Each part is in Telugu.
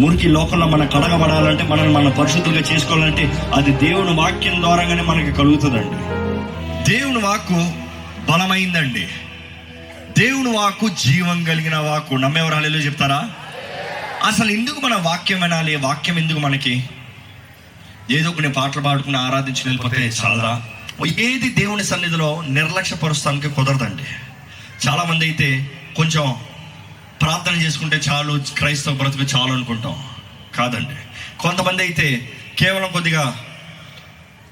మురికి లోకంలో మన కడగబడాలంటే మనల్ని మన పరిశుద్ధంగా చేసుకోవాలంటే అది దేవుని వాక్యం ద్వారాగానే మనకి కలుగుతుందండి. దేవుని వాక్కు బలమైందండి. దేవుని వాక్కు జీవం కలిగిన వాక్కు. నమ్మేవారు హాలేలుయా చెప్తారా? అసలు ఎందుకు మన వాక్యం వినాలి? వాక్యం ఎందుకు మనకి? ఏదో కొన్ని పాటలు పాడుకుని ఆరాధించి వెళ్ళిపోతే చాలరా? ఏది దేవుని సన్నిధిలో నిర్లక్ష్యపరుస్తానికి కుదరదండి. చాలా మంది అయితే కొంచెం ప్రార్థన చేసుకుంటే చాలు క్రైస్తవ బ్రతుకు చాలు అనుకుంటాం. కాదండి. కొంతమంది అయితే కేవలం కొద్దిగా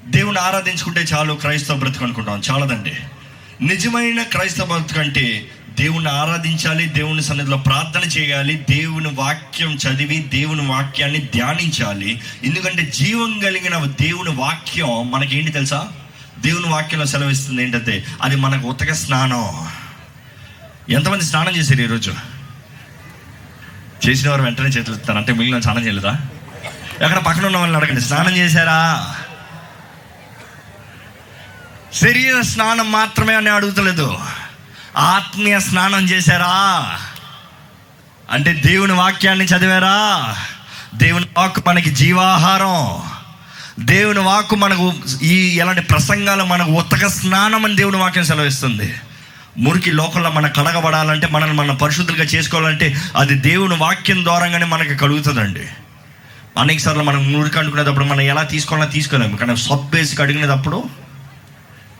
దేవుని ఆరాధించుకుంటే చాలు క్రైస్తవ బ్రతుకు అనుకుంటాం. చాలదండి. నిజమైన క్రైస్తవ బ్రతుకు అంటే దేవుణ్ణి ఆరాధించాలి దేవుని సన్నిధిలో ప్రార్థన చేయాలి దేవుని వాక్యం చదివి దేవుని వాక్యాన్ని ధ్యానించాలి. ఎందుకంటే జీవం కలిగిన దేవుని వాక్యం మనకేంటి తెలుసా? దేవుని వాక్యంలో సెలవిస్తుంది ఏంటంటే అది మనకు ఉతక స్నానం. ఎంతమంది స్నానం చేశారు ఈరోజు? చేసిన వారు వెంటనే చేతులు ఎత్తారు అంటే మిగిలిన స్నానం చేయలేదా? ఎక్కడ పక్కన ఉన్న వాళ్ళని అడగండి. స్నానం చేశారా? శరీర స్నానం మాత్రమే అని అడుగుతలేదు. ఆత్మీయ స్నానం చేశారా? అంటే దేవుని వాక్యాన్ని చదివారా? దేవుని వాక్కు మనకి జీవాహారం. దేవుని వాక్కు మనకు ఈ ఎలాంటి ప్రసంగాలు మనకు ఉత్తక స్నానం అని దేవుని వాక్యం సెలవిస్తుంది. మురికి లోకంలో మనం కడగబడాలంటే మనల్ని మనం పరిశుద్ధులుగా చేసుకోవాలంటే అది దేవుని వాక్యం ద్వారాగానే మనకి కలుగుతుందండి. అనేక సార్లు మనం మురికి అనుకునేటప్పుడు మనం ఎలా తీసుకోవాలో తీసుకోలేము కానీ సబ్బేసి కడిగినప్పుడు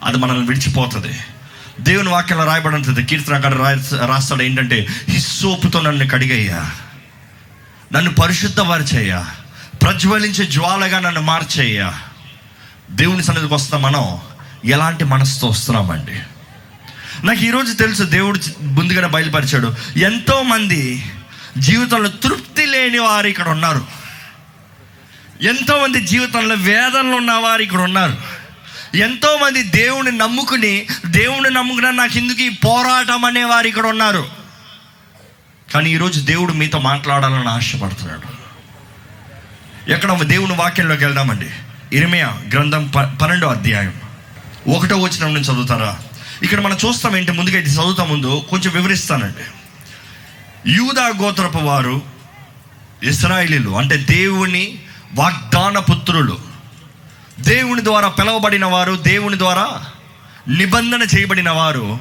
అది మనల్ని విడిచిపోతుంది. దేవుని వాక్యంలో రాయబడి ఉంటుంది కీర్తన అక్కడ రాస్తాడు ఏంటంటే హిస్సోపుతో నన్ను కడిగయ్యా. నన్ను పరిశుద్ధపరిచయ్యా ప్రజ్వలించే జ్వాలగా నన్ను మార్చేయ్యా. దేవుని సన్నిధికి వస్తాం మనం ఎలాంటి మనసుతో వస్తున్నామండి? నాకు ఈరోజు తెలుసు దేవుడు ముందుగా బయలుపరిచాడు. ఎంతోమంది జీవితంలో తృప్తి లేని వారు ఇక్కడ ఉన్నారు. ఎంతోమంది జీవితంలో వేదనలు ఉన్నవారు ఇక్కడ ఉన్నారు. ఎంతోమంది దేవుని నమ్ముకుని దేవుని నమ్ముకున్న నాకు ఎందుకు ఈ పోరాటం అనేవారు ఇక్కడ ఉన్నారు. కానీ ఈరోజు దేవుడు మీతో మాట్లాడాలని ఆశపడుతున్నాడు. ఎక్కడ దేవుని వాక్యంలోకి వెళ్దామండి? ఇరిమయా గ్రంథం ప పన్నెండో అధ్యాయం. ఒకటో వచ్చిన నుంచి చదువుతారా? ఇక్కడ మనం చూస్తాం ఏంటి? ముందుగా ఇది చదువుతా ముందు కొంచెం వివరిస్తానండి. యూదా గోత్రపు వారు ఇస్రాయిలీలు అంటే దేవుని వాగ్దాన పుత్రులు. దేవుని ద్వారా పిలవబడిన వారు దేవుని ద్వారా నిబంధన చేయబడిన వారు.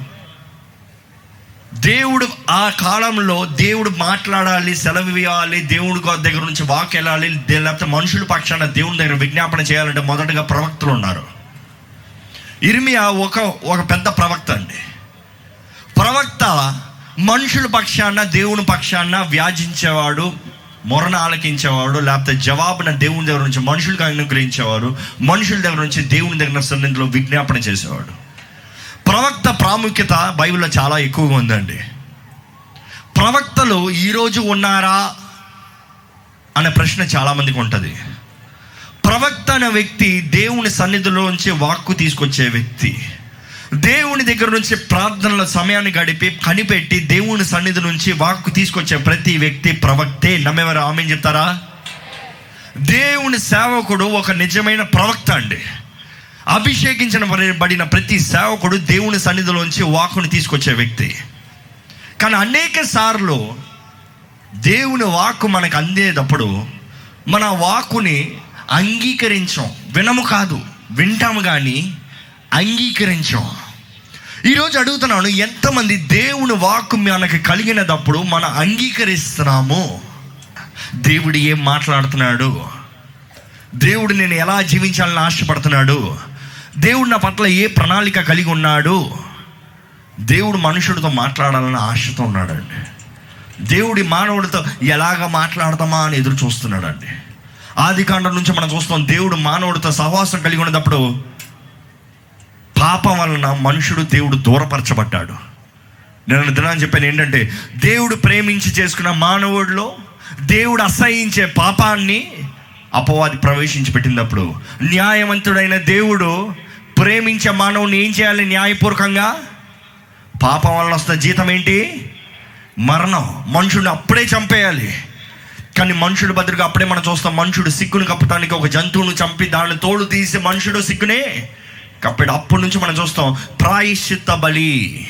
దేవుడు ఆ కాలంలో దేవుడు మాట్లాడాలి సెలవు ఇవ్వాలి దేవుడి దగ్గర నుంచి వాక్ వెళ్ళాలి లేకపోతే మనుషుల పక్షాన దేవుని దగ్గర విజ్ఞాపన చేయాలంటే మొదటగా ప్రవక్తలు ఉన్నారు. ఇర్మియా ఒక ఒక పెద్ద ప్రవక్త అండి. ప్రవక్త మనుషుల పక్షాన దేవుని పక్షాన వ్యాజించేవాడు మొరణ ఆలకించేవాడు లేకపోతే జవాబున దేవుని దగ్గర నుంచి మనుషులకు అనుగ్రహించేవాడు మనుషుల దగ్గర నుంచి దేవుని దగ్గర సన్నిధిలో విజ్ఞాపన చేసేవాడు. ప్రవక్త ప్రాముఖ్యత బైబిల్లో చాలా ఎక్కువగా ఉందండి. ప్రవక్తలు ఈరోజు ఉన్నారా? అనే ప్రశ్న చాలామందికి ఉంటుంది. ప్రవక్త అనే వ్యక్తి దేవుని సన్నిధిలోంచి వాక్కు తీసుకొచ్చే వ్యక్తి. దేవుని దగ్గర నుంచి ప్రార్థనల సమయాన్ని గడిపి కనిపెట్టి దేవుని సన్నిధి నుంచి వాక్కు తీసుకొచ్చే ప్రతి వ్యక్తి ప్రవక్తే. నమ్మేవారు ఆమె చెప్తారా? దేవుని సేవకుడు ఒక నిజమైన ప్రవక్త అండి. అభిషేకించిన బడిన ప్రతి సేవకుడు దేవుని సన్నిధిలోంచి వాక్కును తీసుకొచ్చే వ్యక్తి. కానీ అనేక సార్లు దేవుని వాక్కు మనకు అందేటప్పుడు మన వాక్కుని అంగీకరించం. వినము కాదు వింటాము కానీ అంగీకరించం. ఈరోజు అడుగుతున్నాను ఎంతమంది దేవుని వాక్కు మనకి కలిగినప్పుడు మనం అంగీకరిస్తున్నాము? దేవుడు ఏం మాట్లాడుతున్నాడు? దేవుడు నేను ఎలా జీవించాలని ఆశపడుతున్నాడు? దేవుడు నా పట్ల ఏ ప్రణాళిక కలిగి ఉన్నాడు? దేవుడు మనుషుడితో మాట్లాడాలని ఆశతో ఉన్నాడండి. దేవుడి మానవుడితో ఎలాగ మాట్లాడతామా అని ఎదురు చూస్తున్నాడండి. ఆది కాండం నుంచి మనం చూస్తాం దేవుడు మానవుడితో సహవాసం కలిగి ఉన్నప్పుడు పాపం వలన మనుషుడు దేవుడు దూరపరచబడ్డాడు. నేను దినాన్ని చెప్పాను ఏంటంటే దేవుడు ప్రేమించి చేసుకున్న మానవుడిలో దేవుడు అసహించే పాపాన్ని అపవాది ప్రవేశించి పెట్టినప్పుడు న్యాయవంతుడైన దేవుడు ప్రేమించే మానవుని ఏం చేయాలి న్యాయపూర్వకంగా? పాపం వలన వస్తున్న జీతం ఏంటి? మరణం. మనుషుడిని అప్పుడే చంపేయాలి. కానీ మనుషుడు బదులుగా అప్పుడే మనం చూస్తాం మనుషుడు సిగ్గును కప్పటానికి ఒక జంతువును చంపి దాన్ని తోడు తీసి మనుషుడు సిక్కునే కప్పాడు. అప్పటి నుంచి మనం చూస్తాం ప్రాయశ్చిత్త బలి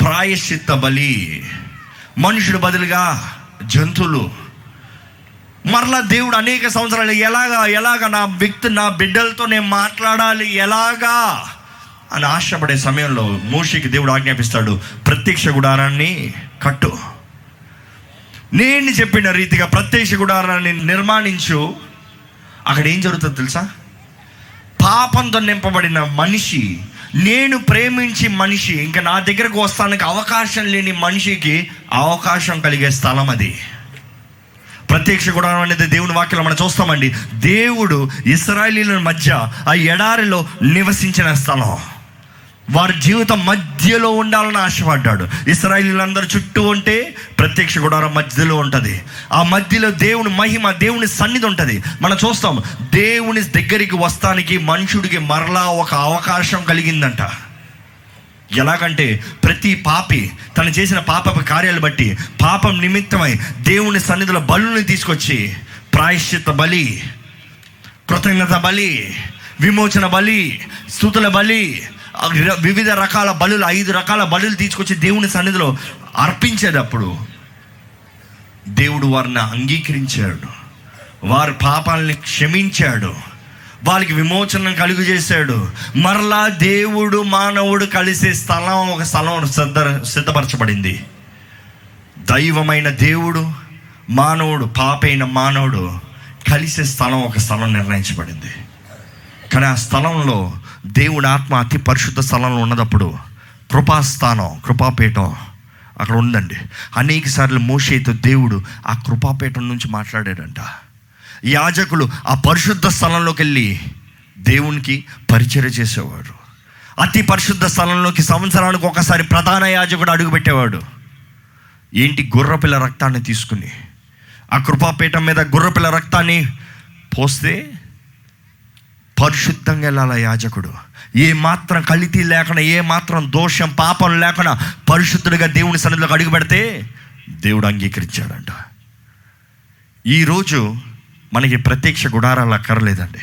ప్రాయశ్చిత్త బలి. మనుషుడు బదులుగా జంతువులు. మరలా దేవుడు అనేక సంవత్సరాలు ఎలాగా ఎలాగా నా వ్యక్తి నా బిడ్డలతో నేను మాట్లాడాలి ఎలాగా అని ఆశపడే సమయంలో మోషికి దేవుడు ఆజ్ఞాపిస్తాడు ప్రత్యక్ష గుడారాన్ని కట్టు. నేను చెప్పిన రీతిగా ప్రత్యక్ష గుడారాన్ని నిర్మాణించు. అక్కడ ఏం జరుగుతుందో తెలుసా? పాపంతో నింపబడిన మనిషి నేను ప్రేమించి మనిషి ఇంకా నా దగ్గరకు వస్తానికి అవకాశం లేని మనిషికి అవకాశం కలిగే స్థలం అది. ప్రత్యక్ష గుడారం అనేది దేవుని వాక్యం మనం చూస్తామండి. దేవుడు ఇస్రాయలీల మధ్య ఆ ఎడారిలో నివసించిన స్థలం. వారి జీవితం మధ్యలో ఉండాలని ఆశపడ్డాడు. ఇస్రాయిలీలందరూ చుట్టూ ఉంటే ప్రత్యక్ష గుడారం మధ్యలో ఉంటుంది. ఆ మధ్యలో దేవుని మహిమ దేవుని సన్నిధి ఉంటుంది. మనం చూస్తాం దేవుని దగ్గరికి వస్తానికి మనుషుడికి మరలా ఒక అవకాశం కలిగిందంట. ఎలాగంటే ప్రతి పాపి తను చేసిన పాప కార్యాలు బట్టి పాపం నిమిత్తమై దేవుని సన్నిధిలో బలుని తీసుకొచ్చి ప్రాయశ్చిత బలి కృతజ్ఞత బలి విమోచన బలి స్థుతుల బలి వివిధ రకాల బలులు ఐదు రకాల బలులు తీసుకొచ్చి దేవుని సన్నిధిలో అర్పించేటప్పుడు దేవుడు వారిని అంగీకరించాడు. వారి పాపాలని క్షమించాడు. వాళ్ళకి విమోచనం కలుగు చేశాడు. మరలా దేవుడు మానవుడు కలిసే స్థలం ఒక స్థలం సిద్ధ సిద్ధపరచబడింది. దైవమైన దేవుడు మానవుడు పాపైన మానవుడు కలిసే స్థలం ఒక స్థలం నిర్ణయించబడింది. కానీ ఆ స్థలంలో దేవుడి ఆత్మ అతి పరిశుద్ధ స్థలంలో ఉన్నదప్పుడు కృపాస్థానం కృపాపీఠం అక్కడ ఉందండి. అనేక సార్లు మోషేతో దేవుడు ఆ కృపాపీఠం నుంచి మాట్లాడాడంట. యాజకులు ఆ పరిశుద్ధ స్థలంలోకి వెళ్ళి దేవునికి పరిచయం చేసేవాడు అతి పరిశుద్ధ స్థలంలోకి సంవత్సరానికి ఒకసారి ప్రధాన యాజకుడు అడుగుపెట్టేవాడు. ఏంటి గుర్రపిల్ల రక్తాన్ని తీసుకుని? ఆ కృపాపీఠం మీద గుర్రపిల్ల రక్తాన్ని పోస్తే పరిశుద్ధంగా వెళ్ళాల యాజకుడు? ఏ మాత్రం కలితీ లేకుండా ఏ మాత్రం దోషం పాపం లేకుండా పరిశుద్ధుడిగా దేవుని సన్నిధిలోకి అడుగు పెడితే దేవుడు అంగీకరించాడంట. ఈరోజు మనకి ప్రత్యక్ష గుడారాలు అక్కర్లేదండి.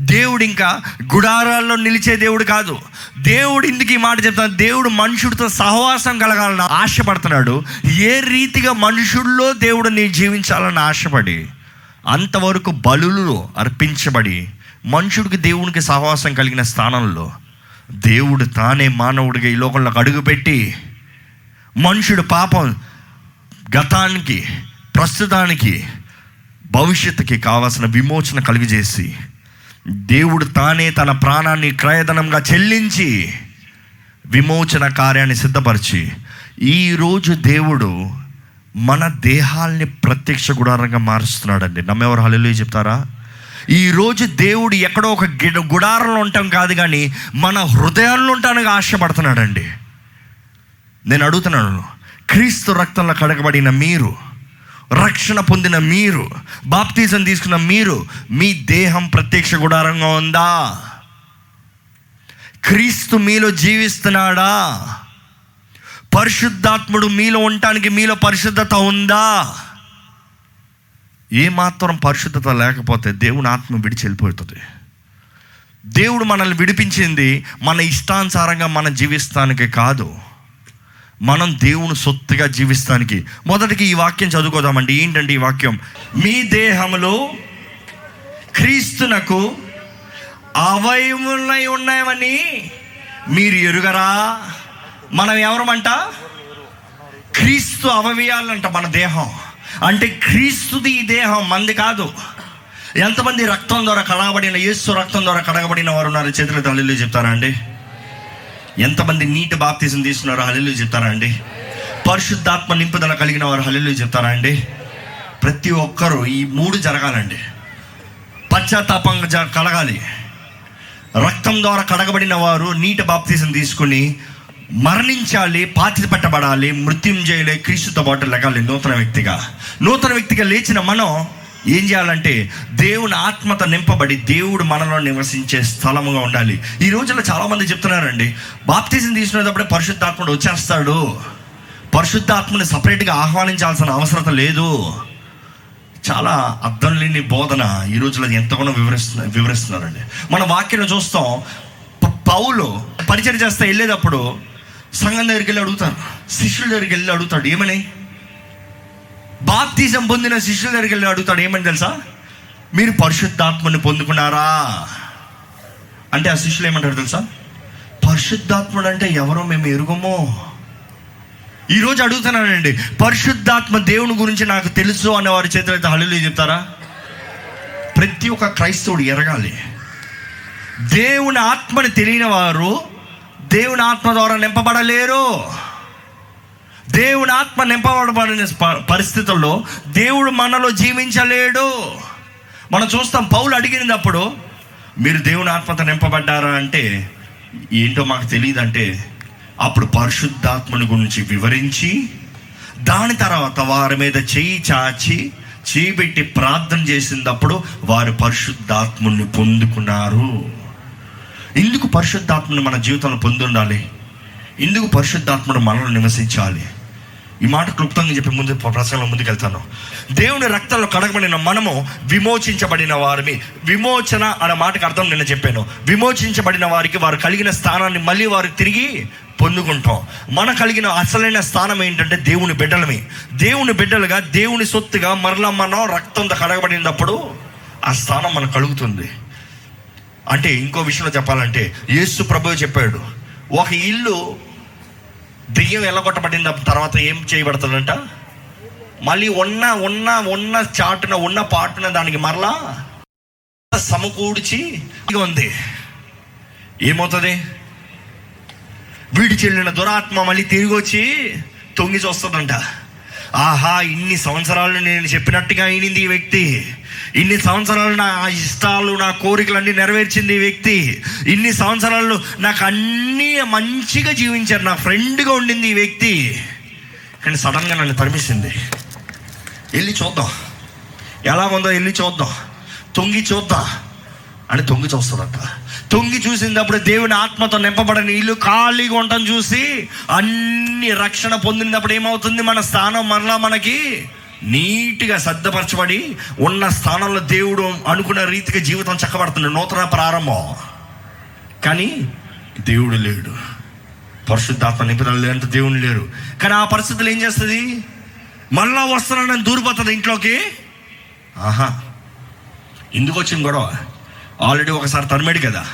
దేవుడు ఇంకా గుడారాల్లో నిలిచే దేవుడు కాదు. దేవుడు ఇందుకు ఈ మాట చెప్తాను దేవుడు మనుషుడితో సహవాసం కలగాలని ఆశపడుతున్నాడు. ఏ రీతిగా మనుషుల్లో దేవుడు నీ జీవించాలని ఆశపడి అంతవరకు బలులు అర్పించబడి మనుషుడికి దేవునికి సహవాసం కలిగిన స్థానంలో దేవుడు తానే మానవుడిగా ఈ లోకంలోకి అడుగుపెట్టి మనుషుడు పాపం గతానికి ప్రస్తుతానికి భవిష్యత్తుకి కావాల్సిన విమోచన కలిగజేసి దేవుడు తానే తన ప్రాణాన్ని క్రయధనంగా చెల్లించి విమోచన కార్యాన్ని సిద్ధపరిచి ఈరోజు దేవుడు మన దేహాల్ని ప్రత్యక్ష గుడారంగా మారుస్తున్నాడండి. నమ్మెవరు హలో చెప్తారా? ఈరోజు దేవుడు ఎక్కడో ఒక గిడ గుడారంలో ఉంటాం కాదు కానీ మన హృదయాల్లో ఉంటానికి ఆశపడుతున్నాడండి. నేను అడుగుతున్నాను క్రీస్తు రక్తంలో కడగబడిన మీరు రక్షణ పొందిన మీరు బాప్తీజం తీసుకున్న మీరు మీ దేహం ప్రత్యక్ష గుడారంగా ఉందా? క్రీస్తు మీలో జీవిస్తున్నాడా? పరిశుద్ధాత్ముడు మీలో ఉండటానికి మీలో పరిశుద్ధత ఉందా? ఏ మాత్రం పరిశుద్ధత లేకపోతే దేవుని ఆత్మ విడిచి వెళ్ళిపోతుంది. దేవుడు మనల్ని విడిపించింది మన ఇష్టానుసారంగా మనం జీవిస్తానికి కాదు. మనం దేవుని సొత్తుగా జీవిస్తానికి. మొదటికి ఈ వాక్యం చదువుకోదామండి. ఏంటంటే ఈ వాక్యం? మీ దేహంలో క్రీస్తునకు అవయములై ఉన్నాయని మీరు ఎరుగరా? మనం ఎవరమంట? క్రీస్తు అవయవాలంట మన దేహం. అంటే క్రీస్తుది ఈ దేహం మంది కాదు. ఎంతమంది రక్తం ద్వారా కడగబడిన యేసు రక్తం ద్వారా కడగబడిన వారు ఉన్నారు? చేతులతో హల్లు చెప్తారా అండి? ఎంతమంది నీటి బాప్తీసం తీసుకున్నారో హల్లు చెప్తారా అండి? పరిశుద్ధాత్మ నింపుదల కలిగిన వారు హల్లు చెప్తారా అండి? ప్రతి ఒక్కరూ ఈ మూడు జరగాలండి. పశ్చాత్తాపంగా జ కలగాలి. రక్తం ద్వారా కడగబడిన వారు నీటి బాప్తీసం తీసుకుని మరణించాలి పాతి పెట్టబడాలి మృత్యుంజయులే క్రీస్తుతో పాటు లెగాలి నూతన వ్యక్తిగా. నూతన వ్యక్తిగా లేచిన మనం ఏం చేయాలంటే దేవుని ఆత్మత నింపబడి దేవుడు మనలో నివసించే స్థలముగా ఉండాలి. ఈ రోజుల్లో చాలామంది చెప్తున్నారండి బాప్తిజం తీసుకునేటప్పుడే పరిశుద్ధాత్ముడు వచ్చేస్తాడు. పరిశుద్ధాత్మని సపరేట్గా ఆహ్వానించాల్సిన అవసరం లేదు. చాలా అర్థం లేని బోధన ఈ రోజులో ఎంతగానో వివరిస్తున్న వివరిస్తున్నారండి. మన వాక్యం చూస్తాం పౌలు పరిచయం చేస్తే వెళ్ళేటప్పుడు సంఘం దగ్గరికి వెళ్ళి అడుగుతారు. శిష్యుల దగ్గరికి వెళ్ళి అడుగుతాడు. ఏమని? బాప్తిజం పొందిన శిష్యుల దగ్గరికి వెళ్ళి అడుగుతాడు. ఏమని తెలుసా? మీరు పరిశుద్ధాత్మని పొందుకున్నారా? అంటే ఆ శిష్యులు ఏమంటారు తెలుసా? పరిశుద్ధాత్ముడు అంటే ఎవరో మేము ఎరుగమో. ఈరోజు అడుగుతున్నానండి. పరిశుద్ధాత్మ దేవుని గురించి నాకు తెలుసు అనే వారి చేతులు అయితే హల్లు చెప్తారా? ప్రతి ఒక్క క్రైస్తవుడు ఎరగాలి. దేవుని ఆత్మని తెలియని వారు దేవుని ఆత్మ ద్వారా నింపబడలేరు. దేవుని ఆత్మ నింపబడబడిన ప- పరిస్థితుల్లో దేవుడు మనలో జీవించలేడు. మనం చూస్తాం పౌలు అడిగినప్పుడు మీరు దేవుని ఆత్మతో నింపబడ్డారా అంటే ఏంటో మాకు తెలియదంటే అప్పుడు పరిశుద్ధాత్మని గురించి వివరించి దాని తర్వాత వారి మీద చేయి చాచి చేయి పెట్టి ప్రార్థన చేసినప్పుడు వారు పరిశుద్ధాత్ముని పొందుకున్నారు. ఎందుకు పరిశుద్ధాత్మను మన జీవితంలో పొంది ఉండాలి? ఎందుకు పరిశుద్ధాత్మను మనలో నివసించాలి? ఈ మాట క్లుప్తంగా చెప్పి ముందు ప్రసంగంలో ముందుకెళ్తాను. దేవుని రక్తంలో కడగబడిన మనము విమోచించబడిన వారిని విమోచన అనే మాటకు అర్థం నేను చెప్పాను. విమోచించబడిన వారికి వారు కలిగిన స్థానాన్ని మళ్ళీ వారు తిరిగి పొందుకుంటాం. మన కలిగిన అసలైన స్థానం ఏంటంటే దేవుని బిడ్డలమే. దేవుని బిడ్డలుగా దేవుని సొత్తుగా మరలా మనం రక్తంతో కడగబడినప్పుడు ఆ స్థానం మనకు కలుగుతుంది. అంటే ఇంకో విషయంలో చెప్పాలంటే యేసు ప్రభు చెప్పాడు ఒక ఇల్లు దెయ్యం ఎల్లగొట్టబడిన తర్వాత ఏం చేయబడుతుందంట? మళ్ళీ ఉన్న ఉన్న ఉన్న చాటున ఉన్న పాటున దానికి మరలా సమకూర్చి ఉంది. ఏమవుతుంది? వీడి చెల్లిన దురాత్మ మళ్ళీ తిరిగి వచ్చి తొంగి చూస్తుందంట. ఆహా ఇన్ని సంవత్సరాలు నేను చెప్పినట్టుగా అయినింది ఈ వ్యక్తి. ఇన్ని సంవత్సరాలు నా ఇష్టాలు నా కోరికలన్నీ నెరవేర్చింది ఈ వ్యక్తి. ఇన్ని సంవత్సరాలు నాకు అన్నీ మంచిగా జీవించారు నా ఫ్రెండ్గా ఉండింది ఈ వ్యక్తి. కానీ సడన్గా నన్ను తరిమిసింది. వెళ్ళి చూద్దాం. ఎలా ఉందో వెళ్ళి చూద్దాం. తొంగి చూద్దాం. అని తొంగి చూస్తుందంట. తొంగి చూసినప్పుడు దేవుని ఆత్మతో నింపబడని ఇల్లు ఖాళీగా ఉండటం చూసి అన్ని రక్షణ పొందినప్పుడు ఏమవుతుంది? మన స్థానం మరలా మనకి నీట్గా సర్దపరచబడి ఉన్న స్థానంలో దేవుడు అనుకున్న రీతిగా జీవితం చక్కబడుతుంది. నూతన ప్రారంభం. కానీ దేవుడు లేడు. పరిశుద్ధాత్మ నిపుణులు లేదంటే దేవుడు లేరు కానీ ఆ పరిస్థితులు ఏం చేస్తుంది? మళ్ళా వస్తున్నానని దూరిపోతుంది ఇంట్లోకి. ఆహా. ఎందుకు వచ్చింది గొడవ? ఆల్రెడీ ఒకసారి తరిమాడు కదా.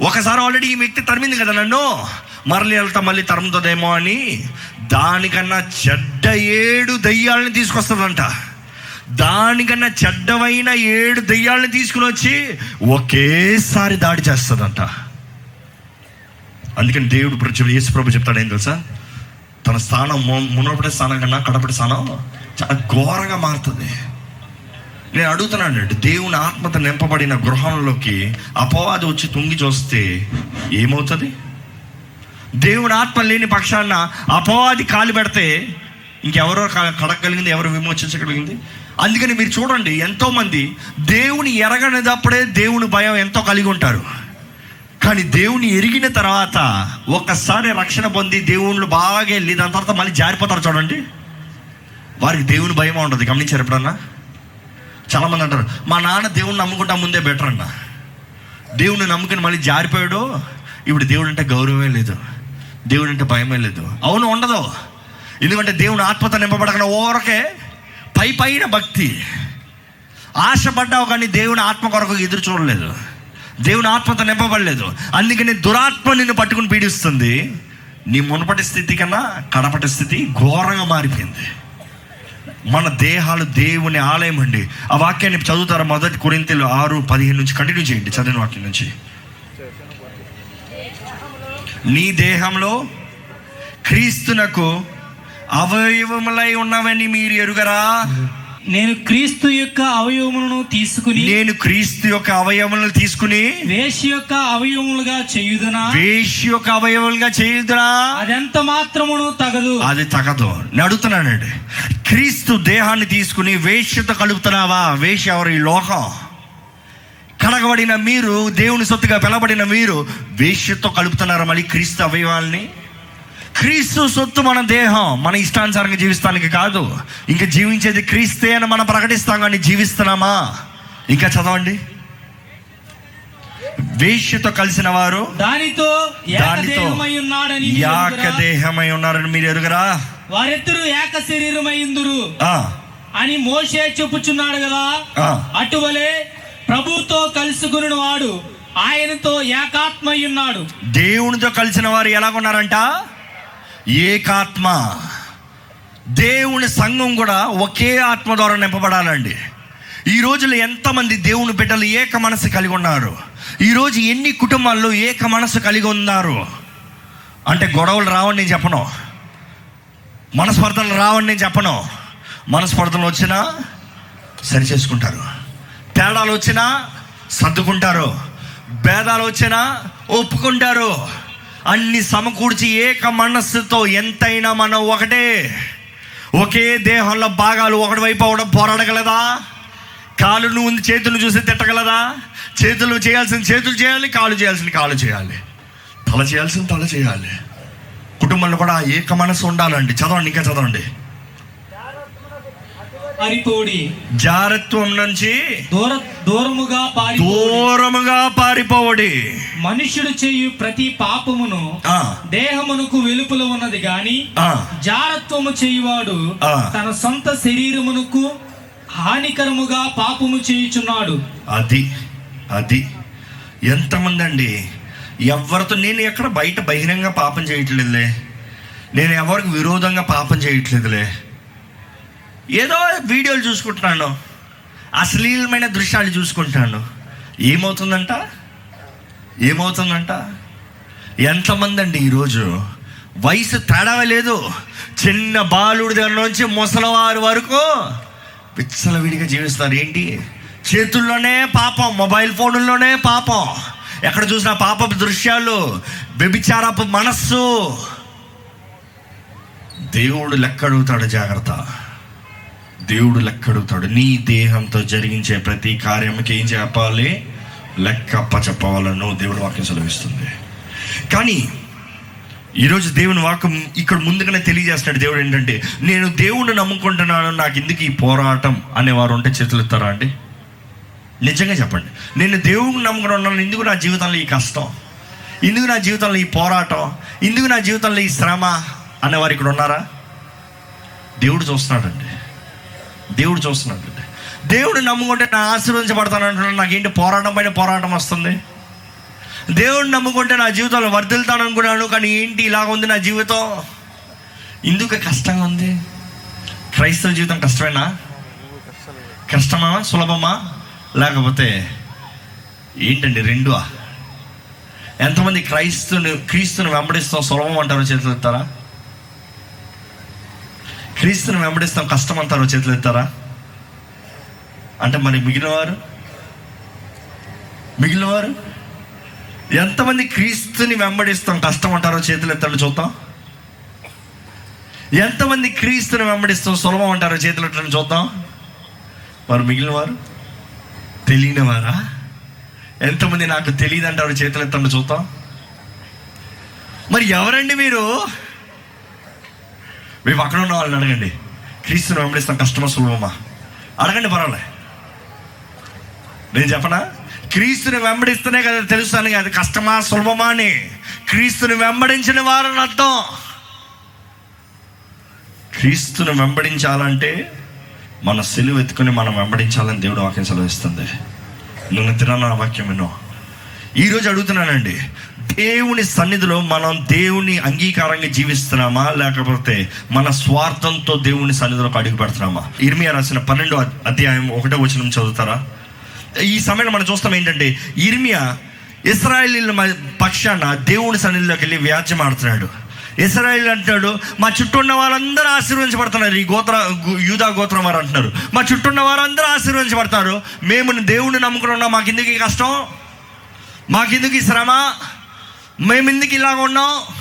ఒకసారి ఆల్రెడీ ఈ వ్యక్తి తరిమింది కదా నన్ను? మరలి వెళ్తా మళ్ళీ తరుముతుందేమో అని. దానికన్నా చెడ్డ ఏడు దయ్యాలని తీసుకొస్తుందంట. దానికన్నా చెడ్డమైన ఏడు దయ్యాలని తీసుకుని వచ్చి ఒకేసారి దాడి చేస్తుందంట. అందుకని దేవుడు ప్రభు యేసు ప్రభు చెప్తాడు ఏం తెలుసా? తన స్థానం మునపడే స్థానం కన్నా కడపటి స్థానం చాలా ఘోరంగా మారుతుంది. నేను అడుగుతున్నాను దేవుని ఆత్మత నింపబడిన గృహంలోకి అపవాది వచ్చి తుంగి చూస్తే ఏమవుతుంది? దేవుని ఆత్మ లేని పక్షాన అపవాది కాలు పెడితే ఇంకెవరో కడగలిగింది ఎవరు విమోచించగలిగింది? అందుకని మీరు చూడండి ఎంతోమంది దేవుని ఎరగనిదప్పుడే దేవుని భయం ఎంతో కలిగి ఉంటారు. కానీ దేవుని ఎరిగిన తర్వాత ఒక్కసారి రక్షణ పొంది దేవుళ్ళు బాగా వెళ్ళి దాని తర్వాత మళ్ళీ జారిపోతారు చూడండి. వారికి దేవుని భయం ఉండదు గమనించారు ఎప్పుడన్నా? చాలా మంది అంటారు మా నాన్న దేవుడిని నమ్ముకుంటా ముందే బెటర్ అన్న. దేవుని నమ్ముకుని మళ్ళీ జారిపోయాడు ఇప్పుడు దేవుడు అంటే గౌరవమే లేదు. దేవుడు అంటే భయమే లేదు. అవును ఉండదు. ఎందుకంటే దేవుని ఆత్మత నింపబడకుండా ఓరకే పై పైన భక్తి. ఆశపడ్డావు కానీ దేవుని ఆత్మ కొరకు ఎదురు చూడలేదు. దేవుని ఆత్మత నింపబడలేదు. అందుకని దురాత్మ నిన్ను పట్టుకుని పీడిస్తుంది. నీ మునపటి స్థితి కన్నా కడపటి స్థితి ఘోరంగా మారిపోయింది. మన దేహాలు దేవుని ఆలయం అండి. ఆ వాక్యాన్ని చదువుతారా? మొదటి కొరింతలు ఆరు పదిహేను నుంచి కంటిన్యూ చేయండి చదివిన వాక్యం నుంచి. నీ దేహంలో క్రీస్తునకు అవయవములై ఉన్నవని మీరు ఎరుగరా? నేను క్రీస్తు యొక్క అవయవములను తీసుకుని నేను క్రీస్తు యొక్క అవయవములను తీసుకుని వేష యొక్క అవయవములుగా చేయుదునా? వేషి యొక్క అవయవములుగా చేయుదురా అదెంత మాత్రమును తగదు. అది తగదు. నేను అడుగుతున్నానండి. క్రీస్తు దేహాన్ని తీసుకుని వేష్యతో కలుపుతున్నావా? వేష ఎవరు? ఈ లోకం కడగబడిన మీరు దేవుని సొత్తుగా పిలబడిన మీరు వేష్యతో కలుపుతున్నారా మళ్ళీ క్రీస్తు అవయవాల్ని? క్రీస్తు సొత్తు మన దేహం మన ఇష్టానుసారంగా జీవిస్తానికి కాదు. ఇంకా జీవించేది క్రీస్తే అని మనం ప్రకటిస్తాం కానీ జీవిస్తున్నామా? ఇంకా చదవండి. వేష్యతో కలిసిన వారు దానితో దానితో యాక? దేహమై ఉన్నారని మీరు ఎరుగరా? వారిద్దరూ ఏక శరీరమైందురు ఆ, అని మోషే చెప్పుచున్నాడు కదా. అటువలే ప్రభుతో కలుసుకుని వాడు ఆయనతో ఏకాత్మయ్యున్నాడు దేవునితో కలిసిన వారు ఎలాగున్నారంట? ఏకాత్మ. దేవుని సంఘం కూడా ఒకే ఆత్మ ద్వారా నింపబడాలండి. ఈ రోజుల్లో ఎంతమంది దేవుని బిడ్డలు ఏక మనసు కలిగి ఉన్నారు? ఈరోజు ఎన్ని కుటుంబాల్లో ఏక మనసు కలిగి ఉన్నారు? అంటే గొడవలు రావని నేను చెప్పను. మనస్పర్ధలు రావని నేను చెప్పను. మనస్పర్ధలు వచ్చినా సరి చేసుకుంటారు. తేడాలు వచ్చినా సర్దుకుంటారు. భేదాలు వచ్చినా ఒప్పుకుంటారు. అన్ని సమకూర్చి ఏక మనస్సుతో ఎంతైనా మనం ఒకటే. ఒకే దేహంలో భాగాలు ఒకటి వైపు అవడం పోరాడగలదా? కాలును ఉంది చేతులు చూసి తిట్టగలదా? చేతులు చేయాల్సిన చేతులు చేయాలి కాలు చేయాల్సిన కాలు చేయాలి. తల చేయాల్సిన తల చేయాలి. కుటుంబంలో కూడా ఏక మనసు ఉండాలండి. చదవండి ఇంకా చదవండి. పారిపోడి. జారత్వం నుంచి దూర దూరముగా పారి దూరముగా పారిపోవడి. మనుష్యుడు చేయు ప్రతి పాపమును ఆ, దేహమునకు వెలుపల ఉన్నది గాని ఆ, జారత్వము చేయువాడు. తన సొంత శరీరమునకు హానికరముగా పాపము చేయుచున్నాడు. అది అది. ఎంతమంది అండి ఎవరితో నేను ఎక్కడ బయట బహిరంగ పాపం చేయట్లేదులే. నేను ఎవరికి విరోధంగా పాపం చేయట్లేదులే. ఏదో వీడియోలు చూసుకుంటున్నాను. అశ్లీలమైన దృశ్యాలు చూసుకుంటాను ఏమవుతుందంట? ఏమవుతుందంట? ఎంతమంది అండి ఈరోజు? వయసు తేడా లేదు. చిన్న బాలుడి దగ్గర నుంచి ముసలివారి వరకు విచ్చలవిడిగా జీవిస్తారు ఏంటి? చేతుల్లోనే పాపం మొబైల్ ఫోన్లోనే పాపం. ఎక్కడ చూసినా పాపపు దృశ్యాలు వ్యభిచారపు మనస్సు. దేవుడు లెక్కడుగుతాడు జాగ్రత్త. దేవుడు లెక్కడుగుతాడు. నీ దేహంతో జరిగించే ప్రతి కార్యముకి ఏం చెప్పాలి? లెక్కప్ప చెప్పవాలను దేవుడు వాక్యం సెలవిస్తుంది కానీ ఈరోజు దేవుని వాక్యం ఇక్కడ ముందుగానే తెలియజేస్తున్నాడు దేవుడు ఏంటంటే నేను దేవుణ్ణి నమ్ముకుంటున్నాను నాకు ఎందుకు ఈ పోరాటం అనేవారు ఉంటే చేతులు ఇస్తారా అండి? నిజంగా చెప్పండి. నేను దేవుణ్ణి నమ్ముకుని ఉన్నాను ఎందుకు నా జీవితంలో ఈ కష్టం? ఎందుకు నా జీవితంలో ఈ పోరాటం? ఎందుకు నా జీవితంలో ఈ శ్రమ అనేవారు ఇక్కడ ఉన్నారా? దేవుడు చూస్తున్నాడండి. దేవుడు చూస్తున్నాడు దేవుడు నమ్ముకుంటే నా ఆశీర్వదించబడతాను అంటున్నాడు. నాకేంటి పోరాటం పైన పోరాటం వస్తుంది? దేవుడిని నమ్ముకుంటే నా జీవితంలో వర్ధిల్తాను అనుకున్నాను కానీ ఏంటి ఇలాగ ఉంది నా జీవితం? ఎందుకు కష్టంగా ఉంది. క్రైస్తవ జీవితం కష్టమేనా? కష్టమా? సులభమా? లేకపోతే ఏంటండి రెండు ఎంతమంది క్రైస్తుని క్రీస్తుని వెంబడిస్తాం సులభం అంటారో చేతులు ఎత్తారా? క్రీస్తుని వెంబడిస్తాం కష్టం అంటారో చేతులు ఎత్తారా? అంటే మరి మిగిలిన వారు మిగిలిన వారు ఎంతమంది క్రీస్తుని వెంబడిస్తాం కష్టం అంటారో చేతులు ఎత్తాడు చూద్దాం. ఎంతమంది క్రీస్తుని వెంబడిస్తాం సులభం అంటారో చేతులు ఎత్తడం చూద్దాం. మరి మిగిలిన వారు తెలియని వారా ఎంతమంది నాకు తెలియదు అంటారు చేతులు ఎత్తండి చూద్దాం. మరి ఎవరండి మీరు? మేము అక్కడ ఉన్న వాళ్ళని అడగండి. క్రీస్తుని వెంబడిస్తాం కష్టమా సులభమా అడగండి పర్వాలే. నేను చెప్పనా? క్రీస్తుని వెంబడిస్తేనే కదా తెలుస్తాను అది కష్టమా సులభమా అని. క్రీస్తుని వెంబడించిన వారని అర్థం. క్రీస్తుని వెంబడించాలంటే మన సెలువు ఎత్తుకొని మనం వెంబడించాలని దేవుడు వాక్యం సెలవిస్తుంది. నువ్వు తిన వాక్యం వినో. ఈరోజు అడుగుతున్నానండి దేవుని సన్నిధిలో మనం దేవుని అంగీకారంగా జీవిస్తున్నామా? లేకపోతే మన స్వార్థంతో దేవుని సన్నిధిలోకి అడుగు పెడుతున్నామా? ఇర్మియా రాసిన పన్నెండో అధ్యాయం ఒకటో వచనం చదువుతారా? ఈ సమయంలో మనం చూస్తాం ఏంటంటే ఇర్మియా ఇస్రాయలీల పక్షాన దేవుని సన్నిధిలోకి వెళ్ళి వ్యాజ్యం ఆడుతున్నాడు. ఇస్రాయల్ అంటాడు మా చుట్టూ ఉన్న వారందరూ ఆశీర్వదించబడుతున్నారు. ఈ గోత్ర యూదా గోత్రం వారు అంటున్నారు మా చుట్టూ ఉన్న వారందరూ ఆశీర్వదించబడతారు. మేము దేవుని నమ్ముకుని ఉన్నాం. మాకెందుకు ఈ కష్టం? మాకెందుకు ఈ శ్రమ? మేము ఎందుకు ఇలాగ ఉన్నాం?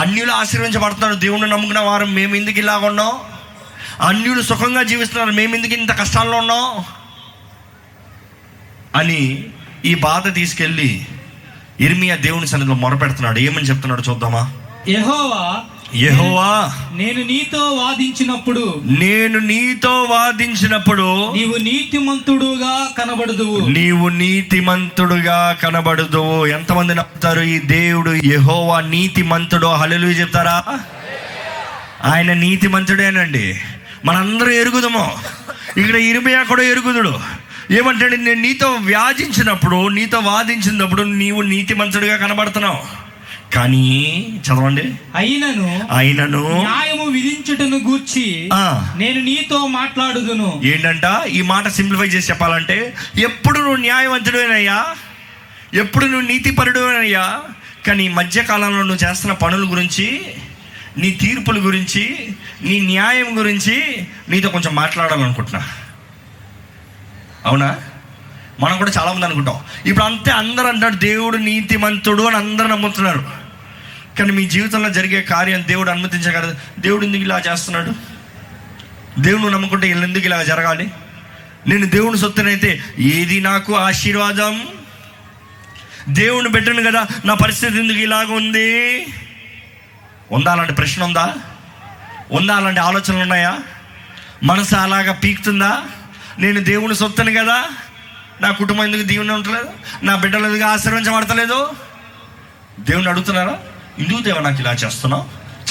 అన్యులు ఆశీర్వించబడుతున్నారు దేవుణ్ణి నమ్ముకున్న వారు మేము ఎందుకు ఇలాగ ఉన్నాం? అన్యులు సుఖంగా జీవిస్తున్నారు. మేము ఎందుకు ఇంత కష్టాల్లో ఉన్నాం? అని ఈ బాధ తీసుకెళ్ళి ఇర్మియా దేవుని సన్నిధిలో మొరపెడుతున్నాడు. ఏమని చెప్తున్నాడు చూద్దామా? యహోవా యెహోవా నేను నీతో వాదించినప్పుడు నేను నీతో వాదించినప్పుడు నీవు నీతిమంతుడుగా కనబడదువు. నీవు నీతిమంతుడుగా కనబడదు ఎంతమంది నమ్ముతారు ఈ దేవుడు? యెహోవా నీతిమంతుడు. హల్లెలూయా చెప్తారా? ఆయన నీతి మంతుడేనండి మనందరూ ఎరుగుదము. ఇక్కడ ఇరిమియా కూడా ఎరుగుదుడు. ఏమంటే నేను నీతో వ్యాధించినప్పుడు నీతో వాదించినప్పుడు నీవు నీతి మంతుడిగా కనబడుతున్నావు. కానీ చదవండి. అయినను ఆయనను న్యాయము విధించుటను గూర్చి. నేను నీతో మాట్లాడుదును. ఏంటంట? ఈ మాట సింప్లిఫై చేసి చెప్పాలంటే ఎప్పుడు నువ్వు న్యాయవంతుడేనయ్యా? ఎప్పుడు నువ్వు నీతిపరుడువేనయ్యా కానీ ఈ మధ్యకాలంలో నువ్వు చేస్తున్న పనుల గురించి నీ తీర్పుల గురించి నీ న్యాయం గురించి నీతో కొంచెం మాట్లాడాలనుకుంటున్నా. అవునా? మనం కూడా చాలామంది అనుకుంటాం. ఇప్పుడు అంతే అందరూ అంటారు దేవుడు నీతిమంతుడు అని అందరూ నమ్ముతున్నారు. కానీ మీ జీవితంలో జరిగే కార్యం దేవుడు అనుమతించగలదు. దేవుడు ఎందుకు ఇలా చేస్తున్నాడు? దేవుడు నమ్ముకుంటే ఎందుకు ఇలా జరగాలి? నేను దేవుని సొత్తునైతే ఏది నాకు ఆశీర్వాదం? దేవుని పెట్టను కదా నా పరిస్థితి ఎందుకు ఇలాగ ఉంది? ఉందా అలాంటి ప్రశ్న ఉందా? ఉందా అలాంటి ఆలోచనలు ఉన్నాయా? మనసు అలాగా పీకుతుందా? నేను దేవుని సొత్తును కదా? నా కుటుంబం ఎందుకు దీవెన ఉండలేదు నా బిడ్డలు ఎందుకు ఆశీర్వించబడతలేదు దేవుని అడుగుతున్నారా? ఎందుకు దేవ నాకు ఇలా చేస్తున్నావు?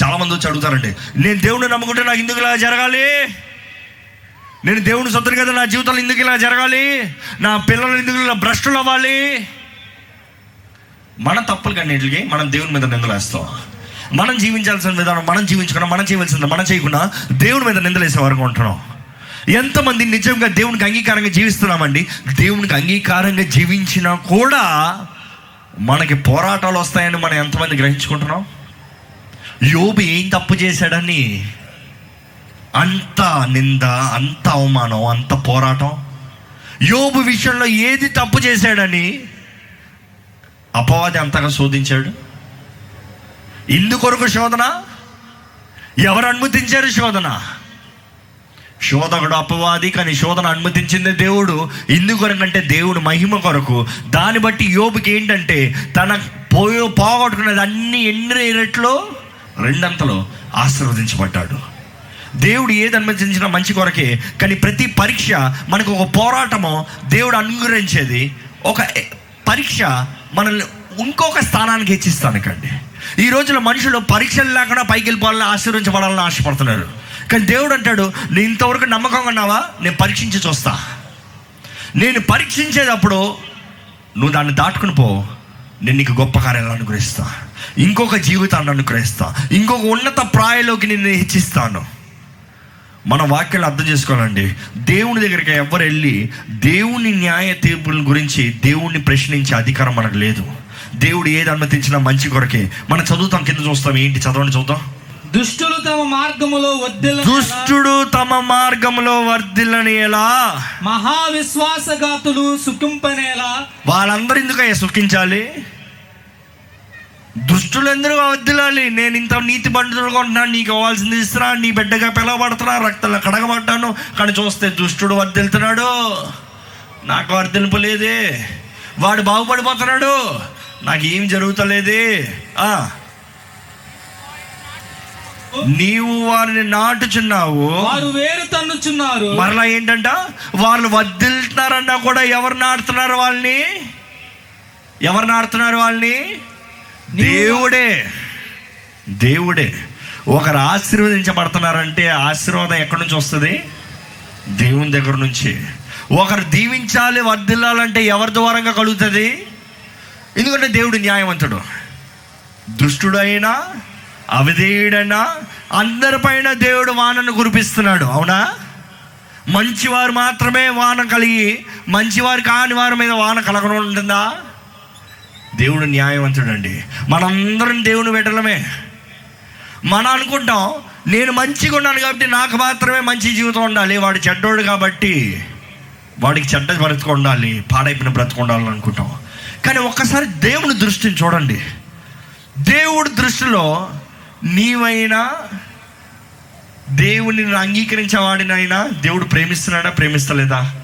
చాలా మంది వచ్చి అడుగుతారండి. నేను దేవుడిని నమ్ముకుంటే నాకు ఎందుకు ఇలా జరగాలి? నేను దేవుని సొత్తును కదా నా జీవితంలో ఎందుకు ఇలా జరగాలి? నా పిల్లలు ఎందుకు ఇలా భ్రష్టులు అవ్వాలి? మన తప్పులు కన్నీటికి మనం దేవుని మీద నిందలేస్తాం మనం జీవించాల్సిన విధానం మనం జీవించుకున్నా మనం చేయవలసింది మనం చేయకుండా దేవుని మీద నిందలేసే వరకు ఉంటున్నాం. ఎంతమంది నిజంగా దేవునికి అంగీకారంగా జీవిస్తున్నామండి? దేవునికి అంగీకారంగా జీవించినా కూడా మనకి పోరాటాలు వస్తాయని మనం ఎంతమంది గ్రహించుకుంటున్నాం? యోబు ఏం తప్పు చేశాడని? అంత నింద అంత అవమానం అంత పోరాటం. యోబు విషయంలో ఏది తప్పు చేశాడని? అపవాది అంతగా శోధించాడు. ఇందుకొరకు శోధన? ఎవరు అనుమతించారు శోధన? శోధకుడు అపవాది కానీ శోధన అనుమతించింది దేవుడు. ఇందుకొరకంటే దేవుడు మహిమ కొరకు. దాన్ని బట్టి యోబుకి ఏంటంటే తన పోయో పోగొట్టుకున్నది అన్ని ఎన్ని రెట్లో? రెండంతలో ఆశీర్వదించబడ్డాడు. దేవుడు ఏది అనుమతించినా మంచి కొరకే కానీ ప్రతి పరీక్ష మనకు ఒక పోరాటము దేవుడు అనుగ్రహించేది. ఒక పరీక్ష మనల్ని ఇంకొక స్థానానికి హెచ్చిస్తానికండి. ఈ రోజుల్లో మనుషులు పరీక్షలు లేకుండా పైకి వెళ్ళిపోవాలని ఆశీర్వించబడాలని ఆశపడుతున్నారు. కానీ దేవుడు అంటాడు నేను ఇంతవరకు నమ్మకంగా ఉన్నావా? నేను పరీక్షించి చూస్తా. నేను పరీక్షించేటప్పుడు నువ్వు దాన్ని దాటుకుని పో. నేను నీకు గొప్ప కార్యాలను అనుగ్రహిస్తా. ఇంకొక జీవితాన్ని అనుగ్రహిస్తా. ఇంకొక ఉన్నత ప్రాయలోకి నేను హెచ్చిస్తాను. మన వాక్యాలు అర్థం చేసుకోవాలండి. దేవుని దగ్గరికి ఎవరు వెళ్ళి దేవుని న్యాయ తీర్పుల గురించి దేవుణ్ణి ప్రశ్నించే అధికారం మనకు లేదు. దేవుడు ఏది అనుమతించినా మంచి కొరకే. మనం చదువుతాం కింద చూస్తాం ఏంటి? చదవండి చూద్దాం దుష్టులు తమ మార్గములో వద్దెల దుష్టుడు తమ మార్గంలో వర్ధిల్లని ఎలా మహావిశ్వాసఘాతులు సుఖింపనేలా? వాళ్ళందరూ ఎందుకయ్యా సుఖించాలి? దుష్టులు ఎందుకు వద్దులాలి నేను ఇంత నీతి బండులు కొంటున్నాను నీకు ఇవ్వాల్సింది ఇస్తున్నా నీ బిడ్డగా పిలవబడుతున్నా రక్తంలో కడగబడ్డాను. కానీ చూస్తే దుష్టుడు వర్దిల్తున్నాడు నాకు వర్దింపు లేదే. వాడు బాగుపడిపోతున్నాడు. నాకు ఏం జరుగుతలేదే. ఆ. నీవు వారిని నాటుచున్నావు. వారు వేరు తన్నుచున్నారు. మరలా ఏంటంట? వాళ్ళు వద్దిల్తున్నారన్నా కూడా ఎవరు నాడుతున్నారు వాళ్ళని? ఎవరు నాడుతున్నారు వాళ్ళని? దేవుడే. దేవుడే. ఒకరు ఆశీర్వదించబడుతున్నారంటే ఆశీర్వాదం ఎక్కడి నుంచి వస్తుంది? దేవుని దగ్గర నుంచి. ఒకరు దీవించాలి వర్ధిల్లాలంటే ఎవరి ద్వారంగా కలుగుతుంది? ఎందుకంటే దేవుడు న్యాయవంతుడు. దుష్టుడైనా అవిధేయుడైనా అందరిపైన దేవుడు వానను కురిపిస్తున్నాడు అవునా? మంచివారు మాత్రమే వాన కలిగి మంచివారు కాని వారి మీద వాన కలగడం ఉంటుందా? దేవుడు న్యాయవంతుడండి. మనందరం దేవుని పెట్టడమే మనం అనుకుంటాం నేను మంచిగా ఉన్నాను కాబట్టి నాకు మాత్రమే మంచి జీవితం ఉండాలి వాడు చెడ్డోడు కాబట్టి వాడికి చెడ్డ బ్రతుకు ఉండాలి పాడైపోయిన బ్రతుకు ఉండాలని అనుకుంటాం. కానీ ఒక్కసారి దేవుని దృష్టిని చూడండి. దేవుడి దృష్టిలో నీవైనా దేవుని అంగీకరించేవాడినైనా దేవుడు ప్రేమిస్తున్నాడా ప్రేమిస్తలేదా?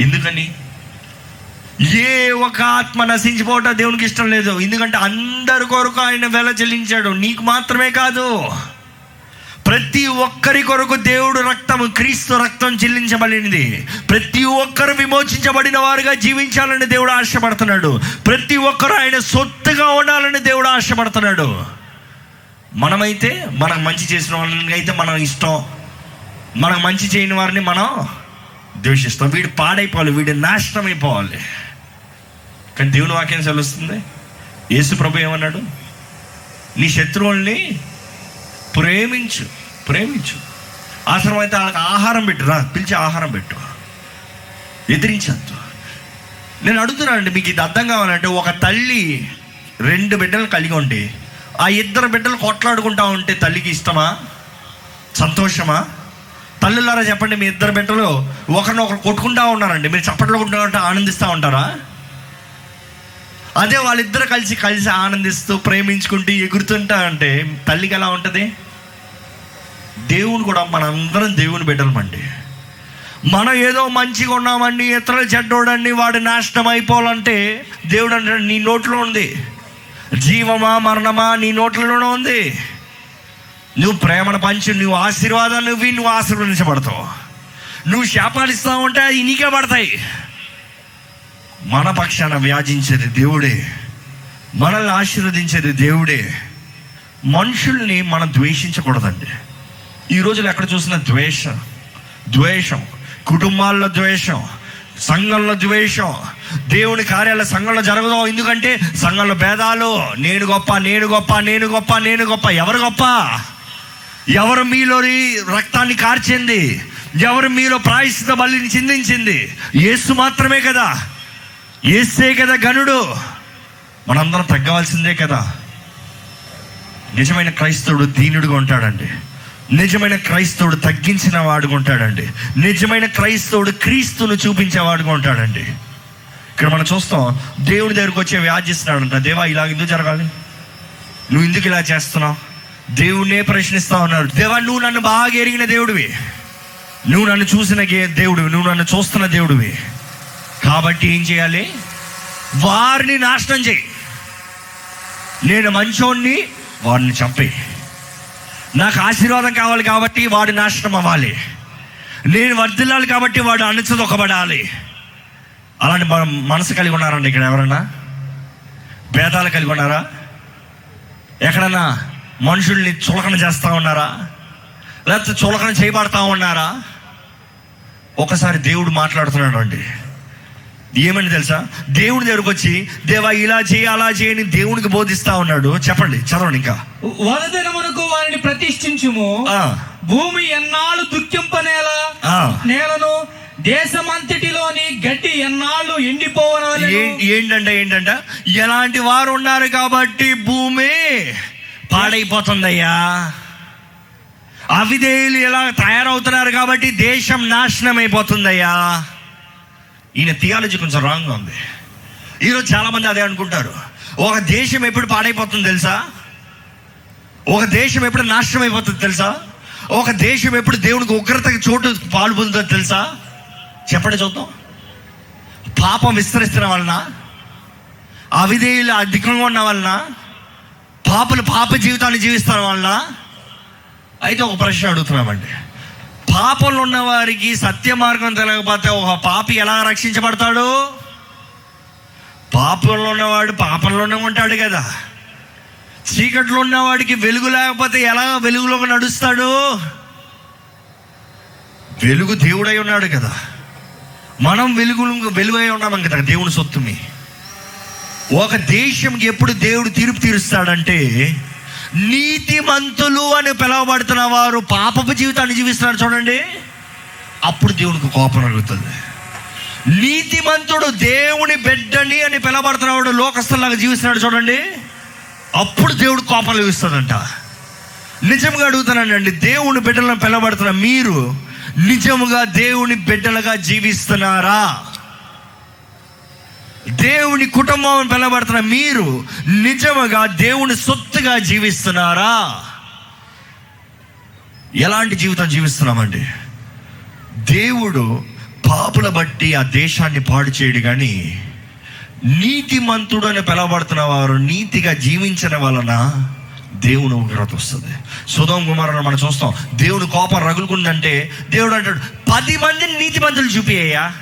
ఎందుకని? ఏ ఒక ఆత్మ నశించిపోవటం దేవునికి ఇష్టం లేదు. ఎందుకంటే అందరి కొరకు ఆయన వెల చెల్లించాడు. నీకు మాత్రమే కాదు. ప్రతి ఒక్కరి కొరకు దేవుడు రక్తం క్రీస్తు రక్తం చెల్లించబడినది. ప్రతి ఒక్కరు విమోచించబడిన వారుగా జీవించాలని దేవుడు ఆశపడుతున్నాడు. ప్రతి ఒక్కరు ఆయన సొత్తుగా ఉండాలని దేవుడు ఆశపడుతున్నాడు. మనమైతే మనం మంచి చేసిన వాళ్ళని అయితే మనం ఇష్టం. మనం మంచి చేయని వారిని మనం ద్వేషిస్తాం. వీడు పాడైపోవాలి వీడు నాశనం అయిపోవాలి కానీ దేవుని వాక్యం సెలవుస్తుంది. యేసు ప్రభు ఏమన్నాడు? నీ శత్రువుల్ని ప్రేమించు ప్రేమించు. అవసరమైతే వాళ్ళకి ఆహారం పెట్టు రా పిలిచి ఆహారం పెట్టు. ఎదిరించద్దు. నేను అడుగుతున్నానండి మీకు ఇది అర్థం కావాలంటే ఒక తల్లి రెండు బిడ్డలు కలిగి ఉండి ఆ ఇద్దరు బిడ్డలు కొట్లాడుకుంటా ఉంటే తల్లికి ఇష్టమా? సంతోషమా? తల్లులారా చెప్పండి మీ ఇద్దరు బిడ్డలు ఒకరినొకరు కొట్టుకుంటా ఉన్నారండి. మీరు చప్పట్లు కొట్టుకుంటా ఆనందిస్తూ ఉంటారా? అదే వాళ్ళిద్దరు కలిసి కలిసి ఆనందిస్తూ ప్రేమించుకుంటూ ఎగురుతుంటా అంటే తల్లికి ఎలా ఉంటుంది? దేవుడు కూడా మనందరం దేవుని బిడ్డలమండి. మనం ఏదో మంచిగా ఉన్నామండి ఇతరులు చెడ్డోడండి వాడు నాశనం అయిపోవాలంటే దేవుడు అంటే నీ నోట్లో ఉంది. జీవమా మరణమా నీ నోట్లలోనే ఉంది. నువ్వు ప్రేమను పంచు నువ్వు ఆశీర్వాదాలు నువ్వు నువ్వు ఆశీర్వదించబడతావు. నువ్వు శాపాలు ఇస్తావు ఉంటే అది నీకే పడతాయి. మన పక్షాన వ్యాజించేది దేవుడే మనల్ని ఆశీర్వదించేది దేవుడే. మనుషుల్ని మనం ద్వేషించకూడదండి. ఈ రోజులు ఎక్కడ చూసిన ద్వేషం ద్వేషం కుటుంబాల్లో ద్వేషం సంఘంలో ద్వేషం. దేవుని కార్యాల సంఘంలో జరగదు. ఎందుకంటే సంఘంలో భేదాలు. నేను గొప్ప నేను గొప్ప నేను గొప్ప నేను గొప్ప. ఎవరు గొప్ప? ఎవరు మీలో రక్తాన్ని కార్చింది? ఎవరు మీలో ప్రాయశ్చిత బలిని చిందించింది? యేసు మాత్రమే కదా. ఏసే కదా గనుడు. మనందరం తగ్గవలసిందే కదా. నిజమైన క్రైస్తవుడు దీనుడుగా ఉంటాడండి. నిజమైన క్రైస్తవుడు తగ్గించిన వాడుగా ఉంటాడండి. నిజమైన క్రైస్తవుడు క్రీస్తును చూపించేవాడుగా ఉంటాడండి. ఇక్కడ మనం చూస్తాం దేవుడి దగ్గరకు వచ్చి వ్యాధిస్తున్నాడంట దేవా ఇలా ఎందుకు జరగాలి? నువ్వు ఎందుకు ఇలా చేస్తున్నావు? దేవుడినే ప్రశ్నిస్తా ఉన్నారు దేవా నువ్వు నన్ను బాగా ఎరిగిన దేవుడివి. నువ్వు నన్ను చూసిన గే- దేవుడివి. నువ్వు నన్ను చూస్తున్న దేవుడివి. కాబట్టి ఏం చేయాలి? వారిని నాశనం చేయి. నేను మంచోణ్ణి వారిని చంపేయి. నాకు ఆశీర్వాదం కావాలి కాబట్టి వాడు నాశనం అవ్వాలి. నేను వర్ధిల్లాలి కాబట్టి వాడు అణచదొక్కబడాలి అలాంటి మన మనసు కలిగి ఉన్నారండి ఇక్కడ ఎవరన్నా? భేదాలు కలిగి ఉన్నారా? ఎక్కడన్నా మనుషుల్ని చులకన చేస్తూ ఉన్నారా? లేకపోతే చులకన చేయబడతా ఉన్నారా? ఒకసారి దేవుడు మాట్లాడుతున్నాడు అండి ఏమని తెలుసా? దేవుడి దగ్గరకు వచ్చి దేవా ఇలా చేయి అలా చేయని దేవునికి బోధిస్తా ఉన్నాడు. చెప్పండి చదవండి ఇంకా. వరదినమునకు వారిని ప్రతిష్ఠించుము. భూమి ఎన్నాళ్ళు దుఃఖింపనేల? ఆ. నేలను దేశమంతటిలోని గడ్డి ఎన్నాళ్ళు ఎండిపోవనవలెను ఏ- ఏంటంటే ఏంటంట? ఎలాంటి వారు ఉన్నారు కాబట్టి భూమి పాడైపోతుందయ్యా. అవిధేయులు ఎలా తయారవుతున్నారు కాబట్టి దేశం నాశనం అయిపోతుందయ్యా ఈయన థియాలజీ కొంచెం రాంగ్ ఉంది. ఈరోజు చాలామంది అదే అనుకుంటారు. ఒక దేశం ఎప్పుడు పాడైపోతుంది తెలుసా? ఒక దేశం ఎప్పుడు నాశనం అయిపోతుంది తెలుసా? ఒక దేశం ఎప్పుడు దేవునికి ఉగ్రతకి చోటు పాలు పొందుతుందో తెలుసా? చెప్పండి చూద్దాం. పాపం విస్తరిస్తున్న వలన అవిధేయులు అధికంగా ఉన్న వలన పాపలు పాప జీవితాన్ని జీవిస్తున్న వలన అయితే ఒక ప్రశ్న అడుగుతున్నామండి. పాపంలో ఉన్న వారికి సత్య మార్గం తెలియకపోతే ఒక పాపి ఎలా రక్షించబడతాడు? పాపంలో ఉన్నవాడు పాపంలోనే ఉంటాడు కదా. చీకట్లో ఉన్నవాడికి వెలుగు లేకపోతే ఎలా వెలుగులో నడుస్తాడు? వెలుగు దేవుడై ఉన్నాడు కదా. మనం వెలుగు వెలుగై ఉన్నాం కదా దేవుని సొత్తుని. ఒక దేశంకి ఎప్పుడు దేవుడు తీర్పు తీరుస్తాడంటే నీతిమంతులు అని పిలువబడుతున్న వారు పాపపు జీవితాన్ని జీవిస్తున్నారు చూడండి. అప్పుడు దేవునికి కోపం కలుగుతుంది. నీతిమంతుడు దేవుని బిడ్డని అని పిలబడుతున్నవాడు లోకస్తులాగా జీవిస్తున్నాడు చూడండి. అప్పుడు దేవుడు కోపం కలిగిస్తుందంట నిజంగా అడుగుతానండి దేవుని బిడ్డలను పిలబడుతున్న మీరు నిజముగా దేవుని బిడ్డలుగా జీవిస్తున్నారా? దేవుని కుటుంబం పిలబడుతున్న మీరు నిజముగా దేవుని సొత్తుగా జీవిస్తున్నారా? ఎలాంటి జీవితం జీవిస్తున్నామండి? దేవుడు పాపుల బట్టి ఆ దేశాన్ని పాడు చేయడు కానీ నీతిమంతుడు అని పిలవబడుతున్న వారు నీతిగా జీవించిన వలన దేవుని ఉగ్రత వస్తుంది. సుధం కుమారుడు మనం చూస్తాం. దేవుని కోపం రగులుకుందంటే దేవుడు అంటాడు పది మందిని నీతిమంతులు చూపియ్యా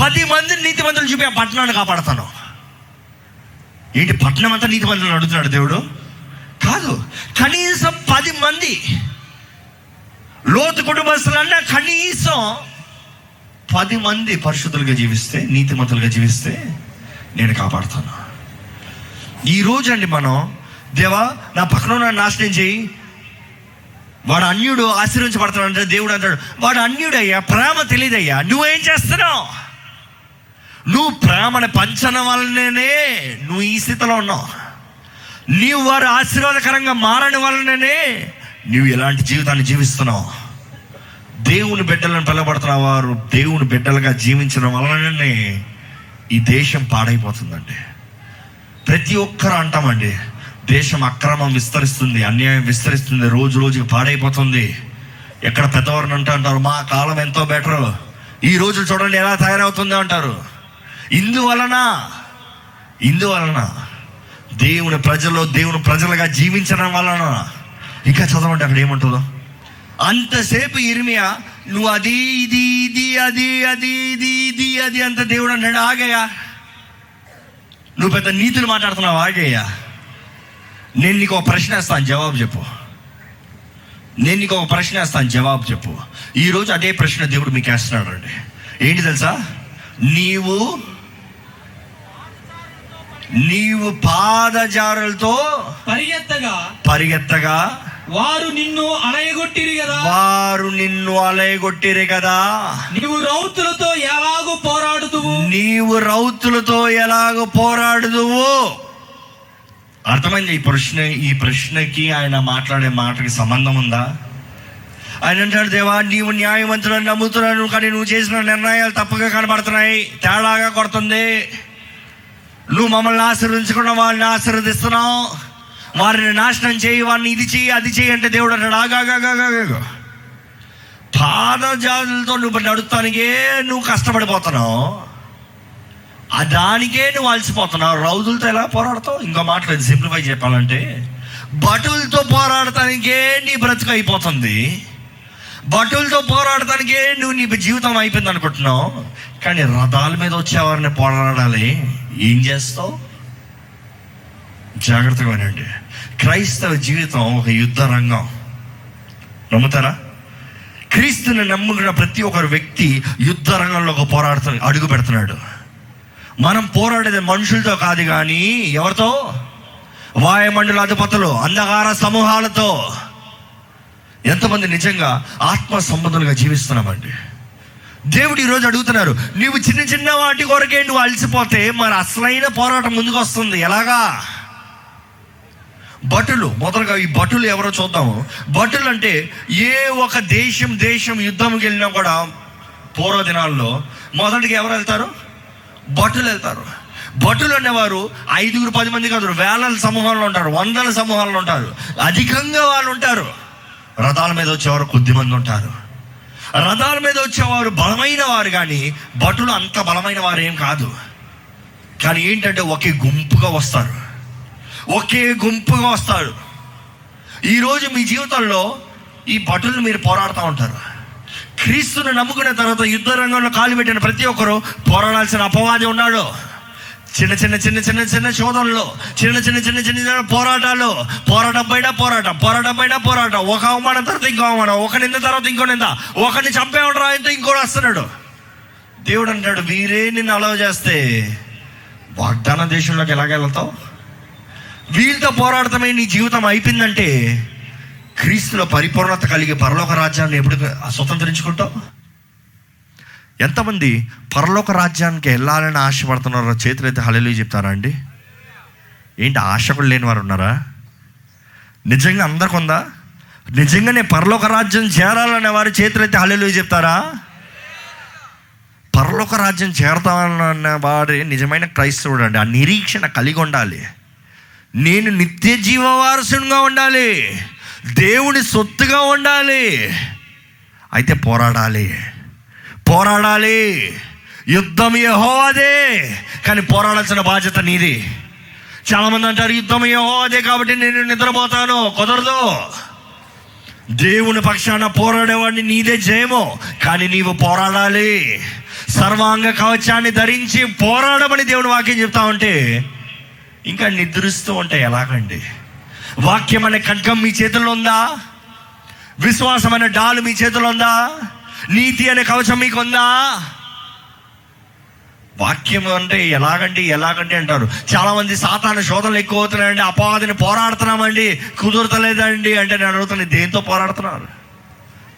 పది మంది నీతిమంతులు చూపి ఆ పట్టణాన్ని కాపాడతాను. ఏంటి పట్టణం అంతా నీతిమంతులు అడుగుతున్నాడు దేవుడు? కాదు. కనీసం పది మంది లోతు కుటుంబస్తులన్నా కనీసం పది మంది పరిశుద్ధులుగా జీవిస్తే నీతిమంతులుగా జీవిస్తే నేను కాపాడుతాను. ఈ రోజు అండి మనం దేవా నా పక్కన నాశనం చేయి. వాడు అన్యుడు ఆశీర్వించబడతాడు అంటే దేవుడు అంటాడు వాడు అన్యుడయ్యా ప్రేమ తెలియదయ్యా నువ్వేం చేస్తున్నావు? నువ్వు ప్రేమను పంచడం వల్లనే నువ్వు ఈ స్థితిలో ఉన్నావు. నీవు వారు ఆశీర్వాదకరంగా మారని వలననే నువ్వు ఎలాంటి జీవితాన్ని జీవిస్తున్నావు. దేవుని బిడ్డలను పిలబడుతున్న వారు దేవుని బిడ్డలుగా జీవించడం వలననే ఈ దేశం పాడైపోతుందండి. ప్రతి ఒక్కరు అంటామండి దేశం అక్రమం విస్తరిస్తుంది అన్యాయం విస్తరిస్తుంది రోజు రోజుకి పాడైపోతుంది. ఎక్కడ పెద్దవారిని అంటూ అంటారు మా కాలం ఎంతో బెటర్. ఈ రోజు చూడండి ఎలా తయారవుతుంది అంటారు. ఇందువలన ఇందువలన దేవుని ప్రజల్లో దేవుని ప్రజలుగా జీవించడం వలన ఇంకా చదవండి అక్కడ ఏముంటుందో? అంతసేపు ఇరిమియా నువ్వు అది ఇది ఇది అది అది ఇది ఇది అది అంత దేవుడు అన్నాడు ఆగయా నువ్వు పెద్ద నీతులు మాట్లాడుతున్నావు ఆగయ్యా. నేను నీకు ఒక ప్రశ్న వేస్తాను జవాబు చెప్పు. నేను నీకు ఒక ప్రశ్న వేస్తాను జవాబు చెప్పు. ఈరోజు అదే ప్రశ్న దేవుడు మీకు వేస్తున్నాడు అండి ఏంటి తెలుసా? నీవు నీవు పాదజారులతో పరిగెత్తగా పరిగెత్తగా వారు నిన్ను అడయగొట్టిరి కదా. వారు నిన్ను అలయగొట్టిరే కదా. నీవు రౌతులతో ఎలాగూ పోరాడుతువు నీవు రౌతులతో ఎలాగ పోరాడుదువు? అర్థమైంది ఈ ప్రశ్న ఈ ప్రశ్నకి ఆయన మాట్లాడే మాటకి సంబంధం ఉందా? ఆయన అంటాడు దేవా నీవు న్యాయవంతులను నమ్ముతున్నాను కానీ నువ్వు చేసిన నిర్ణయాలు తప్పుగా కనబడుతున్నాయి తేడాగా కొడుతుంది. నువ్వు మమ్మల్ని ఆశీర్వదించుకున్న వాళ్ళని ఆశీర్వదిస్తున్నావు. వారిని నాశనం చేయి వారిని ఇది చేయి అది చేయి అంటే దేవుడు అంటాడు ఆగాగాగాగా పాదజాతులతో నువ్వు నడుస్తానికే నువ్వు కష్టపడిపోతున్నావు. ఆ దానికే నువ్వు అలసిపోతున్నావు. రౌతులతో ఎలా పోరాడతావు? ఇంకో మాటలేదు సింప్లిఫై చెప్పాలంటే. భటులతో పోరాడటానికే నీ బ్రతుకు అయిపోతుంది. భటులతో పోరాడటానికే నువ్వు నీ జీవితం అయిపోయింది అనుకుంటున్నావు. కానీ రథాల మీద వచ్చేవారిని పోరాడాలి. ఏం చేస్తావు? జాగ్రత్తగా వినండి. క్రైస్తవ జీవితం ఒక యుద్ధ రంగం. నమ్ముతారా? క్రీస్తుని నమ్ముకున్న ప్రతి ఒక్కరు వ్యక్తి యుద్ధ రంగంలో ఒక పోరాడుతూ అడుగు పెడుతున్నాడు. మనం పోరాడేది మనుషులతో కాదు కానీ ఎవరితో? వాయుమండల అధిపతులు అంధకార సమూహాలతో. ఎంతమంది నిజంగా ఆత్మ సంబంధులుగా జీవిస్తున్నామండి. దేవుడు ఈరోజు అడుగుతున్నారు నీవు చిన్న చిన్న వాటి కొరకే నువ్వు అలసిపోతే మరి అసలైన పోరాటం ముందుకు వస్తుంది. ఎలాగా? భటులు మొదలుగా ఈ భటులు ఎవరో చూద్దాము. భటులు అంటే ఏ ఒక దేశం దేశం యుద్ధంకి వెళ్ళినా కూడా పూర్వ దినాల్లో మొదటికి ఎవరు వెళ్తారు? భటులు వెళ్తారు. భటులు అనేవారు ఐదుగురు పది మంది కాదు వేల సమూహాల్లో ఉంటారు వందల సమూహాల్లో ఉంటారు. అధికంగా వాళ్ళు ఉంటారు. రథాల మీద వచ్చేవారు కొద్ది మంది ఉంటారు. రథాల మీద వచ్చేవారు బలమైన వారు కానీ భటులు అంత బలమైన వారు ఏం కాదు. కానీ ఏంటంటే ఒకే గుంపుగా వస్తారు. ఒకే గుంపుగా వస్తారు. ఈరోజు మీ జీవితంలో ఈ భటులు మీరు పోరాడుతూ ఉంటారు. క్రీస్తుని నమ్ముకున్న తర్వాత యుద్ధ రంగంలో కాలు పెట్టిన ప్రతి ఒక్కరు పోరాడాల్సిన అపవాది ఉన్నాడు. చిన్న చిన్న చిన్న చిన్న చిన్న శోధనలు చిన్న చిన్న చిన్న చిన్న చిన్న పోరాటాలు. పోరాటం పైన పోరాటం పోరాటం పైన పోరాటం. ఒక అవమానం తర్వాత ఇంకో అవమానం ఒక నింద తర్వాత ఇంకో నింద. ఒకరిని చంపేవాడు రాయంతో ఇంకోటి వస్తున్నాడు. దేవుడు అంటాడు వీరే నిన్ను అలవ చేస్తే వాగ్దాన దేశంలోకి ఎలాగెళ్తావు వీళ్ళతో పోరాడటమే నీ జీవితం అయిపోయిందంటే క్రీస్తులో పరిపూర్ణత కలిగి పరలోక రాజ్యాన్ని ఎప్పుడు స్వతంత్రించుకుంటావు? ఎంతమంది పరలోక రాజ్యానికి వెళ్ళాలని ఆశపడుతున్నారో చేతులు అయితే హళలు చెప్తారా అండి? ఏంటి ఆశ కూడా లేని వారు ఉన్నారా? నిజంగా అందరికి ఉందా? నిజంగానే పరలోక రాజ్యం చేరాలనే వారు చేతులు అయితే హళలు చెప్తారా? పరలోక రాజ్యం చేరతామన్న వారి నిజమైన క్రైస్తవుడు అండి. ఆ నిరీక్షణ కలిగి ఉండాలి. నేను నిత్య జీవవారసునిగా ఉండాలి. దేవుని సొత్తుగా ఉండాలి. అయితే పోరాడాలి. పోరాడాలి. యుద్ధం యెహోవాదే కానీ పోరాడాల్సిన బాధ్యత నీది. చాలామంది అంటారు యుద్ధం యెహోవాదే కాబట్టి నేను నిద్రపోతాను కుదరదు. దేవుని పక్షాన పోరాడేవాడిని నీదే జయము కానీ నీవు పోరాడాలి. సర్వాంగ కవచాన్ని ధరించి పోరాడమని దేవుని వాక్యం చెప్తా ఉంటే ఇంకా నిద్రిస్తూ ఉంటే ఎలాగండి? వాక్యం అనే ఖడ్గం మీ చేతుల్లో ఉందా? విశ్వాసం అనే డాలు మీ చేతిలో ఉందా? నీతి అనే కవచం మీకు ఉందా వాక్యం అంటే ఎలాగండి ఎలాగండి అంటారు. చాలామంది సాతాన శోధనలు ఎక్కువ అవుతున్నాయండి అపవాదిని పోరాడుతున్నామండి కుదురతలేదండి అంటే నేను అడుగుతాను దేంతో పోరాడుతున్నారు?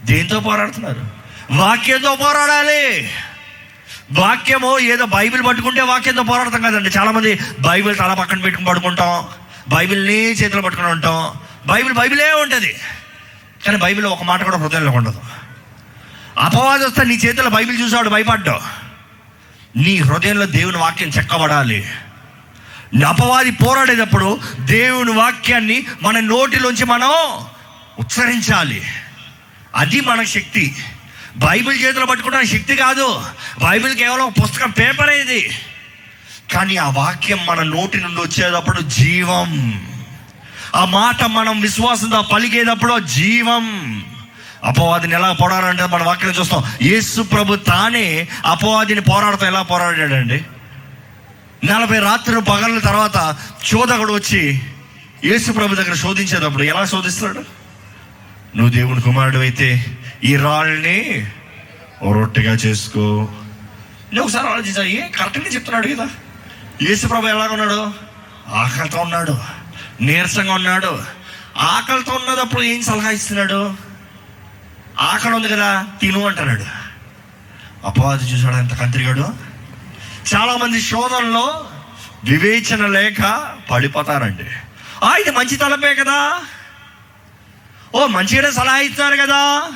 దేంతో పోరాడుతున్నారు? వాక్యంతో పోరాడాలి. వాక్యము ఏదో బైబిల్ పట్టుకుంటే వాక్యంతో పోరాడతాం కదండి. చాలామంది బైబిల్ తల పక్కన పెట్టుకుని పడుకుంటాం బైబిల్ని చేతిలో పట్టుకుని ఉంటాం. బైబిల్ బైబిలే ఉంటుంది. కానీ బైబిల్ ఒక మాట కూడా హృదయంలో ఉండదు. అపవాది వస్తే నీ చేతిలో బైబిల్ చూసాడు భయపడ్డావు. నీ హృదయంలో దేవుని వాక్యం చెక్కబడాలి. నీ అపవాది పోరాడేటప్పుడు దేవుని వాక్యాన్ని మన నోటిలోంచి మనం ఉచ్చరించాలి. అది మన శక్తి. బైబిల్ చేతిలో పట్టుకోవడం శక్తి కాదు. బైబిల్ కేవలం పుస్తకం పేపర్ ఇది. కానీ ఆ వాక్యం మన నోటి నుండి వచ్చేటప్పుడు జీవం. ఆ మాట మనం విశ్వాసంతో పలికేటప్పుడు జీవం. అపవాదిని ఎలా పోరాడంటే మన వాక్యం చూస్తాం. యేసు ప్రభు తానే అపవాదిని పోరాడుతూ ఎలా పోరాడాడండి? నలభై రాత్రి పగల తర్వాత చోదకుడు వచ్చి యేసు ప్రభు దగ్గర శోధించేటప్పుడు ఎలా శోధిస్తాడు నువ్వు దేవుని కుమారుడు అయితే ఈ రాళ్ళని రొట్టెగా చేసుకో. నేను ఒకసారి ఆలోచించా ఏ కరెక్ట్గా చెప్తున్నాడు కదా. యేసు ప్రభు ఎలాగ ఉన్నాడు? ఆకలితో ఉన్నాడు నీరసంగా ఉన్నాడు. ఆకలితో ఉన్నదప్పుడు ఏం సలహా ఇస్తున్నాడు? ఆకలి ఉంది కదా తిను అంటున్నాడు. అపవాది చూసాడు ఎంత కంత్రిగాడు? చాలామంది శోధనలో వివేచన లేక పడిపోతారండి. ఆ ఇది మంచి తలపే కదా. ఓ మంచిగానే సలహా ఇస్తారు కదా.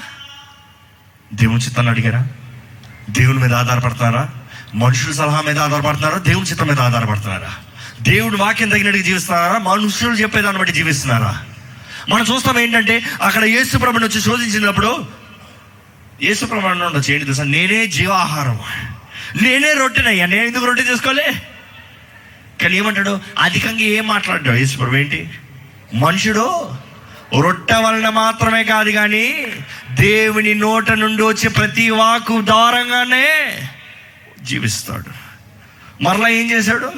దేవుని చిత్తాన్ని అడిగారా? దేవుని మీద ఆధారపడతారా మనుషుల సలహా మీద ఆధారపడుతున్నారా? దేవుని చిత్తం మీద ఆధారపడుతున్నారా? దేవుడు వాక్యం తగినట్టుగా జీవిస్తున్నారా? మనుషులు చెప్పేదాన్ని బట్టి జీవిస్తున్నారా? మనం చూస్తాం ఏంటంటే అక్కడ యేసుప్రభుని వచ్చి శోధించినప్పుడు యేసుప్రభుని ఉండొచ్చు ఏంటి తెలుసా? నేనే జీవాహారం. నేనే రొట్టెనయ్యా. నేను ఎందుకు రొట్టె చేసుకోలే కానీ ఏమంటాడు? అధికంగా ఏం మాట్లాడ్డాడు యేసుప్రభు ఏంటి? మనుషుడు రొట్టె వలన మాత్రమే కాదు కానీ దేవుని నోట నుండి వచ్చే ప్రతి వాకు దారంగానే జీవిస్తాడు. మరలా ఏం చేశాడు?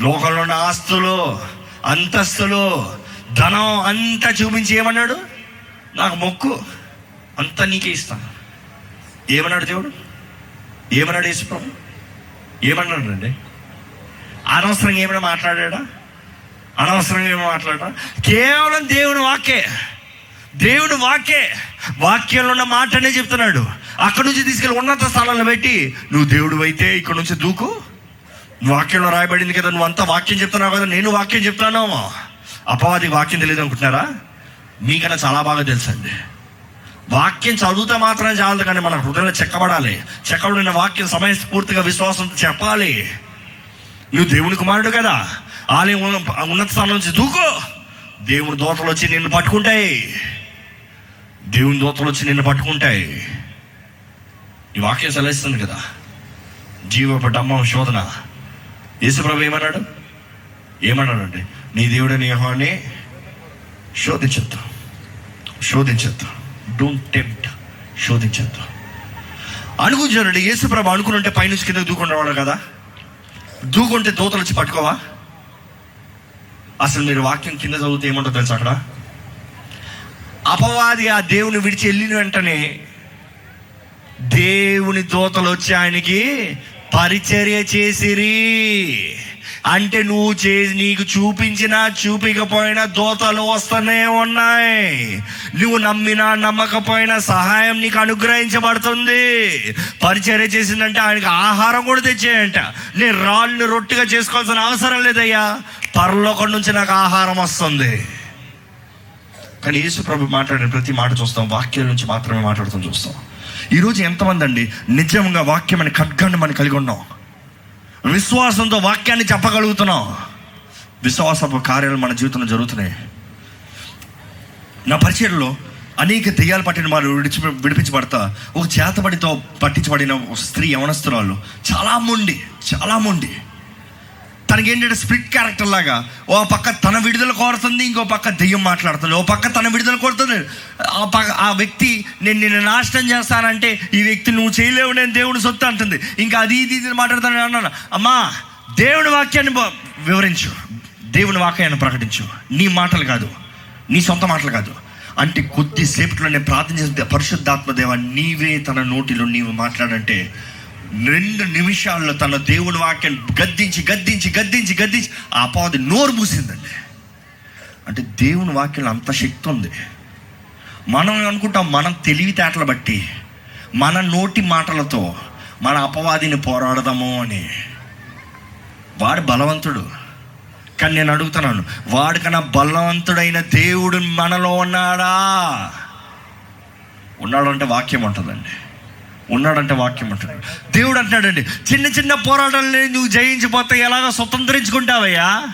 లోకంలో ఉన్న ఆస్తులు అంతస్తులు ధనం అంతా చూపించి ఏమన్నాడు? నాకు మొక్కు అంతా నీకే ఇస్తాను ఏమన్నాడు దేవుడు? ఏమన్నాడు యేసు ఏమన్నాడు అండి అనవసరంగా ఏమైనా మాట్లాడా అనవసరంగా ఏమైనా మాట్లాడా కేవలం దేవుని వాక్యే దేవుని వాక్యే వాక్యంలో ఉన్న మాటనే చెప్తున్నాడు. అక్కడి నుంచి తీసుకెళ్ళి ఉన్నత స్థానంలో పెట్టి నువ్వు దేవుడు అయితే ఇక్కడ నుంచి దూకు. వాక్యంలో రాయబడింది కదా నువ్వు అంతా వాక్యం చెప్తున్నావు కదా నేను వాక్యం చెప్తాను? అపవాది వాక్యం తెలియదు అనుకుంటున్నారా? మీకన్నా చాలా బాగా తెలుసండి. వాక్యం చదివితే మాత్రం చాలదు కానీ మన హృదయంలో చెక్కబడాలి. చెక్కబడిన వాక్యం సమయస్ఫూర్తిగా విశ్వాసంతో చెప్పాలి. నువ్వు దేవుని కుమారుడు కదా. ఆలయం ఉన్నత స్థానం నుంచి దూకో. దేవుని దోతలు వచ్చి నిన్ను పట్టుకుంటాయి. దేవుని దోతలు వచ్చి నిన్ను పట్టుకుంటాయి. ఈ వాక్యం సెలవిస్తుంది కదా. జీవపు డమ్మం శోధన. యేసుప్రభు ఏమన్నాడు? ఏమన్నాడు అంటే నీ దేవుడని యెహోవాని శోధించద్దు. శోధించద్దు. Don't tempt శోధించొద్దు. అనుకుంటానండి యేసుప్రభు అనుకుని పైనుంచి కింద దూకుండేవాడు కదా? దూకుంటే దూతలు వచ్చి పట్టుకోవా? అసలు మీరు వాక్యం కింద చదివితే ఏమంటుందో తెలుసు అక్కడ? అపవాది ఆ దేవుని విడిచి వెళ్ళిన వెంటనే దేవుని దూతలు వచ్చి ఆయనకి పరిచర్య చేసిరి. అంటే నువ్వు చేసి నీకు చూపించినా చూపించకపోయినా దోతలు వస్తూనే ఉన్నాయి. నువ్వు నమ్మినా నమ్మకపోయినా సహాయం నీకు అనుగ్రహించబడుతుంది. పరిచర్య చేసిందంటే ఆయనకి ఆహారం కూడా తెచ్చేయంట. నేను రాళ్ళు రొట్టిగా చేసుకోవాల్సిన అవసరం లేదయ్యా. పరలోకం నుంచి నాకు ఆహారం వస్తుంది. కానీ యేసు ప్రభు మాట్లాడిన ప్రతి మాట చూస్తాం వాక్యం నుంచి మాత్రమే మాట్లాడుతాం చూస్తాం. ఈరోజు ఎంతమంది అండి నిజంగా వాక్యం అనే ఖడ్గాన్ని మనం కలిగి ఉన్నాం. విశ్వాసంతో వాక్యాన్ని చెప్పగలుగుతున్నాం. విశ్వాసపు కార్యాలు మన జీవితంలో జరుగుతున్నాయి. నా పరిచయంలో అనేక దెయ్యాలు పట్టిన వారు విడిచి విడిపించబడతా ఒక చేతబడితో పట్టించబడిన ఒక స్త్రీ యవనస్తురాలు చాలా మొండి చాలా మొండి తనకి ఏంటంటే స్ప్లిట్ క్యారెక్టర్ లాగా ఓ పక్క తన విడుదల కోరుతుంది ఇంకో పక్క దెయ్యం మాట్లాడుతుంది. ఓ పక్క తన విడుదల కోరుతుంది. ఆ పక్క ఆ వ్యక్తి నేను నిన్ను నాశనం చేస్తానంటే ఈ వ్యక్తి నువ్వు చేయలేవు నేను దేవుని సొత్తు అంటుంది. ఇంకా అది ఇది ఇది మాట్లాడుతాను అన్నాను. అమ్మా దేవుని వాక్యాన్ని వివరించు. దేవుని వాక్యాన్ని ప్రకటించు. నీ మాటలు కాదు. నీ సొంత మాటలు కాదు. అంటే కొద్దిసేపట్లో నేను ప్రార్థన చేస్తే పరిశుద్ధాత్మ దేవ నీవే తన నోటిలో నీవు మాట్లాడంటే రెండు నిమిషాల్లో తన దేవుడి వాక్యం గద్దించి గద్దించి గద్దించి గద్దించి ఆ పాది నోరు మూసిందండి. అంటే దేవుని వాక్యం అంత శక్తి ఉంది. మనం అనుకుంటాం మనం తెలివితేటలు బట్టి మన నోటి మాటలతో మన అపవాదిని పోరాడదాము అని. వాడు బలవంతుడు. కానీ నేను అడుగుతున్నాను వాడికన్నా బలవంతుడైన దేవుడు మనలో ఉన్నాడా? ఉన్నాడంటే వాక్యం ఉంటుందండి. ఉన్నాడంటే వాక్యం ఉంటుంది దేవుడు అంటున్నాడండి చిన్న చిన్న పోరాటాలని నువ్వు జయించిపోతే ఎలాగ స్వతంత్రించుకుంటావయ్యా?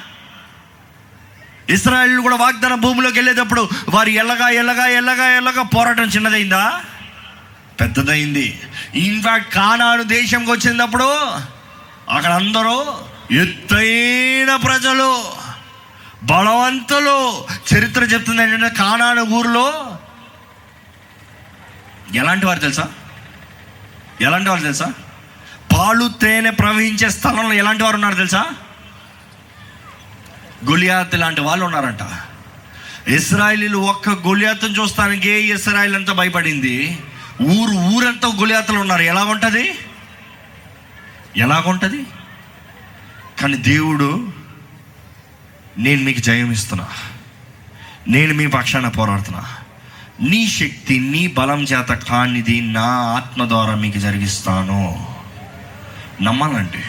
ఇస్రాయల్ కూడా వాగ్దాన భూమిలోకి వెళ్ళేటప్పుడు వారు ఎల్లగా ఎల్లగా ఎల్లగా ఎల్లగా పోరాటం చిన్నదైందా? పెద్దదైంది. ఇన్ఫాక్ట్ కానాను దేశంకి వచ్చినప్పుడు అక్కడ అందరూ ఎత్తైన ప్రజలు బలవంతులు. చరిత్ర చెప్తుంది ఏంటంటే కానాను ఊరిలో ఎలాంటి వారు తెలుసా? ఎలాంటి వారు తెలుసా? పాలు తేనె ప్రవహించే స్థలంలో ఎలాంటి వారు ఉన్నారు తెలుసా? గొలియాత్ లాంటి వాళ్ళు ఉన్నారంట. ఇస్రాయలీలు ఒక్క గొలియాత్ను చూస్తానికి ఇస్రాయల్ అంతా భయపడింది. ఊరు ఊరంతా గొలియాతలు ఉన్నారు. ఎలాగుంటుంది? ఎలాగుంటుంది? కానీ దేవుడు నేను మీకు జయం ఇస్తున్నా. నేను మీ పక్షాన పోరాడుతున్నా. నీ శక్తి నీ బలం చేత కానిది నా ఆత్మ ద్వారా మీకు జరిగిస్తాను. నమ్మాలంటే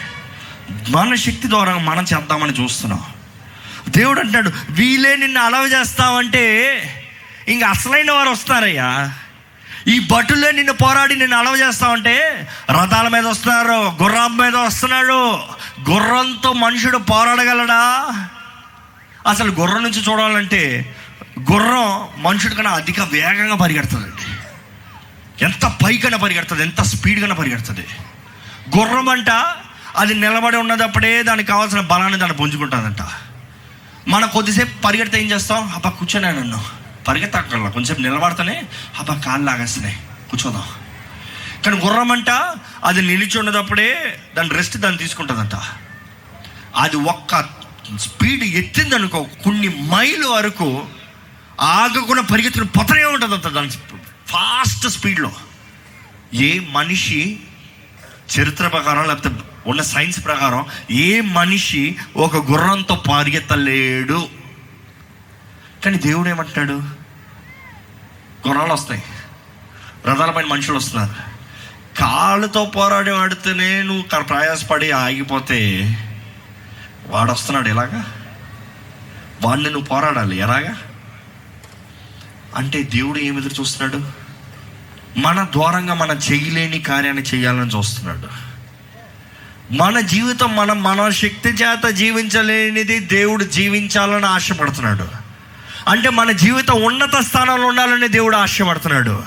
మన శక్తి ద్వారా మనం చేద్దామని చూస్తున్నాం. దేవుడు అంటాడు వీలే నిన్ను అలవ చేస్తావంటే ఇంక అసలైన వారు వస్తారయ్యా. ఈ భటులే నిన్ను పోరాడి నిన్ను అలవ చేస్తావంటే రథాల మీద వస్తున్నారు గుర్రం మీద వస్తున్నాడు. గుర్రంతో మనుషుడు పోరాడగలడా? అసలు గుర్రం నుంచి చూడాలంటే గుర్రం మనుషుడి కన్నా అధిక వేగంగా పరిగెడుతుందండి ఎంత పైకైనా పరిగెడుతుంది ఎంత స్పీడ్గానే పరిగెడుతుంది. గుర్రం అంట అది నిలబడి ఉన్నదప్పుడే దానికి కావాల్సిన బలాన్ని దాన్ని పుంజుకుంటుందంట. మనం కొద్దిసేపు పరిగెడితే ఏం చేస్తాం? అబ్బా కూర్చోనే నన్ను. పరిగెత్తక్కర్లా కొంచెంసేపు నిలబడితేనే అబ్బా కాళ్ళు లాగేస్తున్నాయి. కూర్చోదాం. కానీ గుర్రం అంట అది నిలిచి ఉన్నదప్పుడే దాని రెస్ట్ దాన్ని తీసుకుంటుందంట. అది ఒక్క స్పీడ్ ఎత్తిందనుకో కొన్ని మైలు వరకు ఆగకుండా పరిగెత్తుకుని పొతనే అంత దాని ఫాస్ట్ స్పీడ్లో. ఏ మనిషి చరిత్ర ప్రకారం లేకపోతే ఉన్న సైన్స్ ప్రకారం ఏ మనిషి ఒక గుర్రంతో పరిగెత్తలేడు. కానీ దేవుడు ఏమంటాడు గుర్రాలు వస్తాయి రథాలపైన మనుషులు వస్తున్నారు. కాళ్ళతో పోరాడి వాడితేనే నువ్వు ప్రయాసపడి ఆగిపోతే వాడు వస్తున్నాడు ఎలాగా? వాడిని నువ్వు పోరాడాలి. ఎలాగా? అంటే దేవుడు ఏమి ఎదురు చూస్తున్నాడు? మన ద్వారంగా మనం చేయలేని కార్యాన్ని చేయాలని చూస్తున్నాడు. మన జీవితం మనం మన శక్తి చేత జీవించలేనిది దేవుడు జీవించాలని ఆశపడుతున్నాడు. అంటే మన జీవితం ఉన్నత స్థానంలో ఉండాలని దేవుడు ఆశపడుతున్నాడు.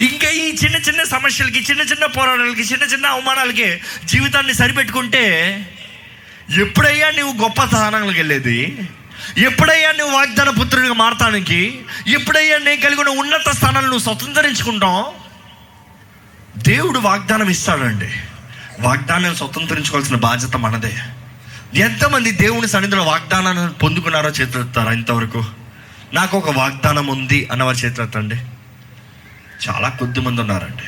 ఇంకా ఈ చిన్న చిన్న సమస్యలకి చిన్న చిన్న పోరాటాలకి చిన్న చిన్న అవమానాలకి జీవితాన్ని సరిపెట్టుకుంటే ఎప్పుడయ్యా నువ్వు గొప్ప స్థానాలకు వెళ్ళేది? ఎప్పుడయ్యా నువ్వు వాగ్దాన పుత్రుడిగా మారటానికి ఎప్పుడయ్యా నేను కలిగి ఉన్న ఉన్నత స్థానాలను నువ్వు స్వతంత్రించుకుంటావు? దేవుడు వాగ్దానం ఇస్తాడండి. వాగ్దానం స్వతంత్రించుకోవాల్సిన బాధ్యత మనదే. ఎంతమంది దేవుని సన్నిధిలో వాగ్దానాన్ని పొందుకున్నారో చేతులెత్తారా ఇంతవరకు? నాకు ఒక వాగ్దానం ఉంది అన్నవారు చేతులెత్తండి చాలా కొద్ది మంది ఉన్నారండి.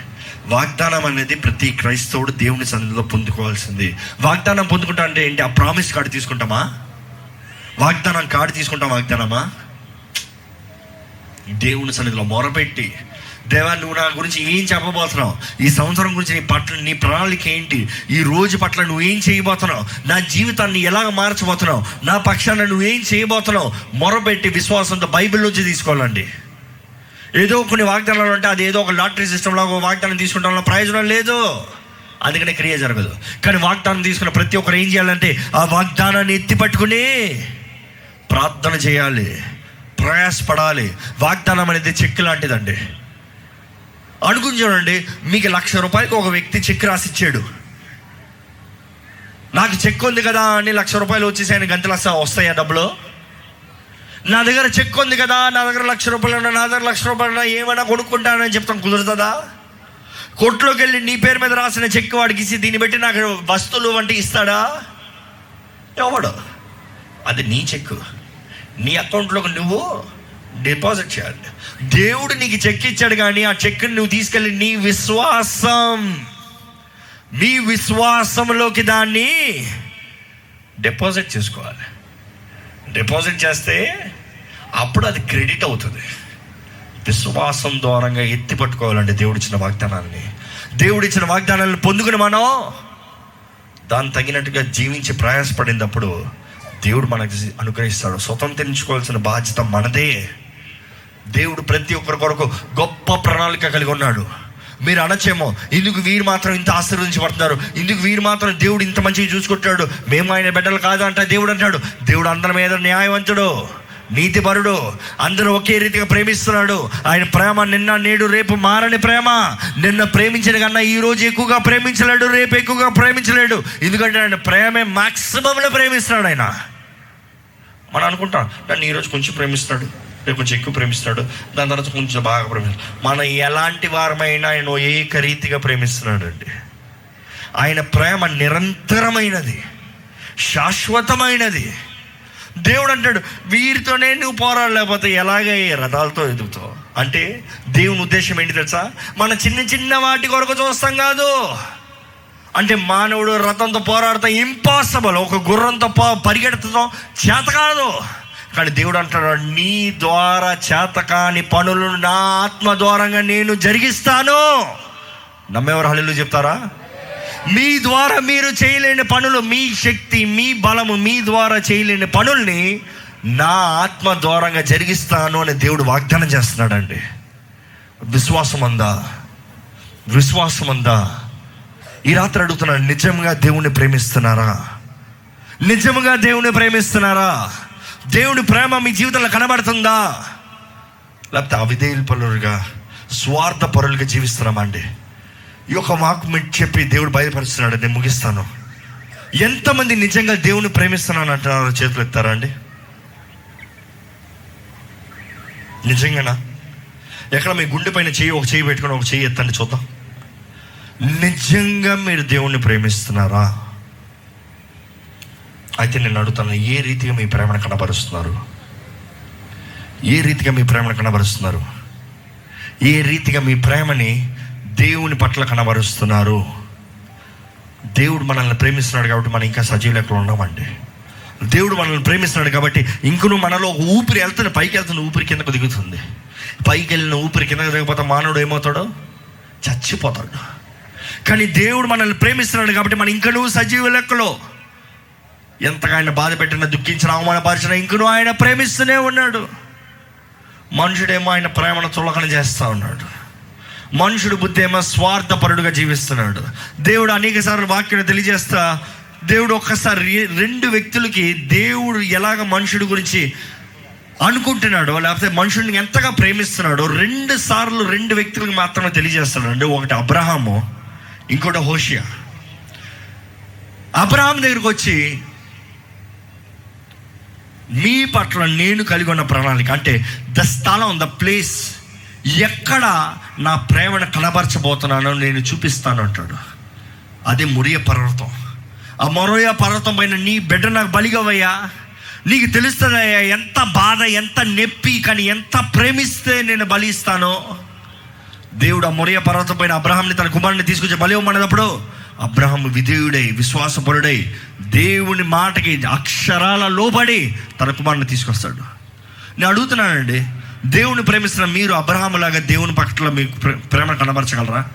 వాగ్దానం అనేది ప్రతి క్రైస్తవుడు దేవుని సన్నిధిలో పొందుకోవాల్సింది. వాగ్దానం పొందుకుంటా అంటే ఏంటి? ఆ ప్రామిస్ కార్డు తీసుకుంటామా? వాగ్దానం కాడు తీసుకుంటాం వాగ్దానమా? దేవుని సన్నిధిలో మొరపెట్టి దేవా నువ్వు నా గురించి ఏం చెప్పబోతున్నావు? ఈ సంవత్సరం గురించి నీ పట్ల నీ ప్రణాళిక ఏంటి? ఈ రోజు పట్ల నువ్వు ఏం చేయబోతున్నావు? నా జీవితాన్ని ఎలాగ మార్చబోతున్నావు? నా పక్షాన నువ్వు ఏం చేయబోతున్నావు? మొరపెట్టి విశ్వాసంతో బైబిల్ నుంచి తీసుకోవాలండి. ఏదో కొన్ని వాగ్దానాలు అంటే అది ఏదో ఒక లాటరీ సిస్టంలో ఒక వాగ్దానం తీసుకుంటాం ప్రయోజనం లేదు. అందుకనే క్రియ జరగదు. కానీ వాగ్దానం తీసుకున్న ప్రతి ఒక్కరు ఏం చేయాలంటే ఆ వాగ్దానాన్ని ఎత్తి పట్టుకుని ప్రార్థన చేయాలి ప్రయాసపడాలి. వాగ్దానం అనేది చెక్ లాంటిదండి. అనుకుని చూడండి మీకు లక్ష రూపాయలకు ఒక వ్యక్తి చెక్ రాసిచ్చాడు. నాకు చెక్ ఉంది కదా అని లక్ష రూపాయలు వచ్చేసాయని ఆయన గంటలు వస్తాయా డబ్బులు? నా దగ్గర చెక్ ఉంది కదా నా దగ్గర లక్ష రూపాయలు ఉన్నా నా దగ్గర లక్ష రూపాయలు ఉన్నా ఏమైనా కొనుక్కుంటానని చెప్తాం కుదురుతుందా? కొట్లోకి వెళ్ళి నీ పేరు మీద రాసిన చెక్ వాడికి ఇచ్చి దీన్ని బట్టి నాకు వస్తువులు వంటి ఇస్తాడా? ఎవడు? అది నీ చెక్ నీ అకౌంట్లోకి నువ్వు డిపాజిట్ చేయాలి. దేవుడు నీకు చెక్ ఇచ్చాడు కానీ ఆ చెక్ని నువ్వు తీసుకెళ్ళి నీ విశ్వాసం నీ విశ్వాసంలోకి దాన్ని డిపాజిట్ చేసుకోవాలి. డిపాజిట్ చేస్తే అప్పుడు అది క్రెడిట్ అవుతుంది. విశ్వాసం ద్వారంగా ఎత్తి పట్టుకోవాలండి దేవుడు ఇచ్చిన వాగ్దానాన్ని దేవుడు ఇచ్చిన వాగ్దానాలను పొందుకుని మనం దాన్ని తగినట్టుగా జీవించి ప్రయాసపడినప్పుడు దేవుడు మనకి అనుగ్రహిస్తాడు. స్వతంత్రించుకోవాల్సిన బాధ్యత మనదే. దేవుడు ప్రతి ఒక్కరి కొరకు గొప్ప ప్రణాళిక కలిగి ఉన్నాడు. మీరు అనొచ్చేమో ఇందుకు వీరు మాత్రం ఇంత ఆశీర్వదించబడుతున్నారు? ఇందుకు వీరు మాత్రం దేవుడు ఇంత మంచిగా చూసుకుంటాడు మేము ఆయన బిడ్డలు కాదు అంట దేవుడు అంటాడు దేవుడు అందరి మీద న్యాయవంతుడు. నీతిపరుడు అందరూ ఒకే రీతిగా ప్రేమిస్తున్నాడు. ఆయన ప్రేమ నిన్న నేడు రేపు మారని ప్రేమ. నిన్న ప్రేమించిన కన్నా ఈ రోజు ఎక్కువగా ప్రేమించలేడు రేపు ఎక్కువగా ప్రేమించలేడు. ఎందుకంటే ఆయన ప్రేమే మాక్సిమంలో ప్రేమిస్తున్నాడు ఆయన. మనం అనుకుంటాం నన్ను ఈరోజు కొంచెం ప్రేమిస్తాడు రేపు కొంచెం ఎక్కువ ప్రేమిస్తాడు దాని తర్వాత కొంచెం బాగా ప్రేమిస్తాడు మనం ఎలాంటి వారమైనా ఆయన ఏకరీతిగా ప్రేమిస్తున్నాడు అండి ఆయన ప్రేమ నిరంతరమైనది శాశ్వతమైనది. దేవుడు అంటాడు వీరితోనే నువ్వు పోరాడలేకపోతే ఎలాగ రథాలతో ఎదుగుతావు? అంటే దేవుని ఉద్దేశం ఏంటి తెలుసా? మన చిన్న చిన్న వాటి కొరకు చూస్తాం కాదు. అంటే మానవుడు రథంతో పోరాడతాం ఇంపాసిబుల్ ఒక గుర్రంతో పో పరిగెడతాం చేత కాదు. కానీ దేవుడు అంటాడు నీ ద్వారా చేతకాని పనులు నా ఆత్మ ద్వారంగా నేను జరిగిస్తాను. నమ్మేవారు హళ్ళు చెప్తారా? మీ ద్వారా మీరు చేయలేని పనులు మీ శక్తి మీ బలము మీ ద్వారా చేయలేని పనుల్ని నా ఆత్మ ద్వారంగా జరిగిస్తాను అని దేవుడు వాగ్దానం చేస్తున్నాడండి. విశ్వాసం అందా విశ్వాసం అందా ఈ రాత్రి అడుగుతున్నాను నిజంగా దేవుణ్ణి ప్రేమిస్తున్నారా? నిజంగా దేవుని ప్రేమిస్తున్నారా? దేవుని ప్రేమ మీ జీవితంలో కనబడుతుందా? లేకపోతే అవిధేయుల పరులుగా స్వార్థ పరులుగా జీవిస్తున్నామా అండి? ఈ యొక్క వాక్ చెప్పి దేవుడు బయలుపరుస్తున్నాడు. నేను ముగిస్తాను. ఎంతమంది నిజంగా దేవుని ప్రేమిస్తున్నాను అంటున్నారో చేతులు ఎత్తారా అండి? నిజంగానా? ఎక్కడ మీ గుండె పైన చెయ్యి ఒక చేయి పెట్టుకొని ఒక చేయి ఎత్తండి చూద్దాం. నిజంగా మీరు దేవుణ్ణి ప్రేమిస్తున్నారా? అయితే నేను అడుగుతాను ఏ రీతిగా మీ ప్రేమను కనబరుస్తున్నారు? ఏ రీతిగా మీ ప్రేమను కనబరుస్తున్నారు? ఏ రీతిగా మీ ప్రేమని దేవుని పట్ల కనబరుస్తున్నారు. దేవుడు మనల్ని ప్రేమిస్తున్నాడు కాబట్టి మనం ఇంకా సజీవ లెక్కలు ఉన్నామండి దేవుడు మనల్ని ప్రేమిస్తున్నాడు కాబట్టి ఇంకను మనలో ఊపిరి వెళ్తున్న పైకి వెళ్తున్న ఊపిరి కిందకు దిగుతుంది. పైకి వెళ్ళిన ఊపిరి కిందకు దిగకపోతే మానవుడు ఏమవుతాడు? చచ్చిపోతాడు. కానీ దేవుడు మనల్ని ప్రేమిస్తున్నాడు కాబట్టి మనం ఇంకనూ సజీవ లెక్కలో ఎంతగా ఆయన బాధ పెట్టిన దుఃఖించిన అవమానపరిచిన ఇంకనూ ఆయన ప్రేమిస్తూనే ఉన్నాడు. మనుషుడేమో ఆయన ప్రేమను చులకన చేస్తూ ఉన్నాడు. మనుషుడు బుద్ధి ఏమో స్వార్థపరుడుగా జీవిస్తున్నాడు. దేవుడు అనేక సార్లు వాక్యం తెలియజేస్తా దేవుడు ఒక్కసారి రెండు వ్యక్తులకి దేవుడు ఎలాగ మనుషుడి గురించి అనుకుంటున్నాడో లేకపోతే మనుషుడిని ఎంతగా ప్రేమిస్తున్నాడో రెండు సార్లు రెండు వ్యక్తులకు మాత్రమే తెలియజేస్తున్నాడు. అంటే ఒకటి అబ్రహాము ఇంకోటి హోషియా. అబ్రహాం దగ్గరికి వచ్చి మీ పట్ల నేను కలిగి ఉన్న ప్రణాళిక అంటే ద స్థలం ద ప్లేస్ ఎక్కడ నా ప్రేమను కనబరచబోతున్నానో నేను చూపిస్తాను అంటాడు. అదే మురియ పర్వతం. ఆ మొరయ పర్వతం పైన నీ బిడ్డ నాకు బలిగవయ్యా. నీకు తెలుస్తుందయ్యా ఎంత బాధ ఎంత నొప్పి కానీ ఎంత ప్రేమిస్తే నేను బలి ఇస్తానో దేవుడు ఆ మొరయ పర్వతం పైన అబ్రహాంని తన కుమారుని తీసుకొచ్చి బలి ఇవ్వమన్నప్పుడు అబ్రహం విధేయుడై విశ్వాసపరుడై దేవుని మాటకి అక్షరాల లోబడి తన కుమారుని తీసుకొస్తాడు. నేను అడుగుతున్నానండి దేవుని ప్రేమిస్తున్న మీరు అబ్రహాములాగా దేవుని పట్ల మీకు ప్రే- ప్రేమ కనబరచగలరా?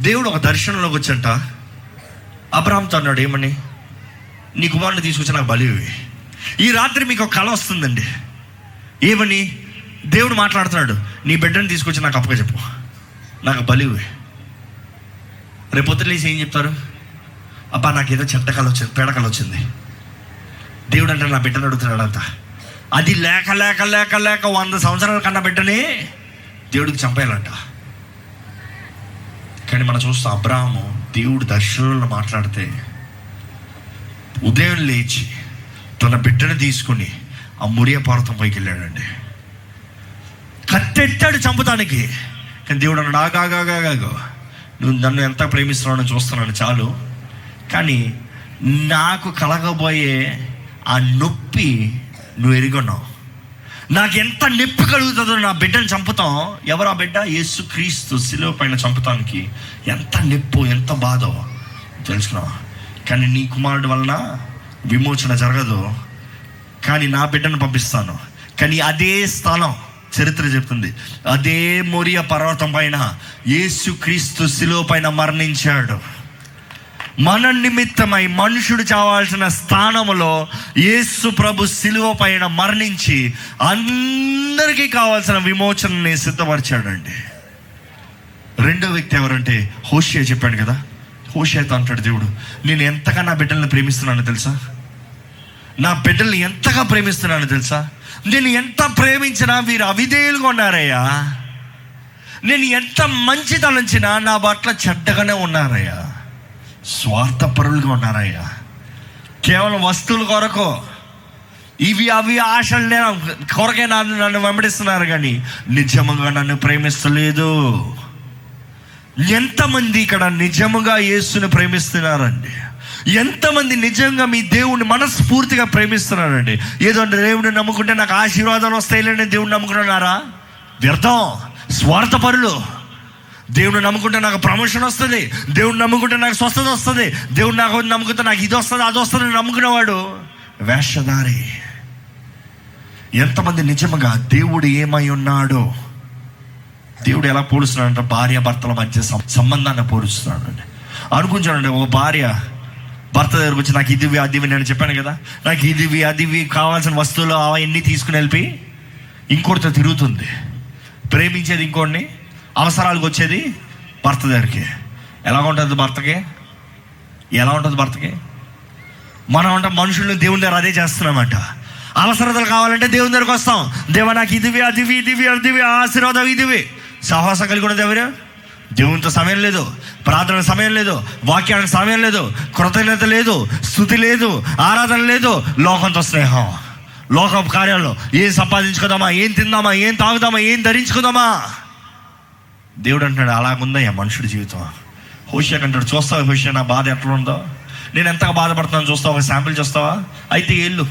దేవుడు ఒక దర్శనంలోకి వచ్చంట అబ్రహాంతో అన్నాడు ఏమని? నీ కుమారుని తీసుకొచ్చి నాకు బలి ఈ రాత్రి మీకు ఒక కళ వస్తుందండి. ఏమని? దేవుడు మాట్లాడుతున్నాడు నీ బిడ్డని తీసుకొచ్చి నాకు అప్పగా చెప్పు. నాకు బలి రేపు పొద్దున్న ఏం చెప్తారు? అబ్బా నాకు ఏదో చెడ్డ కళ వచ్చింది పేడ కళ వచ్చింది. దేవుడు అంటే నా బిడ్డను అడుగుతున్నాడు అంత అది లేక లేక లేక లేక వంద సంవత్సరాల కన్నా బిడ్డనే దేవుడికి చంపేయాలంట. కానీ మనం చూస్తాం అబ్రాహము దేవుడు దర్శనంలో మాట్లాడితే ఉదయం లేచి తన బిడ్డను తీసుకుని ఆ మురియ పర్వతం పైకి వెళ్ళాడండి. కత్తెట్టాడు చంపుతానికి. కానీ దేవుడు అన్నాడు ఆగాగాగాగో నువ్వు నన్ను ఎంత ప్రేమిస్తున్నావు చూస్తున్నాను చాలు. కానీ నాకు కలగబోయే ఆ నొప్పి నువ్వు ఎరుగొన్నావు. నాకు ఎంత నొప్పి కలుగుతుందో నా బిడ్డను చంపుతాం. ఎవరు ఆ బిడ్డ? యేసు క్రీస్తు శిలువ పైన చంపుతానికి. ఎంత నొప్పు ఎంత బాధో. తెలుసుకున్నావా? కానీ నీ కుమారుడు వలన విమోచన జరగదు. కానీ నా బిడ్డను పంపిస్తాను. కానీ అదే స్థలం చరిత్ర చెప్తుంది. అదే మోరియా పర్వతం పైన యేసు క్రీస్తు శిలువ పైన మరణించాడు. మన నిమిత్తమై మనుషుడు చావాల్సిన స్థానములో యేసు ప్రభు శిలువ పైన మరణించి అందరికీ కావాల్సిన విమోచనని సిద్ధపరిచాడండి. రెండో వ్యక్తి ఎవరంటే హోషియా చెప్పాడు కదా. హోషియాతో అంటాడు దేవుడు నేను ఎంతగా నా బిడ్డల్ని ప్రేమిస్తున్నాను తెలుసా? నా బిడ్డల్ని ఎంతగా ప్రేమిస్తున్నాను తెలుసా? నేను ఎంత ప్రేమించినా వీరు అవిధేయులుగా ఉన్నారయ్యా. నేను ఎంత మంచి తలంచినా నా పట్ల చెడ్డగానే ఉన్నారయ్యా. స్వార్థపరులుగా ఉన్నారయ్యా. కేవలం వస్తువుల కొరకు ఇవి అవి ఆశలు నేను కొరకే నన్ను నన్ను వెంబడిస్తున్నారు కానీ నిజముగా నన్ను ప్రేమిస్తలేదు. ఎంతమంది ఇక్కడ నిజముగా యేసుని ప్రేమిస్తున్నారండి? ఎంతమంది నిజంగా మీ దేవుణ్ణి మనస్ఫూర్తిగా ప్రేమిస్తున్నారండి? ఏదో దేవుడిని నమ్ముకుంటే నాకు ఆశీర్వాదాలు వస్తాయిలేని దేవుడిని నమ్ముకుంటున్నారా? వ్యర్థం స్వార్థపరులు. దేవుని నమ్ముకుంటే నాకు ప్రమోషన్ వస్తుంది. దేవుని నమ్ముకుంటే నాకు స్వస్థత వస్తుంది. దేవుడు నాకు నమ్ముకుంటే నాకు ఇది వస్తుంది అది వస్తుంది నమ్ముకునేవాడు వేషధారి. ఎంతమంది నిజముగా దేవుడు ఏమై ఉన్నాడో దేవుడు ఎలా పోలుస్తున్నాడంటే భార్య భర్తల మధ్య సంబంధాన్ని పోలుస్తున్నాడు అండి అనుకుంటానండి ఓ భార్య భర్త దగ్గరకు వచ్చి నాకు ఇదివి అదివి నేను చెప్పాను కదా నాకు ఇదివి అదివి కావాల్సిన వస్తువులు అవన్నీ తీసుకుని వెళ్ళి ఇంకోటితో తిరుగుతుంది. ప్రేమించేది ఇంకోటిని అవసరాలకు వచ్చేది భర్త దగ్గరికి. ఎలా ఉంటుంది భర్తకి? ఎలా ఉంటుంది భర్తకి? మనం అంటే మనుషుల్ని దేవుని దగ్గర అదే చేస్తున్నామంట. అవసరతలు కావాలంటే దేవుని దగ్గరకు వస్తాం. దేవ నాకు ఇదివి అదివి ఇదివి అదివి ఆశీర్వాదం ఇదివి. సహవాసం కలిగి ఉన్నది ఎవరు దేవునితో సమయం లేదు ప్రార్థన సమయం లేదు వాక్యానికి సమయం లేదు కృతజ్ఞత లేదు స్థుతి లేదు ఆరాధన లేదు లోకంతో స్నేహం. లోక కార్యాలు ఏం సంపాదించుకుందామా ఏం తిందామా ఏం తాగుదామా ఏం ధరించుకుందామా? దేవుడు అంటాడు అలాగుందా అలాగుందయ్యా మనుషుడి జీవితం. హోషియాక్ అంటాడు చూస్తావా హోషియా నా బాధ ఎట్లా ఉందో? నేను ఎంతగా బాధపడుతున్నాను చూస్తావా? ఒక శాంపిల్ చూస్తావా? అయితే వెళ్ళు.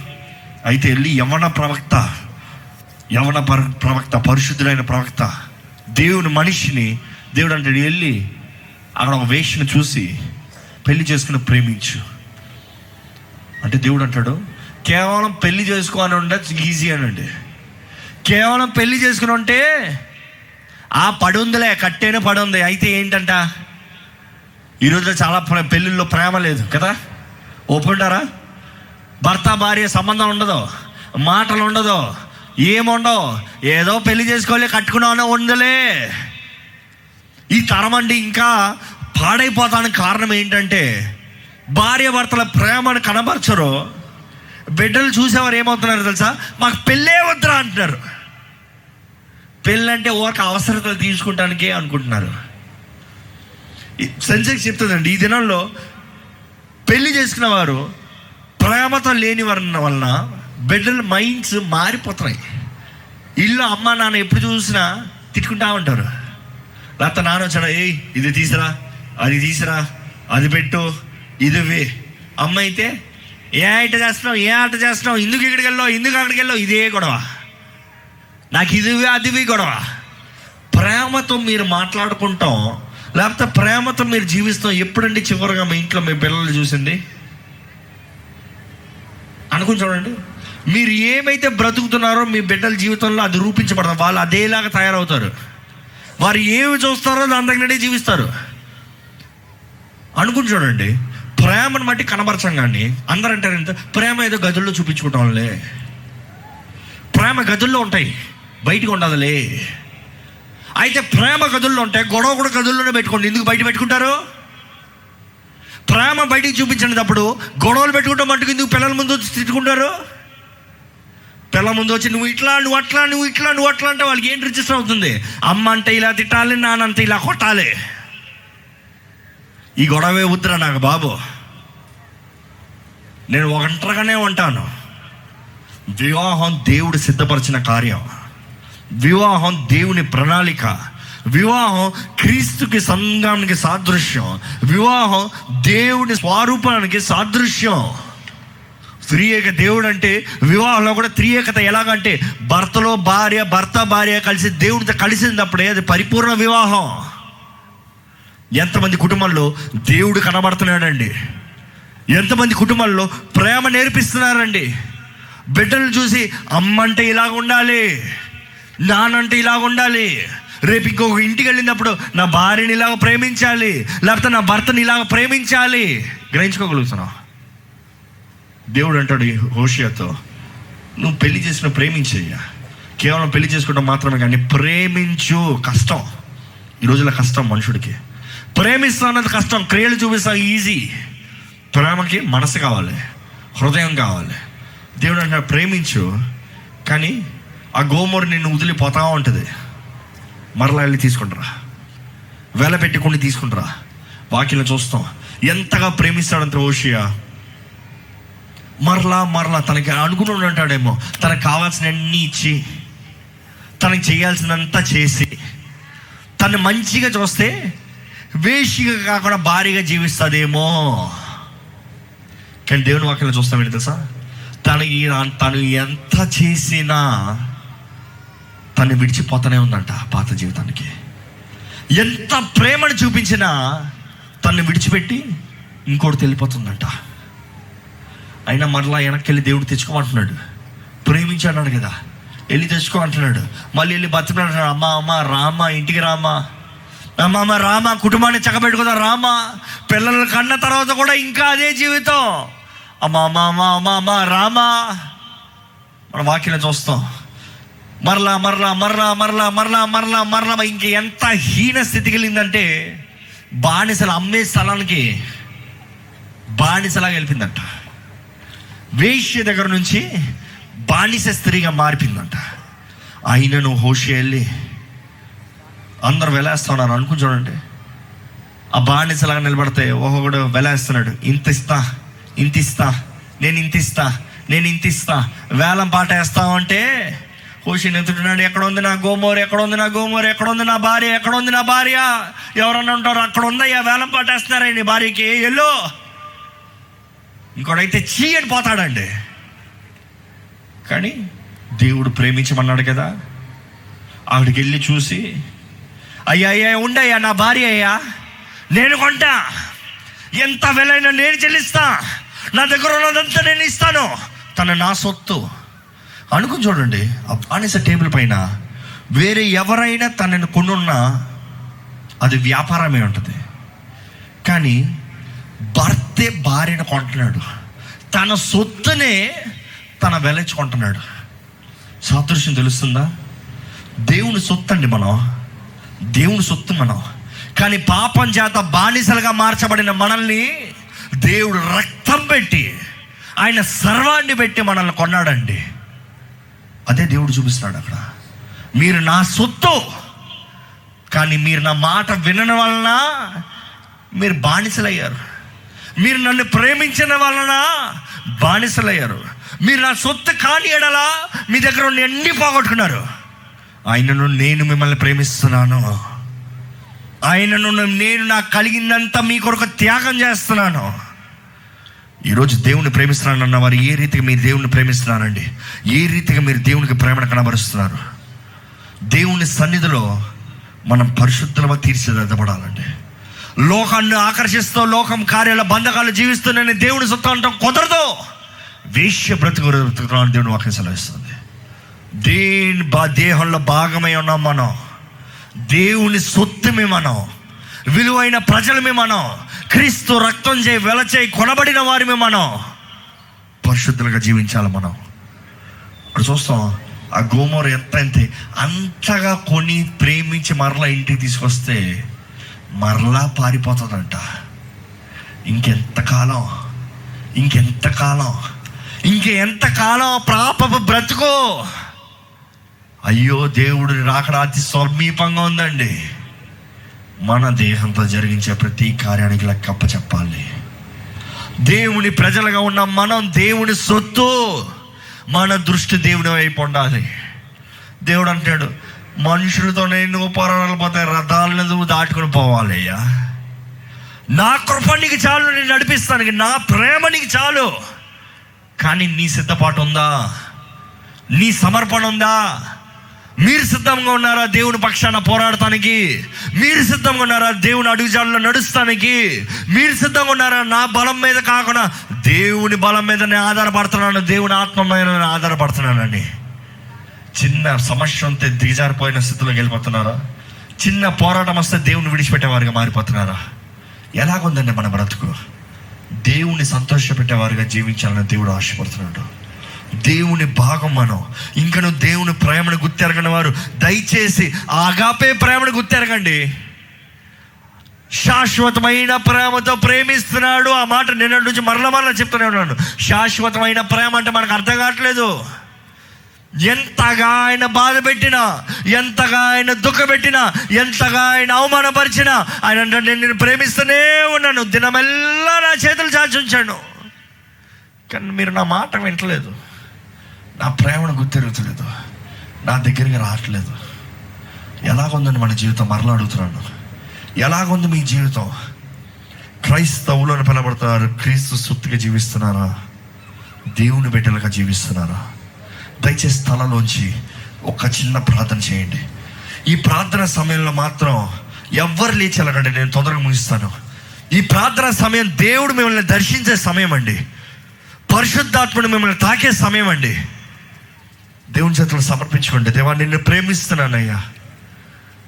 అయితే వెళ్ళి యవన ప్రవక్త యవన పర- ప్రవక్త పరిశుద్ధులైన ప్రవక్త దేవుని మనిషిని దేవుడు అంటాడు వెళ్ళి అక్కడ ఒక వేషను చూసి పెళ్ళి చేసుకుని ప్రేమించు. అంటే దేవుడు అంటాడు కేవలం పెళ్ళి చేసుకోని ఉండదు ఈజీ అనండి కేవలం పెళ్ళి చేసుకుని ఉంటే ఆ పడుందిలే ఉందిలే కట్టేనే పడుంది. ఉంది అయితే ఏంటంట? ఈ రోజులో చాలా పెళ్ళిళ్ళు పెళ్ళిళ్ళలో ప్రేమ లేదు కదా? ఒప్పుకుంటారా? భర్త భార్య సంబంధం ఉండదు. మాటలు ఉండదు ఏముండవు? ఏదో పెళ్ళి చేసుకోవాలి కట్టుకున్నామనే ఉందలే. ఈ తరం అండి ఇంకా పాడైపోతానికి కారణం ఏంటంటే భార్య భర్తల ప్రేమను కనబరచరు. బిడ్డలు చూసేవారు ఏమవుతున్నారు తెలుసా? మాకు పెళ్ళే వద్దురా అంటున్నారు. పెళ్ళంటే ఓరక అవసరతలు తీసుకుంటానికే అనుకుంటున్నారు. సెన్సెక్స్ చెప్తుందండి ఈ దినంలో పెళ్ళి చేసుకున్న వారు ప్రేమతో లేని వారి వలన బిడ్డల మైండ్స్ మారిపోతున్నాయి. ఇల్లు అమ్మ నాన్న ఎప్పుడు చూసినా తిట్టుకుంటా ఉంటారు. లేకపోతే నాన్న వచ్చాడు ఏయ్ ఇది తీసిరా అది తీసిరా అది పెట్టు ఇది వే అమ్మ అయితే ఏ ఆట చేస్తున్నావు ఏ ఆట చేస్తున్నావు ఎందుకు ఇక్కడికి వెళ్ళావు ఎందుకు అక్కడికి వెళ్ళావు? ఇదే గొడవ. నాకు ఇదివి అదివి గొడవ. ప్రేమతో మీరు మాట్లాడుకుంటాం లేకపోతే ప్రేమతో మీరు జీవిస్తాం. ఎప్పుడండి చివరిగా మీ ఇంట్లో మీ పిల్లలు చూసింది? అనుకుని చూడండి. మీరు ఏమైతే బ్రతుకుతున్నారో మీ బిడ్డల జీవితంలో అది రూపించబడతారు వాళ్ళు అదేలాగా తయారవుతారు. వారు ఏమి చూస్తారో దాని తగినట్టే జీవిస్తారు. అనుకుని చూడండి. ప్రేమను బట్టి కనబరచం కానీ అందరూ అంటారు ఎంత? ప్రేమ ఏదో గదుల్లో చూపించుకుంటాంలే. ప్రేమ గదుల్లో ఉంటాయి. బయటకు ఉండదులే. అయితే ప్రేమ గదుల్లో ఉంటాయి గొడవ కూడా గదుల్లోనే పెట్టుకోండి. ఎందుకు బయట పెట్టుకుంటారు? ప్రేమ బయటికి చూపించినప్పుడు గొడవలు పెట్టుకుంటాం మట్టుకు ఎందుకు పిల్లల ముందు వచ్చి తిట్టుకుంటారు? పిల్లల ముందు వచ్చి నువ్వు ఇట్లా నువ్వు అట్లా నువ్వు ఇట్లా నువ్వు అట్లా అంటే వాళ్ళకి ఏం రిజిస్టర్ అవుతుంది? అమ్మ అంటే ఇలా తిట్టాలి నాన్న అంటే ఇలా కొట్టాలి. ఈ గొడవే వద్దురా నాకు బాబు. నేను ఒంటరిగానే ఉంటాను. వివాహం దేవుడు సిద్ధపరిచిన కార్యం. వివాహం దేవుని ప్రణాళిక. వివాహం క్రీస్తుకి సంఘానికి సాదృశ్యం. వివాహం దేవుని స్వరూపానికి సాదృశ్యం. త్రియేక దేవుడు అంటే వివాహంలో కూడా త్రియేకత ఎలాగంటే భర్తలో భార్య భర్త భార్య కలిసి దేవుడితో కలిసినప్పుడే అది పరిపూర్ణ వివాహం. ఎంతమంది కుటుంబంలో దేవుడు కనబడుతున్నాడండి. ఎంతమంది కుటుంబంలో ప్రేమ నేర్పిస్తున్నారండి. బిడ్డలు చూసి అమ్మంటే ఇలాగ ఉండాలి. నానంటే ఇలాగ ఉండాలి. రేపు ఇంకొక ఇంటికి వెళ్ళినప్పుడు నా భార్యని ఇలాగ ప్రేమించాలి. లేకపోతే నా భర్తని ఇలాగ ప్రేమించాలి. గ్రహించుకోగలుగుతున్నావు? దేవుడు అంటాడు హోషియాతో నువ్వు పెళ్ళి చేసిన ప్రేమించయ్యా. కేవలం పెళ్ళి చేసుకోవడం మాత్రమే కానీ ప్రేమించు కష్టం. ఈ రోజుల కష్టం మనుషుడికి. ప్రేమిస్తా అన్నది కష్టం క్రియలు చూపిస్తా ఈజీ. ప్రేమకి మనసు కావాలి హృదయం కావాలి. దేవుడు అంటాడు ప్రేమించు కానీ ఆ గోమూరు నిన్ను వదిలిపోతా ఉంటుంది. మరలా వెళ్ళి తీసుకుంటారా. వెల పెట్టుకుని తీసుకుంటారా. వాక్యం చూస్తాం. ఎంతగా ప్రేమిస్తాడంత ఓషియా. మరలా మరలా తనకి అనుకుని ఉంటాడేమో. తనకు కావాల్సిన అన్ని ఇచ్చి తనకి చేయాల్సినంత చేసి తను మంచిగా చూస్తే వేషిగా కాకుండా భారీగా జీవిస్తుందేమో కానీ దేవుని వాక్యం చూస్తాం తెలుసా? తనకి తను ఎంత చేసినా తను విడిచిపోతూనే ఉందంట పాత జీవితానికి. ఎంత ప్రేమను చూపించినా తను విడిచిపెట్టి ఇంకోటి తెలిపోతుందంట. అయినా మరలా వెనక్కి వెళ్ళి దేవుడు తెచ్చుకోమంటున్నాడు. ప్రేమించాడు కదా. వెళ్ళి తెచ్చుకో అంటున్నాడు. మళ్ళీ వెళ్ళి బతుకున్నాడు అమ్మ అమ్మ రామ ఇంటికి రామా. అమ్మ అమ్మ రామ కుటుంబాన్ని చక్కబెట్టుకుందా రామ. పిల్లలు కన్న తర్వాత కూడా ఇంకా అదే జీవితం. అమ్మ అమ్మ అమ్మ అమ్మ అమ్మ రామ. మన వాక్యం చూస్తాం. మరలా మరలా మరలా మరలా మరలా మరలా మరలా ఇంక ఎంత హీన స్థితి కలిగిందంటే బానిసలు అమ్మే స్థలానికి బానిసలాగా వెళ్ళిందంట. వేష్య దగ్గర నుంచి బానిస స్త్రీగా మారిపోయిందంట. అయినను హోషి వెళ్ళి అందరు వెలేస్తున్నారు అనుకుని చూడండి. ఆ బానిసలాగా నిలబడితే ఒక్కొక్కడు వెలేస్తున్నాడు. ఇంత ఇస్తా ఇంత ఇస్తా నేను ఇంత ఇస్తా నేను ఇంత ఇస్తా వేలం పాట వేస్తామంటే హోషి నెత్తుతున్నాడు ఎక్కడ ఉంది నా గోమోరు? ఎక్కడ ఉంది నా గోమోరు? ఎక్కడ ఉంది నా భార్య? ఎక్కడ ఉంది నా భార్య? ఎవరన్నా ఉంటారు? అక్కడ ఉందయ్యా వేలం పాట నీ భార్యకి? ఎల్లో. ఇంకోడైతే చీ అని పోతాడండి. కానీ దేవుడు ప్రేమించమన్నాడు కదా. ఆవిడకి వెళ్ళి చూసి అయ్యా అయ్యా ఉండయ్యా నా భార్య అయ్యా నేను కొంటా. ఎంత వెలైనా నేను చెల్లిస్తా. నా దగ్గర ఉన్నదంతా నేను ఇస్తాను. తన నా సొత్తు అనుకుని చూడండి. ఆ టేబుల్ పైన వేరే ఎవరైనా తనని కొనున్నా అది వ్యాపారమే ఉంటుంది. కానీ భర్తే భార్యను కొంటున్నాడు. తన సొత్తునే తన వెలచుకుంటున్నాడు సాదృశ్యం తెలుస్తుందా? దేవుని సొత్తు అండి మనం. దేవుని సొత్తు మనం. కానీ పాపం చేత బానిసలుగా మార్చబడిన మనల్ని దేవుడు రక్తం పెట్టి ఆయన సర్వాన్ని పెట్టి మనల్ని కొన్నాడండి. అదే దేవుడు చూపిస్తున్నాడు అక్కడ. మీరు నా సొత్తు కానీ మీరు నా మాట వినడం వలన మీరు బానిసలయ్యారు. మీరు నన్ను ప్రేమించిన వలన బానిసలయ్యారు. మీరు నా సొత్తు కాని ఎడలా మీ దగ్గర ఉండి అన్ని పోగొట్టుకున్నారు. ఆయనను నేను మిమ్మల్ని ప్రేమిస్తున్నాను. ఆయనను నేను నాకు కలిగిందంతా మీ కొరకు త్యాగం చేస్తున్నాను. ఈరోజు దేవుని ప్రేమిస్తున్నానన్న వారు ఏ రీతిగా మీరు దేవుని ప్రేమిస్తున్నారండి? ఏ రీతిగా మీరు దేవునికి ప్రేమను కనబరుస్తున్నారు? దేవుని సన్నిధిలో మనం పరిశుద్ధులమ తీర్చిదిద్దబడాలండి. లోకాన్ని ఆకర్షిస్తూ లోకం కార్యాల బంధకాలు జీవిస్తున్నానని దేవుని సొత్తు అంటాం కుదరదు. వేష్య బ్రతుకు బ్రతుకుతున్నాను దేవుని వాక్యం సెలవిస్తుంది. దేని బా దేహంలో భాగమై ఉన్నాం మనం? దేవుని సొత్తుమే మనం విలువైన ప్రజలమే మనం క్రీస్తు రక్తం చేయి వెలచేయి కొనబడిన వారిమే మనం. పరిశుద్ధులుగా జీవించాలి మనం. ఇప్పుడు చూస్తాం ఆ గోమూర ఎంత అంతే అంతగా కొని ప్రేమించి మరలా ఇంటికి తీసుకొస్తే మరలా పారిపోతుందంట ఇంకెంత కాలం ఇంకెంతకాలం కాలం ప్రాపపు బ్రతుకు? అయ్యో దేవుడు రాకడా అతి సమీపంగా ఉందండి. మన దేహంతో జరిగించే ప్రతి కార్యానికి లెక్కప్ప చెప్పాలి. దేవుని ప్రజలుగా ఉన్న మనం దేవుని సొత్తు మన దృష్టి దేవుని వైపు ఉండాలి. దేవుడు అంటాడు మనుషులతో నేను పోరాడాలి పోతే రథాలను నువ్వు దాటుకుని పోవాలయ్యా నా కృప నీకు చాలు నేను నడిపిస్తాను నా ప్రేమ నీకు చాలు. కానీ నీ సిద్ధపాటు ఉందా? నీ సమర్పణ ఉందా? మీరు సిద్ధంగా ఉన్నారా దేవుని పక్షాన పోరాడటానికి? మీరు సిద్ధంగా ఉన్నారా దేవుని అడుగుజాడలో నడుస్తానికి? మీరు సిద్ధంగా ఉన్నారా నా బలం మీద కాకుండా దేవుని బలం మీద నేను ఆధారపడుతున్నాను దేవుని ఆత్మ మీద నేను ఆధారపడుతున్నానండి. చిన్న సమస్య ఉంటే దిగజారిపోయిన స్థితిలోకి వెళ్ళిపోతున్నారా? చిన్న పోరాటం వస్తే దేవుని విడిచిపెట్టేవారుగా మారిపోతున్నారా? ఎలాగుందండి మన బ్రతుకు? దేవుని సంతోషపెట్టేవారుగా జీవించాలని దేవుడు ఆశపడుతున్నాడు. దేవుని భాగం మనం ఇంకను దేవుని ప్రేమను గుర్తెరగని వారు. దయచేసి ఆగాపే ప్రేమను గుర్తెరగండి. శాశ్వతమైన ప్రేమతో ప్రేమిస్తున్నాడు. ఆ మాట నిన్నటి నుంచి మరల మరల చెప్తూనే ఉన్నాను. శాశ్వతమైన ప్రేమ అంటే మనకు అర్థం కావట్లేదు. ఎంతగా ఆయన బాధ పెట్టినా ఎంతగా ఆయన దుఃఖపెట్టినా ఎంతగా ఆయన అవమానపరిచినా ఆయన అంటే నేను ప్రేమిస్తూనే ఉన్నాను. దినమెల్లా నా చేతులు చాచి ఉంచాను. కానీ మీరు నా మాట వింటలేదు. నా ప్రేమను గుర్తెరుగుతలేదు నా దగ్గరికి రావట్లేదు. ఎలాగుందని మన జీవితం మరలా అడుగుతున్నాను. ఎలాగుంది మీ జీవితం? క్రైస్తవులను పిలబడుతున్నారు క్రీస్తు సుత్తిగా జీవిస్తున్నారా? దేవుని బిడ్డలుగా జీవిస్తున్నారా? దయచేసి స్థలంలోంచి ఒక చిన్న ప్రార్థన చేయండి. ఈ ప్రార్థన సమయంలో మాత్రం ఎవ్వరు లేచి వెళ్ళకండి నేను తొందరగా ముగిస్తాను. ఈ ప్రార్థన సమయం దేవుడు మిమ్మల్ని దర్శించే సమయం అండి. పరిశుద్ధాత్ముడు మిమ్మల్ని తాకే సమయం అండి. దేవుని చేతులు సమర్పించుకోండి. దేవా నిన్ను ప్రేమిస్తున్నానయ్యా.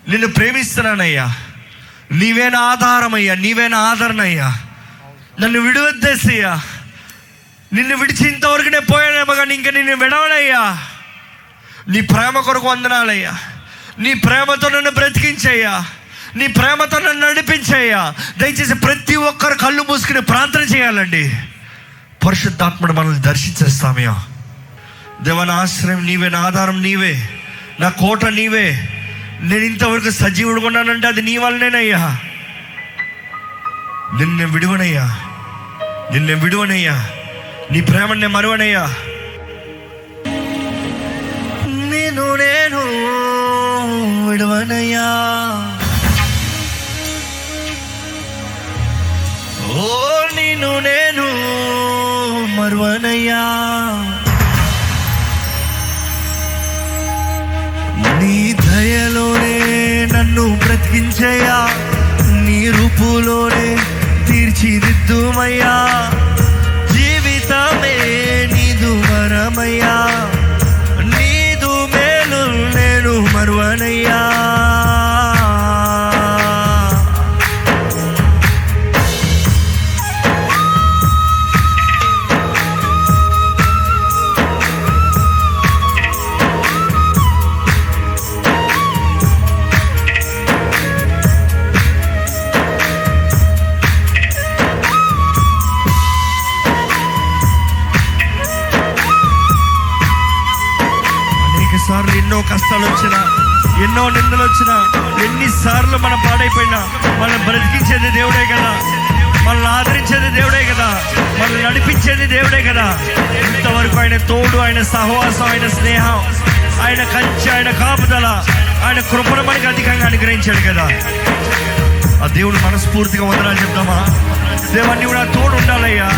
నిన్ను ప్రేమిస్తున్నానయ్యా. నీవేన ఆధారమయ్యా. నీవేన ఆదరణ అయ్యా నన్ను విడువద్దేసయ్యా. నిన్ను విడిచి ఇంతవరకు నేను పోయానేమో కానీ ఇంకా నిన్ను విడవనయ్యా. నీ ప్రేమ కొరకు వందనాలయ్యా. నీ ప్రేమతో నన్ను బ్రతికించయ్యా. నీ ప్రేమతో నన్ను నడిపించయ్యా. దయచేసి ప్రతి ఒక్కరు కళ్ళు మూసుకుని ప్రార్థన చేయాలండి. పరిశుద్ధాత్ముడు మనల్ని దర్శించేస్తామయ్యా దేవన ఆశ్రయం నీవే నా ఆధారం నీవే నా కోట నీవే. నేను ఇంతవరకు సజీవుడు కొన్నానంటే అది నీ వల్లనేనయ్యా. నిన్ను విడువనయ్యా. నిన్ను విడువనయ్యా. నీ ప్రేమని నేను మరువనయ్యా. నేను నేను విడువనయ్యా. ఓ నిన్ను నేను మరువనయ్యా. బ్రతికించయ్యా నీ రూపులోనే తీర్చిదిద్దుమయ్యా. జీవితమే నీదు వరమయ్యా. నీదు మేలు నేను మరువనయ్యా. వచ్చినా ఎన్నో నిందలు వచ్చినా ఎన్నిసార్లు మనం పాడైపోయినా మనం బ్రతికించేది దేవుడే కదా. మనల్ని ఆదరించేది దేవుడే కదా. మనల్ని నడిపించేది దేవుడే కదా. ఇంతవరకు ఆయన తోడు ఆయన సహవాసం ఆయన స్నేహం ఆయన కంచి ఆయన కాపుదల ఆయన కృపణ మనకి అధికంగా అనుగ్రహించాడు కదా. ఆ దేవుడు మనస్ఫూర్తిగా వందనాలు చెప్తామా దేవాన్ని కూడా తోడు ఉండాలయ్యా.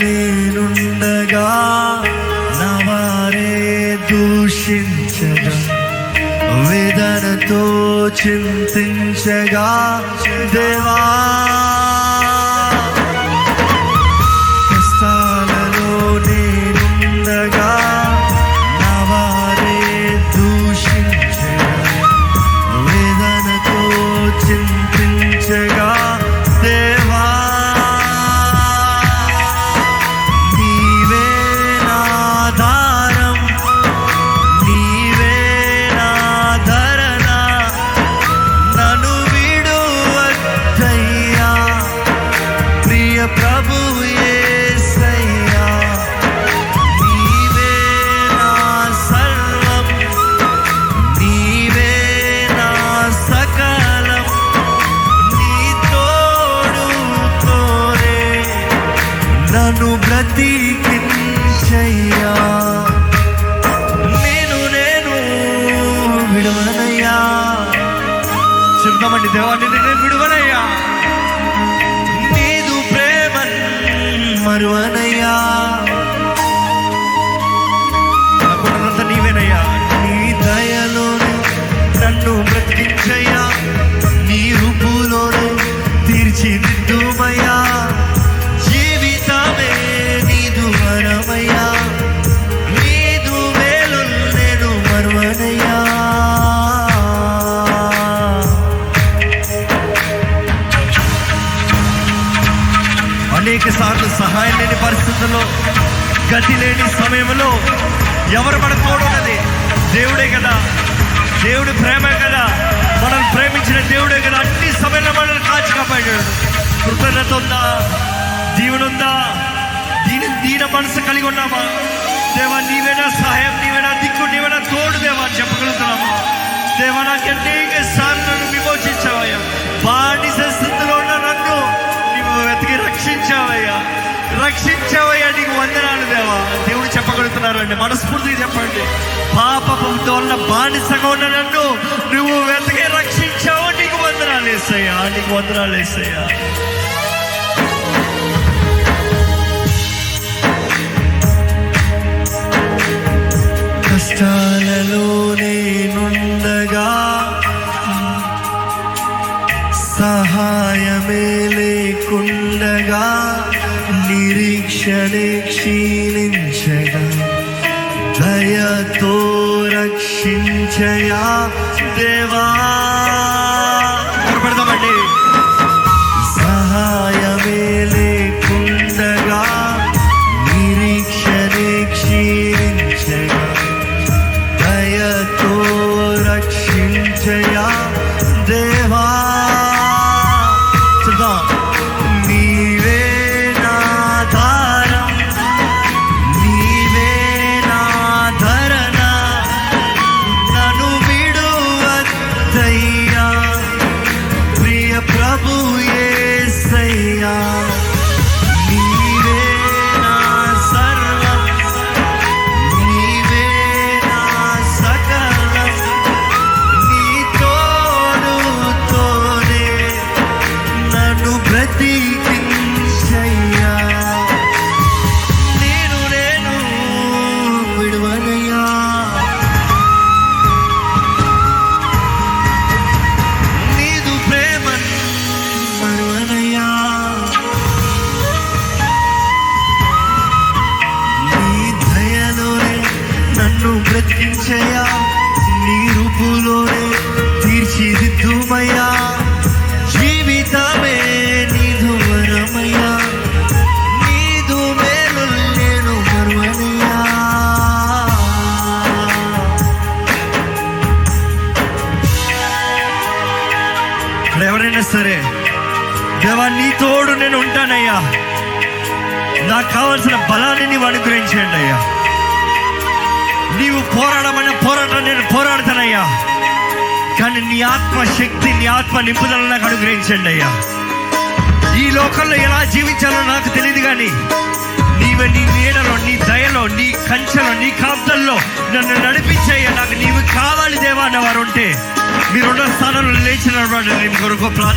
నేనుండగా నవారే వారే దూషించగా వేదనతో చింతించగా దేవా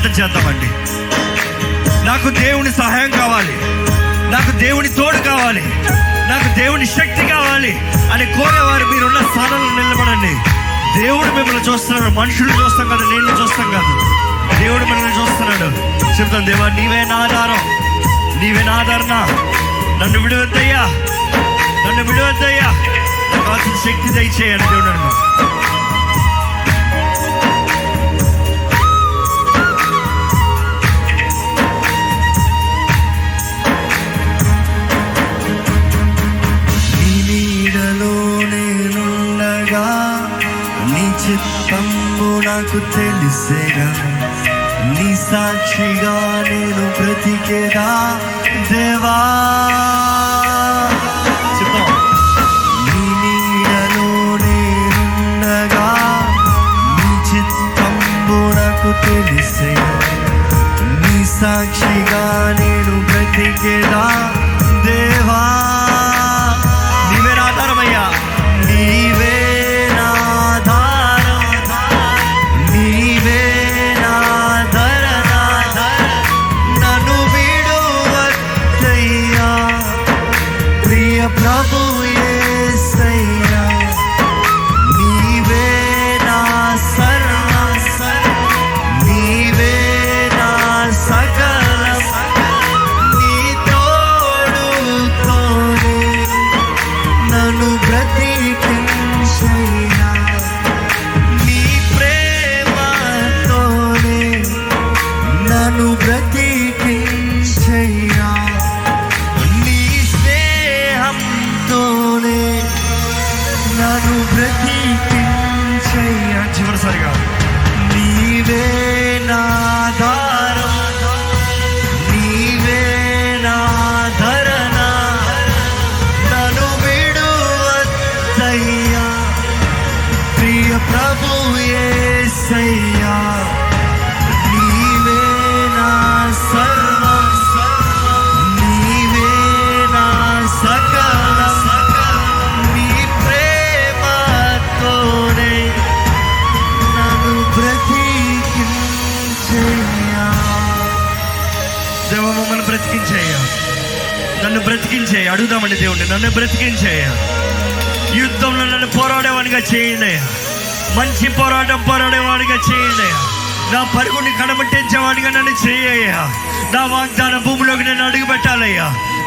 ప్రార్థన చేద్దామండి. నాకు దేవుని సహాయం కావాలి. నాకు దేవుని తోడు కావాలి. నాకు దేవుని శక్తి కావాలి అని కోరేవారు మీరున్న స్థానంలో నిలబడండి. దేవుడు మిమ్మల్ని చూస్తున్నాడు. మనుషులు చూస్తాం కాదు నేను చూస్తాం కాదు. దేవుడు మిమ్మల్ని చూస్తున్నాడు. చెప్తాను దేవా నీవే నా ఆధారం. నీవే నా ఆధారణ నన్ను విడవద్దయ్యా. నన్ను విడువద్దయ్యా. శక్తి దయచేయండి దేవుడు నాకు తెలిసేగా నీ సాక్షిగా నేను బ్రతికేదా దేవా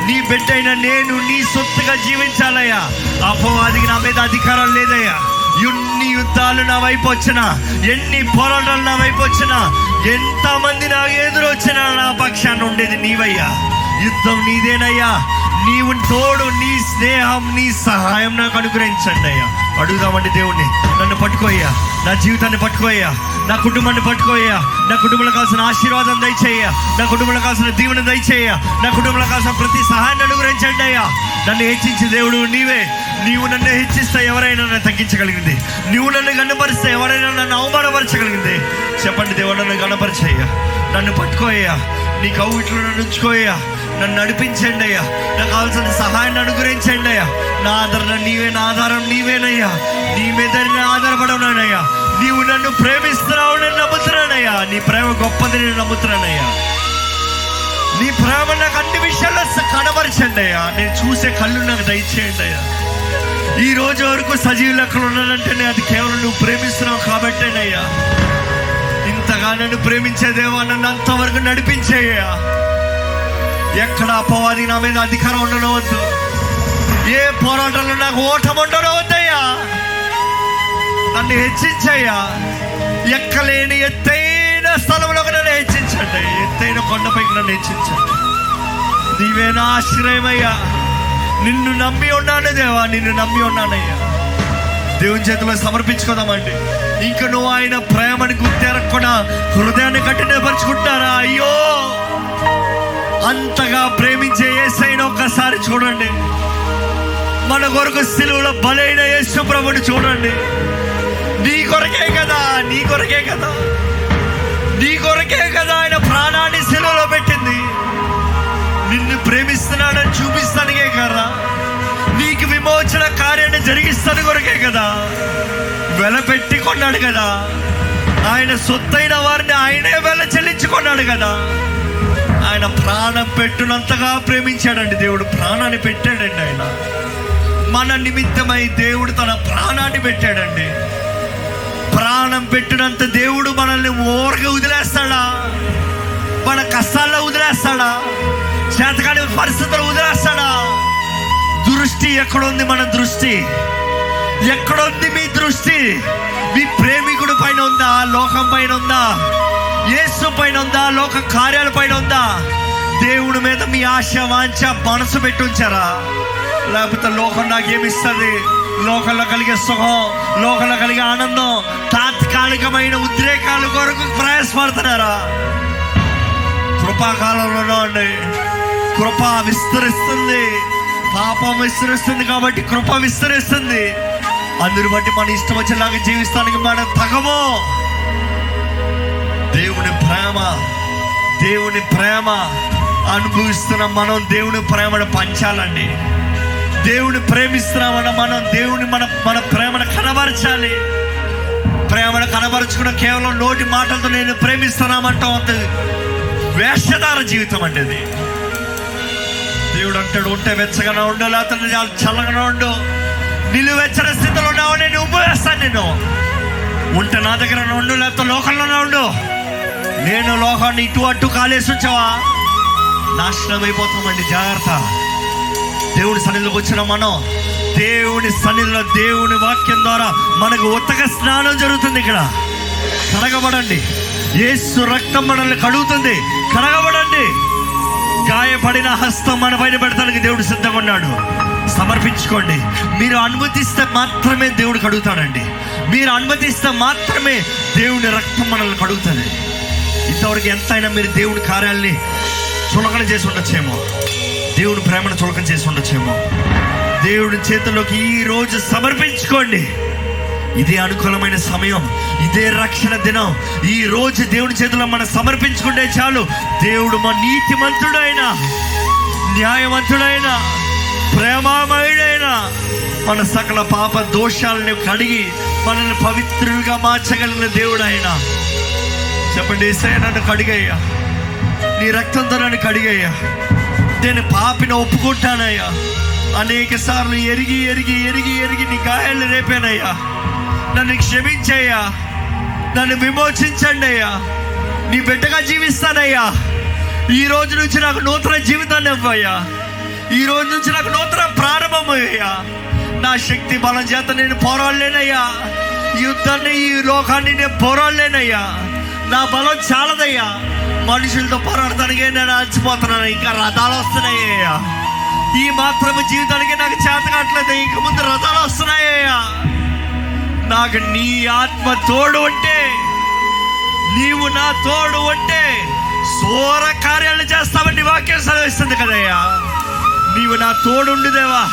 నీ బిడ్డైన నేను నీ సొత్తుగా జీవించాలయ్యా. అపవాదికి నా మీద అధికారం లేదయ్యా. ఎన్ని యుద్ధాలు నా వైపు వచ్చినా ఎన్ని పోరాటాలు నా వైపు వచ్చినా ఎంతమంది నా ఎదురు వచ్చినా నా పక్షాన్ని ఉండేది నీవయ్యా. యుద్ధం నీదేనయ్యా. నీవు తోడు నీ స్నేహం నీ సహాయం నాకు అనుగ్రహించండి అయ్యా. అడుగుదామండి దేవుణ్ణి. నన్ను పట్టుకోయ్యా. నా జీవితాన్ని పట్టుకోయ్యా. నా కుటుంబాన్ని పట్టుకోయ్యా. నా కుటుంబంలో కావాల్సిన ఆశీర్వాదం దయచేయ నా కుటుంబంలో కావాల్సిన దీవెన దయచేయ నా కుటుంబంలో కావాల్సిన ప్రతి సహాయాన్ని అనుగ్రహించండి అయ్యా. నన్ను హెచ్చించే దేవుడు నీవే. నీవు నన్ను హెచ్చిస్తే ఎవరైనా నన్ను తగ్గించగలిగింది. నీవు నన్ను గణపరిస్తే ఎవరైనా నన్ను అవమానపరచగలిగింది. చెప్పండి దేవుడు నన్ను గణపరిచయ్యా. నన్ను పట్టుకోయ్యా. నీ కౌగిట్లో నన్ను ఉంచుకోయ్యా. నన్ను నడిపించండి అయ్యా. నాకు కావాల్సిన సహాయాన్ని అనుగ్రహించండి అయ్యా. నా ఆధారణ నీవే నా ఆధారం నీవేనయ్యా. నీ మీద నేను ఆధారపడవునానయ్యా. నీవు నన్ను ప్రేమిస్తున్నావు నేను నమ్ముతున్నానయ్యా. నీ ప్రేమ గొప్పది నేను నమ్ముతున్నానయ్యా. నీ ప్రేమ నాకు అన్ని విషయాల్లో కనబరచండి అయ్యా. నేను చూసే కళ్ళు నాకు దయచేయండి అయ్యా. ఈ రోజు వరకు సజీవ లెక్కలు ఉన్నానంటేనే అది కేవలం నువ్వు ప్రేమిస్తున్నావు కాబట్టేనయ్యా ఇంతగా నన్ను ప్రేమించేదేవా నన్ను అంతవరకు నడిపించేయ్యా ఎక్కడ అపవాది నా మీద అధికారం ఉండనవద్దు ఏ పోరాటంలో నాకు ఓటం ఉండనవద్దయ్యా నన్ను హెచ్చించయ్యా. ఎక్కలేని ఎత్తైన స్థలంలోకి నన్ను హెచ్చించండి. ఎత్తైన కొండపైకి నన్ను హెచ్చించండి. నీవే నా ఆశ్రయమయ్యా. నిన్ను నమ్మి ఉన్నాను దేవా నిన్ను నమ్మి ఉన్నానయ్యా. దేవుని చేతిలో సమర్పించుకోదామండి. ఇంక నువ్వు ఆయన ప్రేమని గుర్తెరగకుండా హృదయాన్ని కఠినపరుచుకుంటారా అయ్యో! అంతగా ప్రేమించే యేసైన ఒక్కసారి చూడండి. మన కొరకు సిలువలో బలైన యేసు ప్రభుని చూడండి. నీ కొరకే కదా నీ కొరకే కదా. నీ కొరకే కదా ఆయన ప్రాణాన్ని సెలవులో పెట్టింది. నిన్ను ప్రేమిస్తున్నాడని చూపిస్తానికే కదా. నీకు విమోచన కార్యాన్ని జరిగిస్తాను కొరకే కదా. వెలపెట్టి కొన్నాడు కదా. ఆయన సొత్తైన వారిని ఆయనే వెల చెల్లించుకున్నాడు కదా. ఆయన ప్రాణం పెట్టునంతగా ప్రేమించాడండి దేవుడు. ప్రాణాన్ని పెట్టాడండి ఆయన. మన నిమిత్తమై దేవుడు తన ప్రాణాన్ని పెట్టాడండి. ప్రాణం పెట్టినంత దేవుడు మనల్ని ఓరగా వదిలేస్తాడా? మన కష్టాల్లో వదిలేస్తాడా? చేతకాని పరిస్థితులు వదిలేస్తాడా? దృష్టి ఎక్కడుంది మన దృష్టి? ఎక్కడుంది మీ దృష్టి? మీ ప్రేమికుడు పైన ఉందా? లోకం పైన ఉందా? యేసు పైన ఉందా? లోక కార్యాల పైన ఉందా? దేవుడి మీద మీ ఆశ వాంఛ మనసు పెట్టి ఉంచారా? లేకపోతే లోకం నాకేమిస్తుంది లోకంలో కలిగే సుఖం లోకంలో కలిగే ఆనందం తాత్కాలికమైన ఉద్రేకాల కొరకు ప్రయాసపడుతున్నారా? కృపాకాలంలో అండి కృప విస్తరిస్తుంది. పాపం విస్తరిస్తుంది కాబట్టి కృప విస్తరిస్తుంది. అందుని బట్టి మన ఇష్టం వచ్చేలాగా జీవిస్తానికి మనం తగమో. దేవుని ప్రేమ దేవుని ప్రేమ అనుభవిస్తున్న మనం దేవుని ప్రేమను పంచాలండి. దేవుని ప్రేమిస్తున్నామన్న మనం దేవుని మన మన ప్రేమను కనబరచాలి. ప్రేమను కనబరుచుకున్న కేవలం నోటి మాటలతో నేను ప్రేమిస్తున్నామంటాం అంత వేషధార జీవితం అంటే దేవుడు అంటాడు ఉంటే వెచ్చగానే ఉండు లేకపోతే చాలా చల్లగానే ఉండు. నిలువెచ్చని స్థితిలో ఉన్నావు నేను ఉపయోగిస్తాను నేను. ఉంటే నా దగ్గర ఉండు లేకపోతే లోకంలోనే ఉండు. నేను లోకాన్ని ఇటు అటు కాలేసి వచ్చావా? నాశనం అయిపోతామండి జాగ్రత్త. దేవుని సన్నిధిలోకి వచ్చిన మనం దేవుని సన్నిధిలో దేవుని వాక్యం ద్వారా మనకు ఉత్తక స్నానం జరుగుతుంది ఇక్కడ. కడగబడండి. ఏసు రక్తం మనల్ని కడుగుతుంది. కడగబడండి. గాయపడిన హస్తం మన పైన పెడతానికి దేవుడు సిద్ధంగా ఉన్నాడు. సమర్పించుకోండి. మీరు అనుమతిస్తే మాత్రమే దేవుడు కడుగుతాడండి. మీరు అనుమతిస్తే మాత్రమే దేవుని రక్తం మనల్ని కడుగుతుంది ఇంతవరకు ఎంతైనా మీరు దేవుని కార్యాలని చులకన చేసి ఉండొచ్చేమో. దేవుని ప్రేమను చులకన చేసి ఉండొచ్చేమో. దేవుడి చేతుల్లోకి ఈ రోజు సమర్పించుకోండి. ఇదే అనుకూలమైన సమయం ఇదే రక్షణ దినం. ఈ రోజు దేవుని చేతిలో మనం సమర్పించుకుంటే చాలు. దేవుడు మా నీతిమంతుడైన న్యాయవంతుడైన ప్రేమామయుడైన మన సకల పాప దోషాలను కడిగి మనల్ని పవిత్రులుగా మార్చగలిగిన దేవుడు ఆయన చెప్పండి ఏసయ్య నన్ను కడిగయ్యా. నీ రక్తంతో నన్ను కడిగయ్యా. నేను పాపిన ఒప్పుకుంటానయ్యా. అనేక సార్లు ఎరిగి ఎరిగి ఎరిగి ఎరిగి నీ గాయాలు రేపానయ్యా. నన్ను క్షమించయ్యా. నన్ను విమోచించండి అయ్యా నీ బిడ్డగా జీవిస్తానయ్యా. ఈ రోజు నుంచి నాకు నూతన జీవితాన్ని ఇవ్వయ్యా. ఈ రోజు నుంచి నాకు నూతన ప్రారంభమయ్యా నా శక్తి బలం చేత నేను పోరాడలేనయ్యా. యుద్ధాన్ని ఈ లోకాన్ని నేను పోరాడలేనయ్యా. నా బలం చాలదయ్యా. మనుషులతో పోరాడటానికే నేను అలసిపోతున్నాను. ఇంకా రథాలు వస్తున్నాయ్యా. ఈ మాత్రమే జీవితానికి నాకు చేత కావట్లేదు. ఇంక ముందు రథాలు వస్తున్నాయ్యా. నాకు నీ ఆత్మ తోడు ఉంటే నీవు నా తోడు ఉంటే సోర కార్యాలు చేస్తావని వాక్యం చదివిస్తుంది కదయ్యా. నీవు నా తోడుండు దేవా.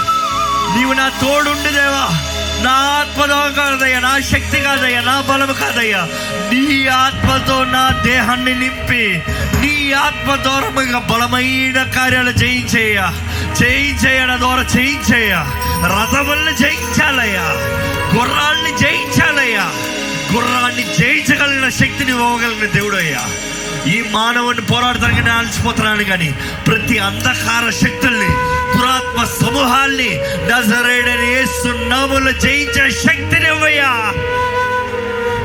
నీవు నా తోడుండు దేవా. నా ఆత్మతో కాదయ్యా నా శక్తి కాదయ్యా నా బలము కాదయ్యా. నీ ఆత్మతో నా దేహాన్ని నింపి నీ ఆత్మ దూరముగా బలమైన కార్యాలు చేయించేయ చేయించేయ నా ద్వారా చేయించేయ రథములను జయించాలయ్యా. గుర్రాల్ని జయించాలయ్యా. గుర్రాన్ని జయించగలిగిన శక్తిని ఇవ్వగలిగిన దేవుడయ్యా. ఈ మానవుని పోరాడతానికి నేను అలసిపోతున్నాను కానీ ప్రతి అంధకార శక్తుల్ని దురాత్మ సమూహాల్ని నజరేడని నామములు జయించే శక్తిని ఇవ్వయ్యా.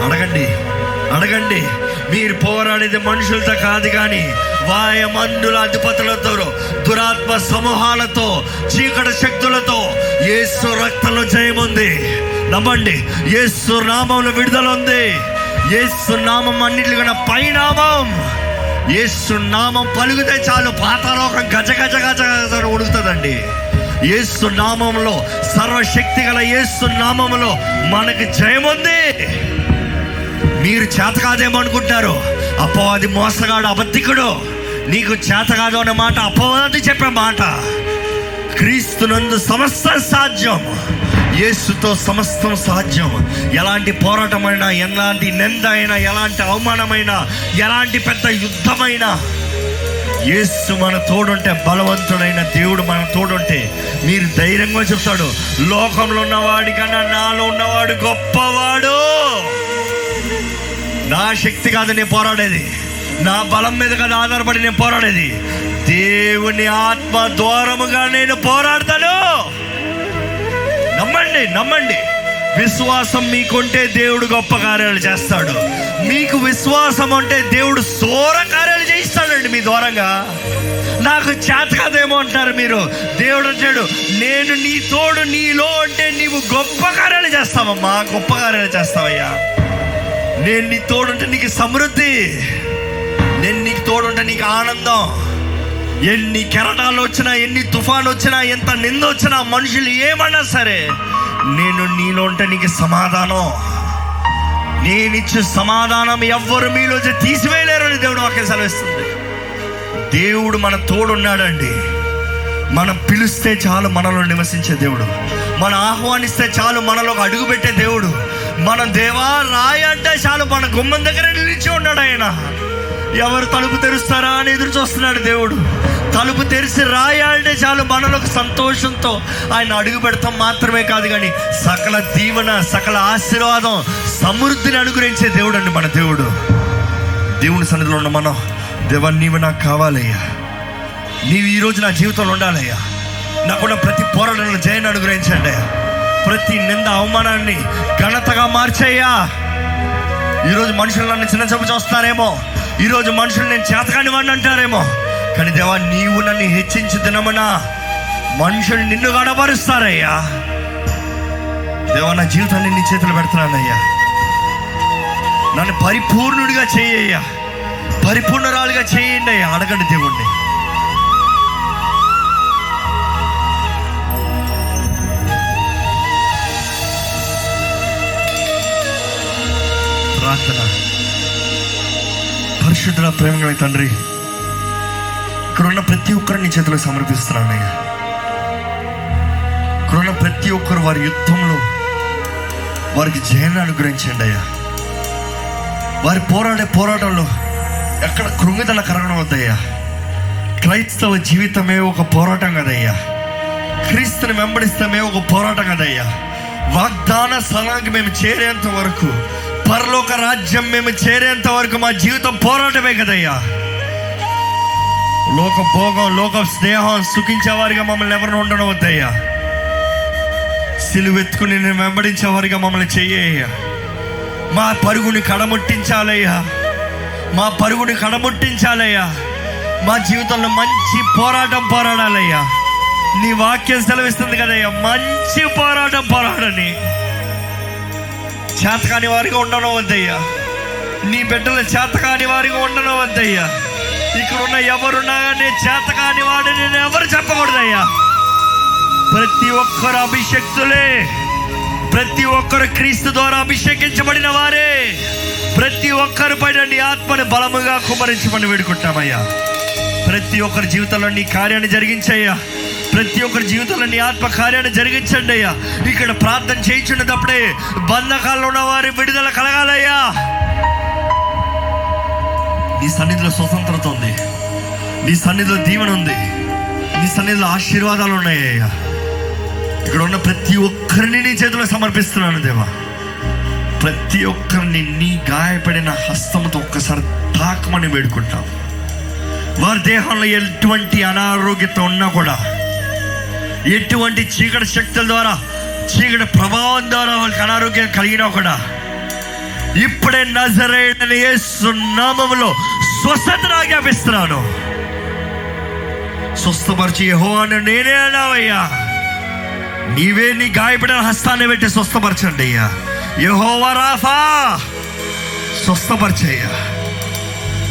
అడగండి అడగండి. మీరు పోరాడేది మనుషులతో కాదు కానీ వాయమందుల అధిపతులతో దురాత్మ సమూహాలతో చీకటి శక్తులతో యేసు రక్తంలో జయముంది నమ్మండి ఏసు నామంలో విడుదల ఉంది. యేసు నామం అన్నిటికన్నా పైనామం. యేసు నామం పలుకుతే చాలు పాతాలోకం గజ గజ గజ గజ ఉడుకుతుందండి. యేసు నామంలో సర్వశక్తి గల యేసు నామంలో మనకి జయముంది మీరు చేత కాదేమో అనుకుంటారు అపవాది మోసగాడు అబద్ధికుడు. నీకు చేత కాదు అనే మాట అపవాది చెప్పే మాట. క్రీస్తునందు సమస్త సాధ్యం. యేసుతో సమస్తం సాధ్యం ఎలాంటి పోరాటమైనా ఎలాంటి నింద అయినా ఎలాంటి అవమానమైనా ఎలాంటి పెద్ద యుద్ధమైనా యేసు మన తోడుంటే బలవంతుడైన దేవుడు మన తోడుంటే మీరు ధైర్యంగా చెప్తాడు లోకంలో ఉన్నవాడి కన్నా నాలో ఉన్నవాడు గొప్పవాడు. నా శక్తి కాదు నేను పోరాడేది. నా బలం మీద కాదు ఆధారపడి నేను పోరాడేది. దేవుని ఆత్మ ద్వారముగా నేను పోరాడతాను. నమ్మండి నమ్మండి. విశ్వాసం మీకుంటే దేవుడు గొప్ప కార్యాలు చేస్తాడు. మీకు విశ్వాసం ఉంటే దేవుడు సోర కార్యాలు చేయిస్తాడండి మీ ద్వారంగా. నాకు చేత కాదేమో అంటారు మీరు. దేవుడు అంటాడు నేను నీ తోడు నీలో అంటే నీవు గొప్ప కార్యాలు చేస్తావమ్మా గొప్ప కార్యాలు చేస్తావయ్యా. నేను నీ తోడుంటే నీకు సమృద్ధి. నేను నీకు తోడుంటే నీకు ఆనందం. ఎన్ని కెరటాలు వచ్చినా ఎన్ని తుఫాన్ వచ్చినా ఎంత నింద వచ్చినా మనుషులు ఏమన్నా సరే నేను నీలో ఉంటే నీకు సమాధానం. నేనిచ్చే సమాధానం ఎవ్వరు మీలో తీసివేయలేరని దేవుడు వాక్యం సెలవిస్తుంది. దేవుడు మన తోడున్నాడండి. మనం పిలిస్తే చాలు మనలో నివసించే దేవుడు. మనం ఆహ్వానిస్తే చాలు మనలో అడుగుపెట్టే దేవుడు. మన దేవా రాయ అంటే చాలు మన గుమ్మం దగ్గర నిలిచి ఉన్నాడు ఆయన. ఎవరు తలుపు తెరుస్తారా అని ఎదురు చూస్తున్నాడు దేవుడు. తలుపు తెరిచి రాయాలంటే చాలు మనలోకి సంతోషంతో ఆయన అడుగు పెడతాం మాత్రమే కాదు కానీ సకల దీవెన సకల ఆశీర్వాదం సమృద్ధిని అనుగ్రహించే దేవుడు అండి మన దేవుడు. దేవుని సన్నిధిలో ఉన్న మనం దేవా నీవు నాకు కావాలయ్యా. నీవు ఈరోజు నా జీవితంలో ఉండాలయ్యా. నాకున్న ప్రతి పోరాటంలో జయాన్ని అనుగ్రహించండి అయ్యా. ప్రతి నింద అవమానాన్ని ఘనతగా మార్చేయ్యా. ఈరోజు మనుషులు నన్ను చిన్న చూపు చూస్తారేమో ఈరోజు మనుషులు నేను చేతకాని వాడిని అంటారేమో. కానీ దేవా నీవు నన్ను హెచ్చించి దినమనా మనుషులు నిన్ను గడపరుస్తారయ్యా. దేవా నా జీవితాన్ని నీ చేతులు పెడుతున్నానయ్యా. నన్ను పరిపూర్ణుడిగా చేయ్యా పరిపూర్ణరాలుగా చేయండి అయ్యా. అడగండి దేవుణ్ణి. పరిశుద్ధ ప్రేమ తండ్రి ఇక్కడున్న ప్రతి ఒక్కరిని నీ చేతిలో సమర్పిస్తున్నానయ్యా ఇక్కడున్న ప్రతి ఒక్కరు వారి యుద్ధంలో వారికి జయాన్ని అనుగ్రహించండి అయ్యా. వారి పోరాడే పోరాటంలో ఎక్కడ కృంగిదల కరగడం వద్దయ్యా. క్రైస్తవ జీవితమే ఒక పోరాటం కదయ్యా. క్రీస్తుని వెంబడిస్తమే ఒక పోరాటం కదయ్యా. వాగ్దాన స్థలానికి మేము చేరేంత వరకు పరలోక రాజ్యం మేము చేరేంత వరకు మా జీవితం పోరాటమే కదయ్యా. లోక భోగం లోక స్నేహం సుఖించేవారిగా మమ్మల్ని ఎవరిని ఉండనవద్దయ్యా సిలువెత్తుకుని నేను వెంబడించేవారిగా మమ్మల్ని చెయ్యయ్యా. మా పరుగుని కడముట్టించాలయ్యా. మా పరుగుని కడముట్టించాలయ్యా. మా జీవితంలో మంచి పోరాటం పోరాడాలయ్యా. నీ వాక్యం సెలవిస్తుంది కదయ్యా. మంచి పోరాటం పోరాడని చేతకాని వారిగా ఉండను వద్దయ్యా. నీ బిడ్డలు చేతకాని వారిగా ఉండను వద్దయ్యా. ఇక్కడ ఉన్న ఎవరున్నా కానీ చేతకాని వాడు నేను ఎవరు చెప్పకూడదయ్యా. ప్రతి ఒక్కరు అభిషక్తులే. ప్రతి ఒక్కరు క్రీస్తు ద్వారా అభిషేకించబడిన వారే. ప్రతి ఒక్కరు పడండి ఆత్మని బలముగా కుమరించమని వేడుకుంటామయ్యా. ప్రతి ఒక్కరి జీవితంలో నీ కార్యాన్ని జరిగించయ్యా. ప్రతి ఒక్కరి జీవితంలో నీ ఆత్మ కార్యాన్ని జరిగించండి అయ్యా. ఇక్కడ ప్రార్థన చేయించున్నప్పుడే బంధకాల్లో ఉన్న వారి విడుదల కలగాలయ్యా. నీ సన్నిధిలో స్వతంత్రత ఉంది. నీ సన్నిధిలో దీవెన ఉంది. నీ సన్నిధిలో ఆశీర్వాదాలు ఉన్నాయ్యా ఇక్కడ ఉన్న ప్రతి ఒక్కరిని నీ చేతిలో సమర్పిస్తున్నాను దేవా. ప్రతి ఒక్కరిని నీ గాయపడిన హస్తంతో ఒక్కసారి తాకమని వేడుకుంటాం. వారి దేహంలో ఎటువంటి అనారోగ్యత ఉన్నా కూడా ఎటువంటి చీకటి శక్తుల ద్వారా చీకటి ప్రభావం ద్వారా వాళ్ళకి అనారోగ్యం కలిగినా కూడా ఇప్పుడే నజరైన సున్నామంలో నామములో స్వస్థపరిచి ఆజ్ఞాపిస్తున్నాను. స్వస్థపరిచి నేనే అన్నావయ్యా. నీవే నీ గాయపడిన హస్తాన్ని పెట్టి స్వస్థపరచండి అయ్యా. యహోవా రాఫా స్వస్థపరిచయ్యా.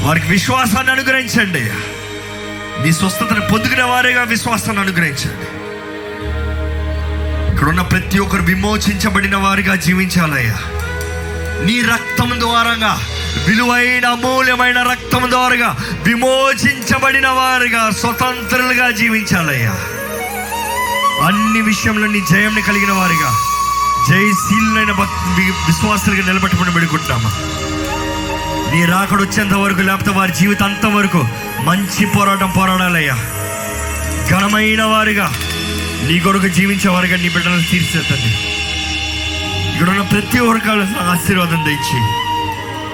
వారికి విశ్వాసాన్ని అనుగ్రహించండి అయ్యా. నీ స్వస్థతను పొందుకునే వారిగా విశ్వాసాన్ని అనుగ్రహించండి. ఇక్కడ ఉన్న ప్రతి ఒక్కరు విమోచించబడిన వారిగా జీవించాలయ్యా. నీ రక్తం ద్వారా విలువైన అమూల్యమైన రక్తం ద్వారాగా విమోచించబడిన వారిగా స్వతంత్రులుగా జీవించాలయ్యా. అన్ని విషయంలో నీ జయంని కలిగిన వారిగా జయశీలైన విశ్వాసులుగా నిలబెట్టుకుని పెడుకుంటున్నామా నీ రాకడ వచ్చేంత వరకు లేకపోతే వారి జీవితం అంతవరకు మంచి పోరాటం పోరాడాలయ్యా. ఘనమైన వారిగా నీ కొరకు జీవించే వారిగా నీ బిడ్డలను తీర్చేతండి ఇక్కడ ఉన్న ప్రతి వర్గాల ఆశీర్వాదం తెచ్చి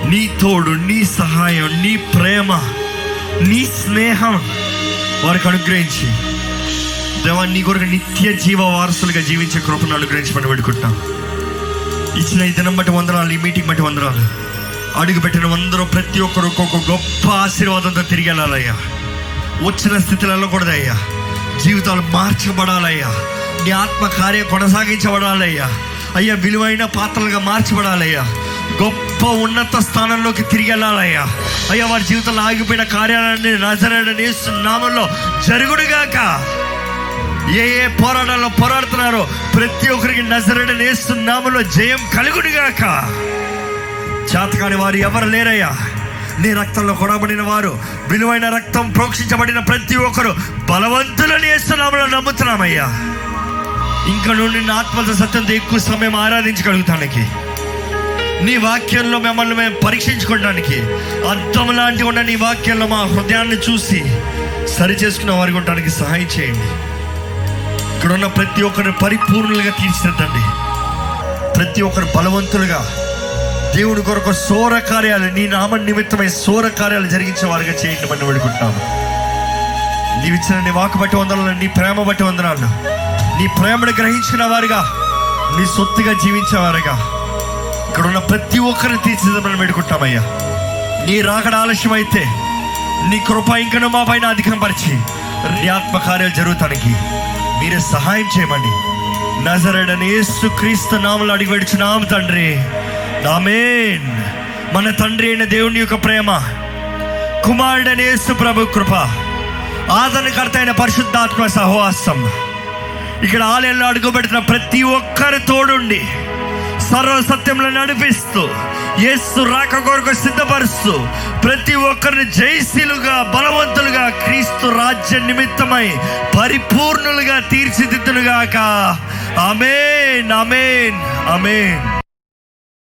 నీ తోడు నీ సహాయం నీ ప్రేమ నీ స్నేహం వారికి అనుగ్రహించి. దేవా నీ కొరకు నిత్య జీవ వారసులుగా జీవించే కృపను మనం పెట్టుకుంటాం ఇచ్చిన ఈ దినం బట్టి వందరాలు ఈ మీటింగ్ బట్టి వందరాలు అడుగు పెట్టిన అందరూ ప్రతి ఒక్కరు ఒక్కొక్క గొప్ప ఆశీర్వాదంతో తిరిగి వెళ్ళాలయ్యా. వచ్చిన స్థితిలో కూడా అయ్యా జీవితాలు మార్చబడాలయ్యా. నీ ఆత్మ కార్యం కొనసాగించబడాలయ్యా. అయ్యా విలువైన పాత్రలుగా మార్చబడాలయ్యా. గొప్ప ఉన్నత స్థానంలోకి తిరిగి వెళ్ళాలయ్యా. అయ్యా వారి జీవితంలో ఆగిపోయిన కార్యాలన్నీ నజరడని నామంలో జరుగుడుగాక ఏ ఏ పోరాటాల్లో పోరాడుతున్నారో ప్రతి ఒక్కరికి నజరడని నామంలో జయం కలుగుడుగాక చేతకాని వారు ఎవరు లేరయ్యా? నీ రక్తంలో కొడబడిన వారు విలువైన రక్తం ప్రోక్షించబడిన ప్రతి ఒక్కరు బలవంతులని వేస్తున్నామని నమ్ముతున్నామయ్యా. ఇంకా నుండి నా ఆత్మత సత్యంతో ఎక్కువ సమయం ఆరాధించగలుగుతానికి. నీ వాక్యంలో మిమ్మల్ని మేము పరీక్షించుకోవడానికి అర్థం లాంటి ఉన్న నీ వాక్యంలో మా హృదయాన్ని చూసి సరి చేసుకున్న వారికి ఉండడానికి సహాయం చేయండి. ఇక్కడ ఉన్న ప్రతి ఒక్కరిని పరిపూర్ణులుగా తీర్చిదిద్దండి. ప్రతి ఒక్కరు బలవంతులుగా దేవుడి కొరకు సోర కార్యాలు నీ నామ నిమిత్తమై సోర కార్యాలు జరిగించే వారిగా చేయండి మనం నీ ఇచ్చిన నీ వాకు బట్టి వందనాలు నీ ప్రేమ బట్టి వందనాలు. నీ ప్రేమను గ్రహించిన వారుగా నీ సొత్తుగా జీవించేవారుగా ఇక్కడ ఉన్న ప్రతి ఒక్కరిని తీర్చిదిద్దమని వేడుకుంటామయ్యా నీ రాకడ ఆలస్యం అయితే నీ కృప ఇంకను మా పైన అధికం పరిచి నీ ఆత్మ కార్యాలు జరుగుతానికి మీరే సహాయం చేయమండి నజరడని క్రీస్తు నామలు అడిగి తండ్రి. ఆమెన్. మన తండ్రి అయిన దేవుని యొక్క ప్రేమ కుమారుడని యేసు ప్రభు కృప ఆదరణకర్త అయిన పరిశుద్ధాత్మ సహవాసం. ఇక్కడ ఆలయంలో అడుగుపెడుతున్న ప్రతి ఒక్కరి తోడుండి సర్వ సత్యంలో నడిపిస్తూ యేసు రాక కొరకు సిద్ధపరుస్తూ ప్రతి ఒక్కరిని జయశీలుగా బలవంతులుగా క్రీస్తు రాజ్య నిమిత్తమై పరిపూర్ణులుగా తీర్చిదిద్దులుగాక అమేన్ అమేన్ అమేన్